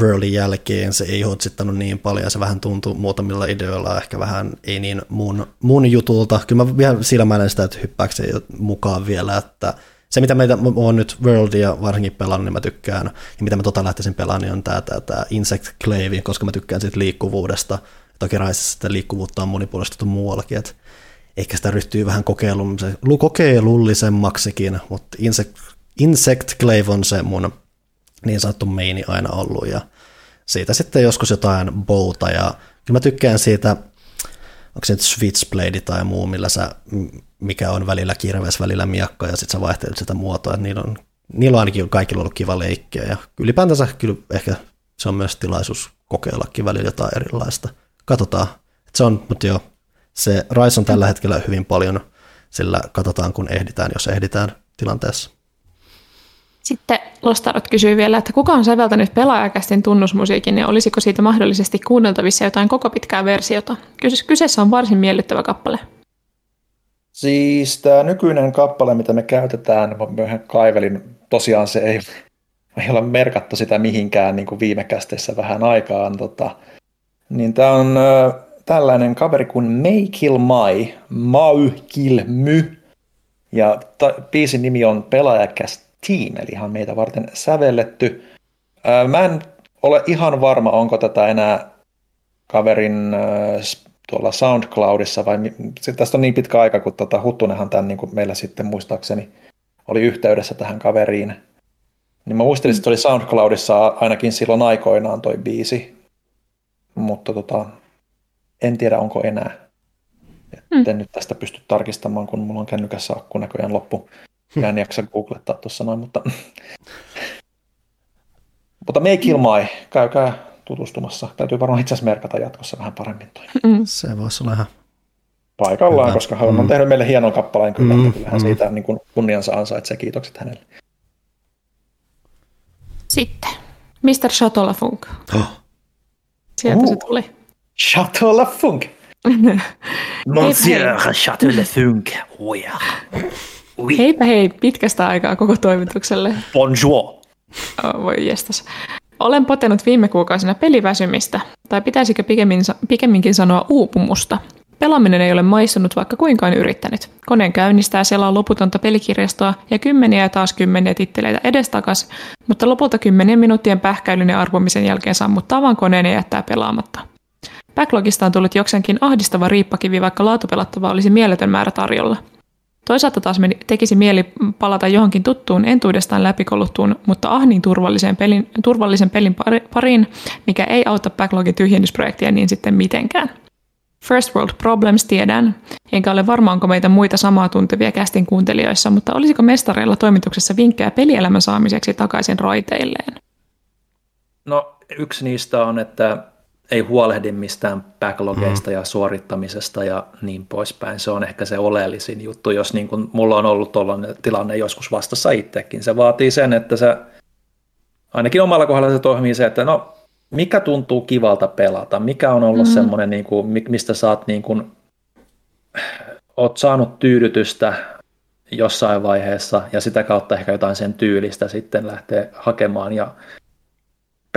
Worldin jälkeen se ei hotsittanut niin paljon, se vähän tuntui muutamilla ideoilla ehkä vähän ei niin mun, mun jutulta. Kyllä mä vielä silmäilen sitä, että hyppääkseni mukaan vielä, että se mitä meitä on nyt Worldia varsinkin pelannut, niin mä tykkään, ja mitä mä tota lähtisin pelaamaan, niin on tämä, tämä, tämä Insect Clave, koska mä tykkään siitä liikkuvuudesta. Toki Raisessa sitä liikkuvuutta on monipuolistettu muuallakin, että ehkä sitä ryhtyy vähän kokeilullisemmaksikin, mutta Insect Insect Clave on se mun niin sanottu meini aina ollut ja siitä sitten joskus jotain bouta ja kyllä mä tykkään siitä, onko se nyt Switchblade tai muu, millä sä, mikä on välillä kirves, välillä miakka ja sitten sä vaihtelet sitä muotoa, että niillä on, niillä on ainakin kaikilla ollut kiva leikkiä ja ylipäätänsä kyllä ehkä se on myös tilaisuus kokeillakin välillä jotain erilaista. Katsotaan. Se on, mutta joo, se Rise on tällä hetkellä hyvin paljon, sillä katsotaan kun ehditään, jos ehditään tilanteessa. Sitten Lostarot kysyy vielä, että kuka on säveltänyt pelaajakästin tunnusmusiikin ja olisiko siitä mahdollisesti kuunneltavissa jotain koko pitkää versiota? Kyseessä on varsin miellyttävä kappale. Siis tämä nykyinen kappale, mitä me käytetään, mä vähän kaivelin, tosiaan se ei, ei ole merkattu sitä mihinkään niin kuin viime kästeissä vähän aikaan. Tota, niin tämä on äh, tällainen kaveri kuin Kill My, Mau Kill My, ja ta- biisin nimi on Pelaajakäst Team, eli ihan meitä varten sävelletty. Mä en ole ihan varma, onko tätä enää kaverin tuolla SoundCloudissa, vai tästä on niin pitkä aika, kun tota, Huttunenhan tämän niin kuin meillä sitten muistaakseni oli yhteydessä tähän kaveriin. Niin mä muistelin, että se oli SoundCloudissa ainakin silloin aikoinaan toi biisi, mutta tota, en tiedä onko enää. Hmm. En nyt tästä pysty tarkistamaan, kun mulla on kännykässä akku näköjään loppu. Mä en jaksa googlettaa tuossa noin, mutta... mutta Make Kill My, käykää tutustumassa. Täytyy varmaan itse asiassa merkata jatkossa vähän paremmin toi. Mm. Se voisi olla ihan paikallaan, Hyvä. koska hän on mm. tehnyt meille hienon kappaleen kyllä, mm. kyllähän mm. siitä niin kuin kunniansa ansaitsee. Kiitokset hänelle. Sitten, Mr. Chateau Funk. Oh. Sieltä uh. se tuli. Chateau Funk. Monsieur Chateau Funk. Oh, yeah. Ui. Heipä hei, pitkästä aikaa koko toimitukselle. Bonjour. Oh, voi jestas. Olen potenut viime kuukausina peliväsymistä, tai pitäisikö pikemmin, pikemminkin sanoa uupumusta. Pelaaminen ei ole maistunut vaikka kuinka on yrittänyt. Koneen käynnistää selaa loputonta pelikirjastoa ja kymmeniä ja taas kymmeniä titteleitä edestakas, mutta lopulta kymmenien minuuttien pähkäilyn ja arvomisen jälkeen sammuttaa vaan koneen ja jättää pelaamatta. Backlogista on tullut jokseenkin ahdistava riippakivi, vaikka laatupelattavaa olisi mieletön määrä tarjolla. Toisaalta taas meni, tekisi mieli palata johonkin tuttuun, entuudestaan läpikoluttuun, mutta ahniin turvallisen pelin, turvallisen pelin pariin, mikä ei auta backlogin tyhjennysprojektia niin sitten mitenkään. First World Problems tiedän, enkä ole varmaanko meitä muita samaa tuntevia kästin kuuntelijoissa, mutta olisiko mestareilla toimituksessa vinkkejä pelielämän saamiseksi takaisin raiteilleen? No yksi niistä on, että ei huolehdi mistään backlogeista mm. ja suorittamisesta ja niin poispäin. Se on ehkä se oleellisin juttu, jos niin kuin mulla on ollut tuollainen tilanne joskus vastassa itsekin. Se vaatii sen, että se ainakin omalla kohdalla se toimii se, että no mikä tuntuu kivalta pelata, mikä on ollut mm. semmoinen, niin kuin, mistä saat niin kuin, oot saanut tyydytystä jossain vaiheessa ja sitä kautta ehkä jotain sen tyylistä sitten lähtee hakemaan ja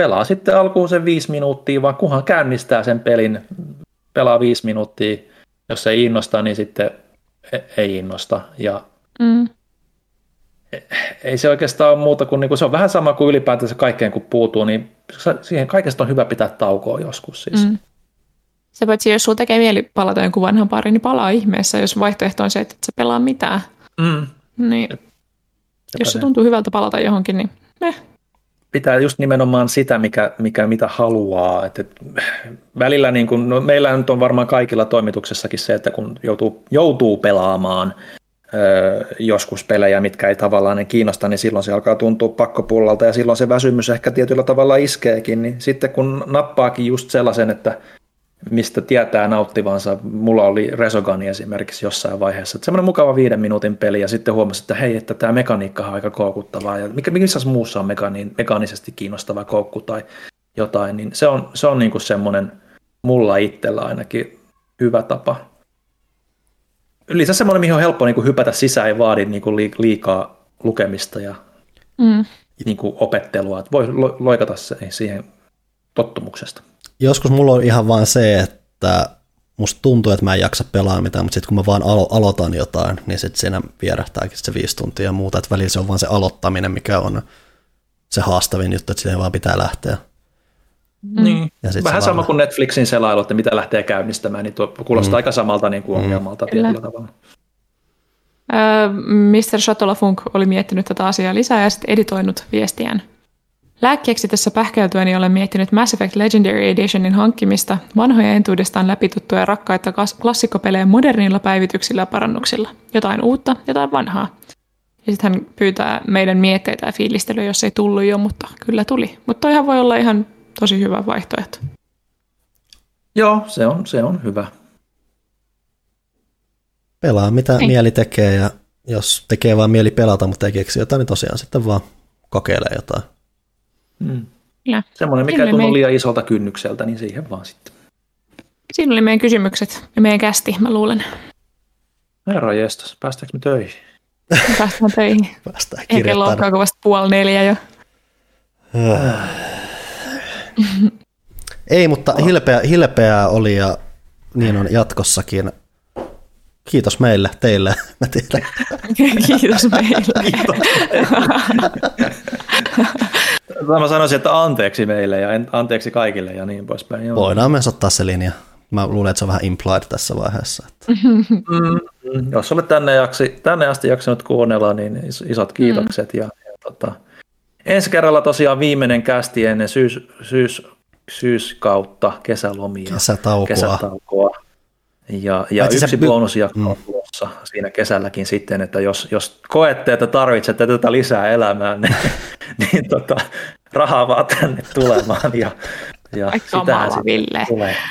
pelaa sitten alkuun sen viisi minuuttia, vaan kunhan käynnistää sen pelin, pelaa viisi minuuttia, jos ei innosta, niin sitten e- ei innosta. Ja mm. ei se oikeastaan ole muuta kuin, niin kuin, se on vähän sama kuin ylipäätänsä kaikkeen kun puutuu, niin siihen kaikesta on hyvä pitää taukoa joskus siis. Mm. Se paitsi, jos sulla tekee mieli palata jonkun vanhan pariin, niin palaa ihmeessä, jos vaihtoehto on se, että et sä pelaa mitään. Mm. Niin, jos se tuntuu hyvältä palata johonkin, niin eh, pitää just nimenomaan sitä, mikä, mikä mitä haluaa. Et, et, välillä niin kun, no meillä nyt on varmaan kaikilla toimituksessakin se, että kun joutuu, joutuu pelaamaan ö, joskus pelejä, mitkä ei tavallaan ne kiinnosta, niin silloin se alkaa tuntua pakkopullalta ja silloin se väsymys ehkä tietyllä tavalla iskeekin. Niin sitten kun nappaakin just sellaisen, että mistä tietää nauttivansa. Mulla oli Resogani esimerkiksi jossain vaiheessa. Että semmoinen mukava viiden minuutin peli ja sitten huomasi, että hei, että tämä mekaniikka on aika koukuttavaa ja mikä, missä muussa on mekani, mekaanisesti kiinnostava koukku tai jotain, niin se on, se on niin kuin semmoinen mulla itsellä ainakin hyvä tapa. Lisää semmoinen, mihin on helppo niin kuin hypätä sisään, ei vaadi niin kuin liikaa lukemista ja mm. niin kuin opettelua. Että voi loikata siihen tottumuksesta joskus mulla on ihan vaan se, että musta tuntuu, että mä en jaksa pelaa mitään, mutta sitten kun mä vaan alo- aloitan jotain, niin sitten siinä vierähtääkin se viisi tuntia ja muuta, että välillä se on vaan se aloittaminen, mikä on se haastavin juttu, että siihen vaan pitää lähteä. Mm. Niin. Ja Vähän sama kuin Netflixin selailu, että mitä lähtee käynnistämään, niin tuo kuulostaa mm. aika samalta niin kuin mm. ongelmalta mm. tietyllä tavalla. Mr. Shotolafunk oli miettinyt tätä asiaa lisää ja sitten editoinut viestiään. Lääkkeeksi tässä pähkäiltyäni olen miettinyt Mass Effect Legendary Editionin hankkimista, vanhoja entuudestaan läpituttuja rakkaita klassikkopelejä modernilla päivityksillä ja parannuksilla. Jotain uutta, jotain vanhaa. Ja sitten hän pyytää meidän mietteitä ja fiilistelyä, jos ei tullut jo, mutta kyllä tuli. Mutta toihan voi olla ihan tosi hyvä vaihtoehto. Joo, se on, se on hyvä. Pelaa mitä ei. mieli tekee ja jos tekee vaan mieli pelata, mutta ei keksi jotain, niin tosiaan sitten vaan kokeilee jotain. Mm. Semmoinen, mikä ei tunnu liian isolta kynnykseltä, niin siihen vaan sitten. Siinä oli meidän kysymykset ja meidän kästi, mä luulen. Herra jestas, päästäänkö me töihin? Päästään töihin. Päästään kirjoittamaan. Kello on vasta puoli neljä jo. Ei, mutta hilpeä, hilpeää oli ja niin on jatkossakin. Kiitos meille, teille. Mä tiedän. Kiitos meille. Kiitos. Mä sanoisin, että anteeksi meille ja anteeksi kaikille ja niin poispäin. Joo. Voidaan myös ottaa se linja. Mä luulen, että se on vähän implied tässä vaiheessa. Että. Mm, jos olet tänne, jaksi, tänne asti jaksanut kuunnella, niin isot kiitokset. Mm. Ja, ja tota, ensi kerralla tosiaan viimeinen kästi ennen syys, syys, syyskautta, kesälomia. Kesätaukoa. kesätaukoa. Ja, ja yksi se... bonusjakso on mm tulossa siinä kesälläkin sitten, että jos, jos koette, että tarvitsette tätä lisää elämään, niin, niin tota, rahaa vaan tänne tulemaan ja, ja sitähän Ville. tulee.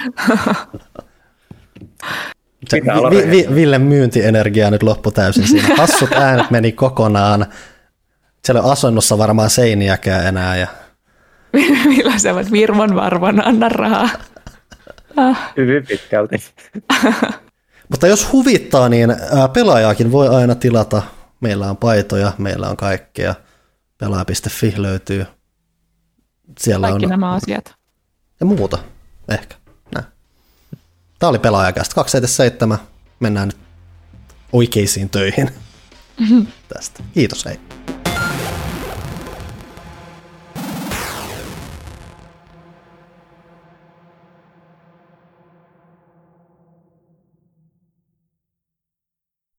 Se, vi, vi, Villen myyntienergia nyt loppu täysin siinä. Hassut äänet meni kokonaan. Siellä on asunnossa varmaan seiniäkään enää. Ja... Millä se on virvon varvon, anna rahaa. Ah. Hyvin pitkälti. Mutta jos huvittaa, niin pelaajaakin voi aina tilata Meillä on paitoja, meillä on kaikkea. Pelaaja.fi löytyy. Siellä Kaikki on nämä asiat. ja muuta ehkä. Näin. Tämä oli pelaajakästä 277. Mennään nyt oikeisiin töihin tästä. Kiitos, hei.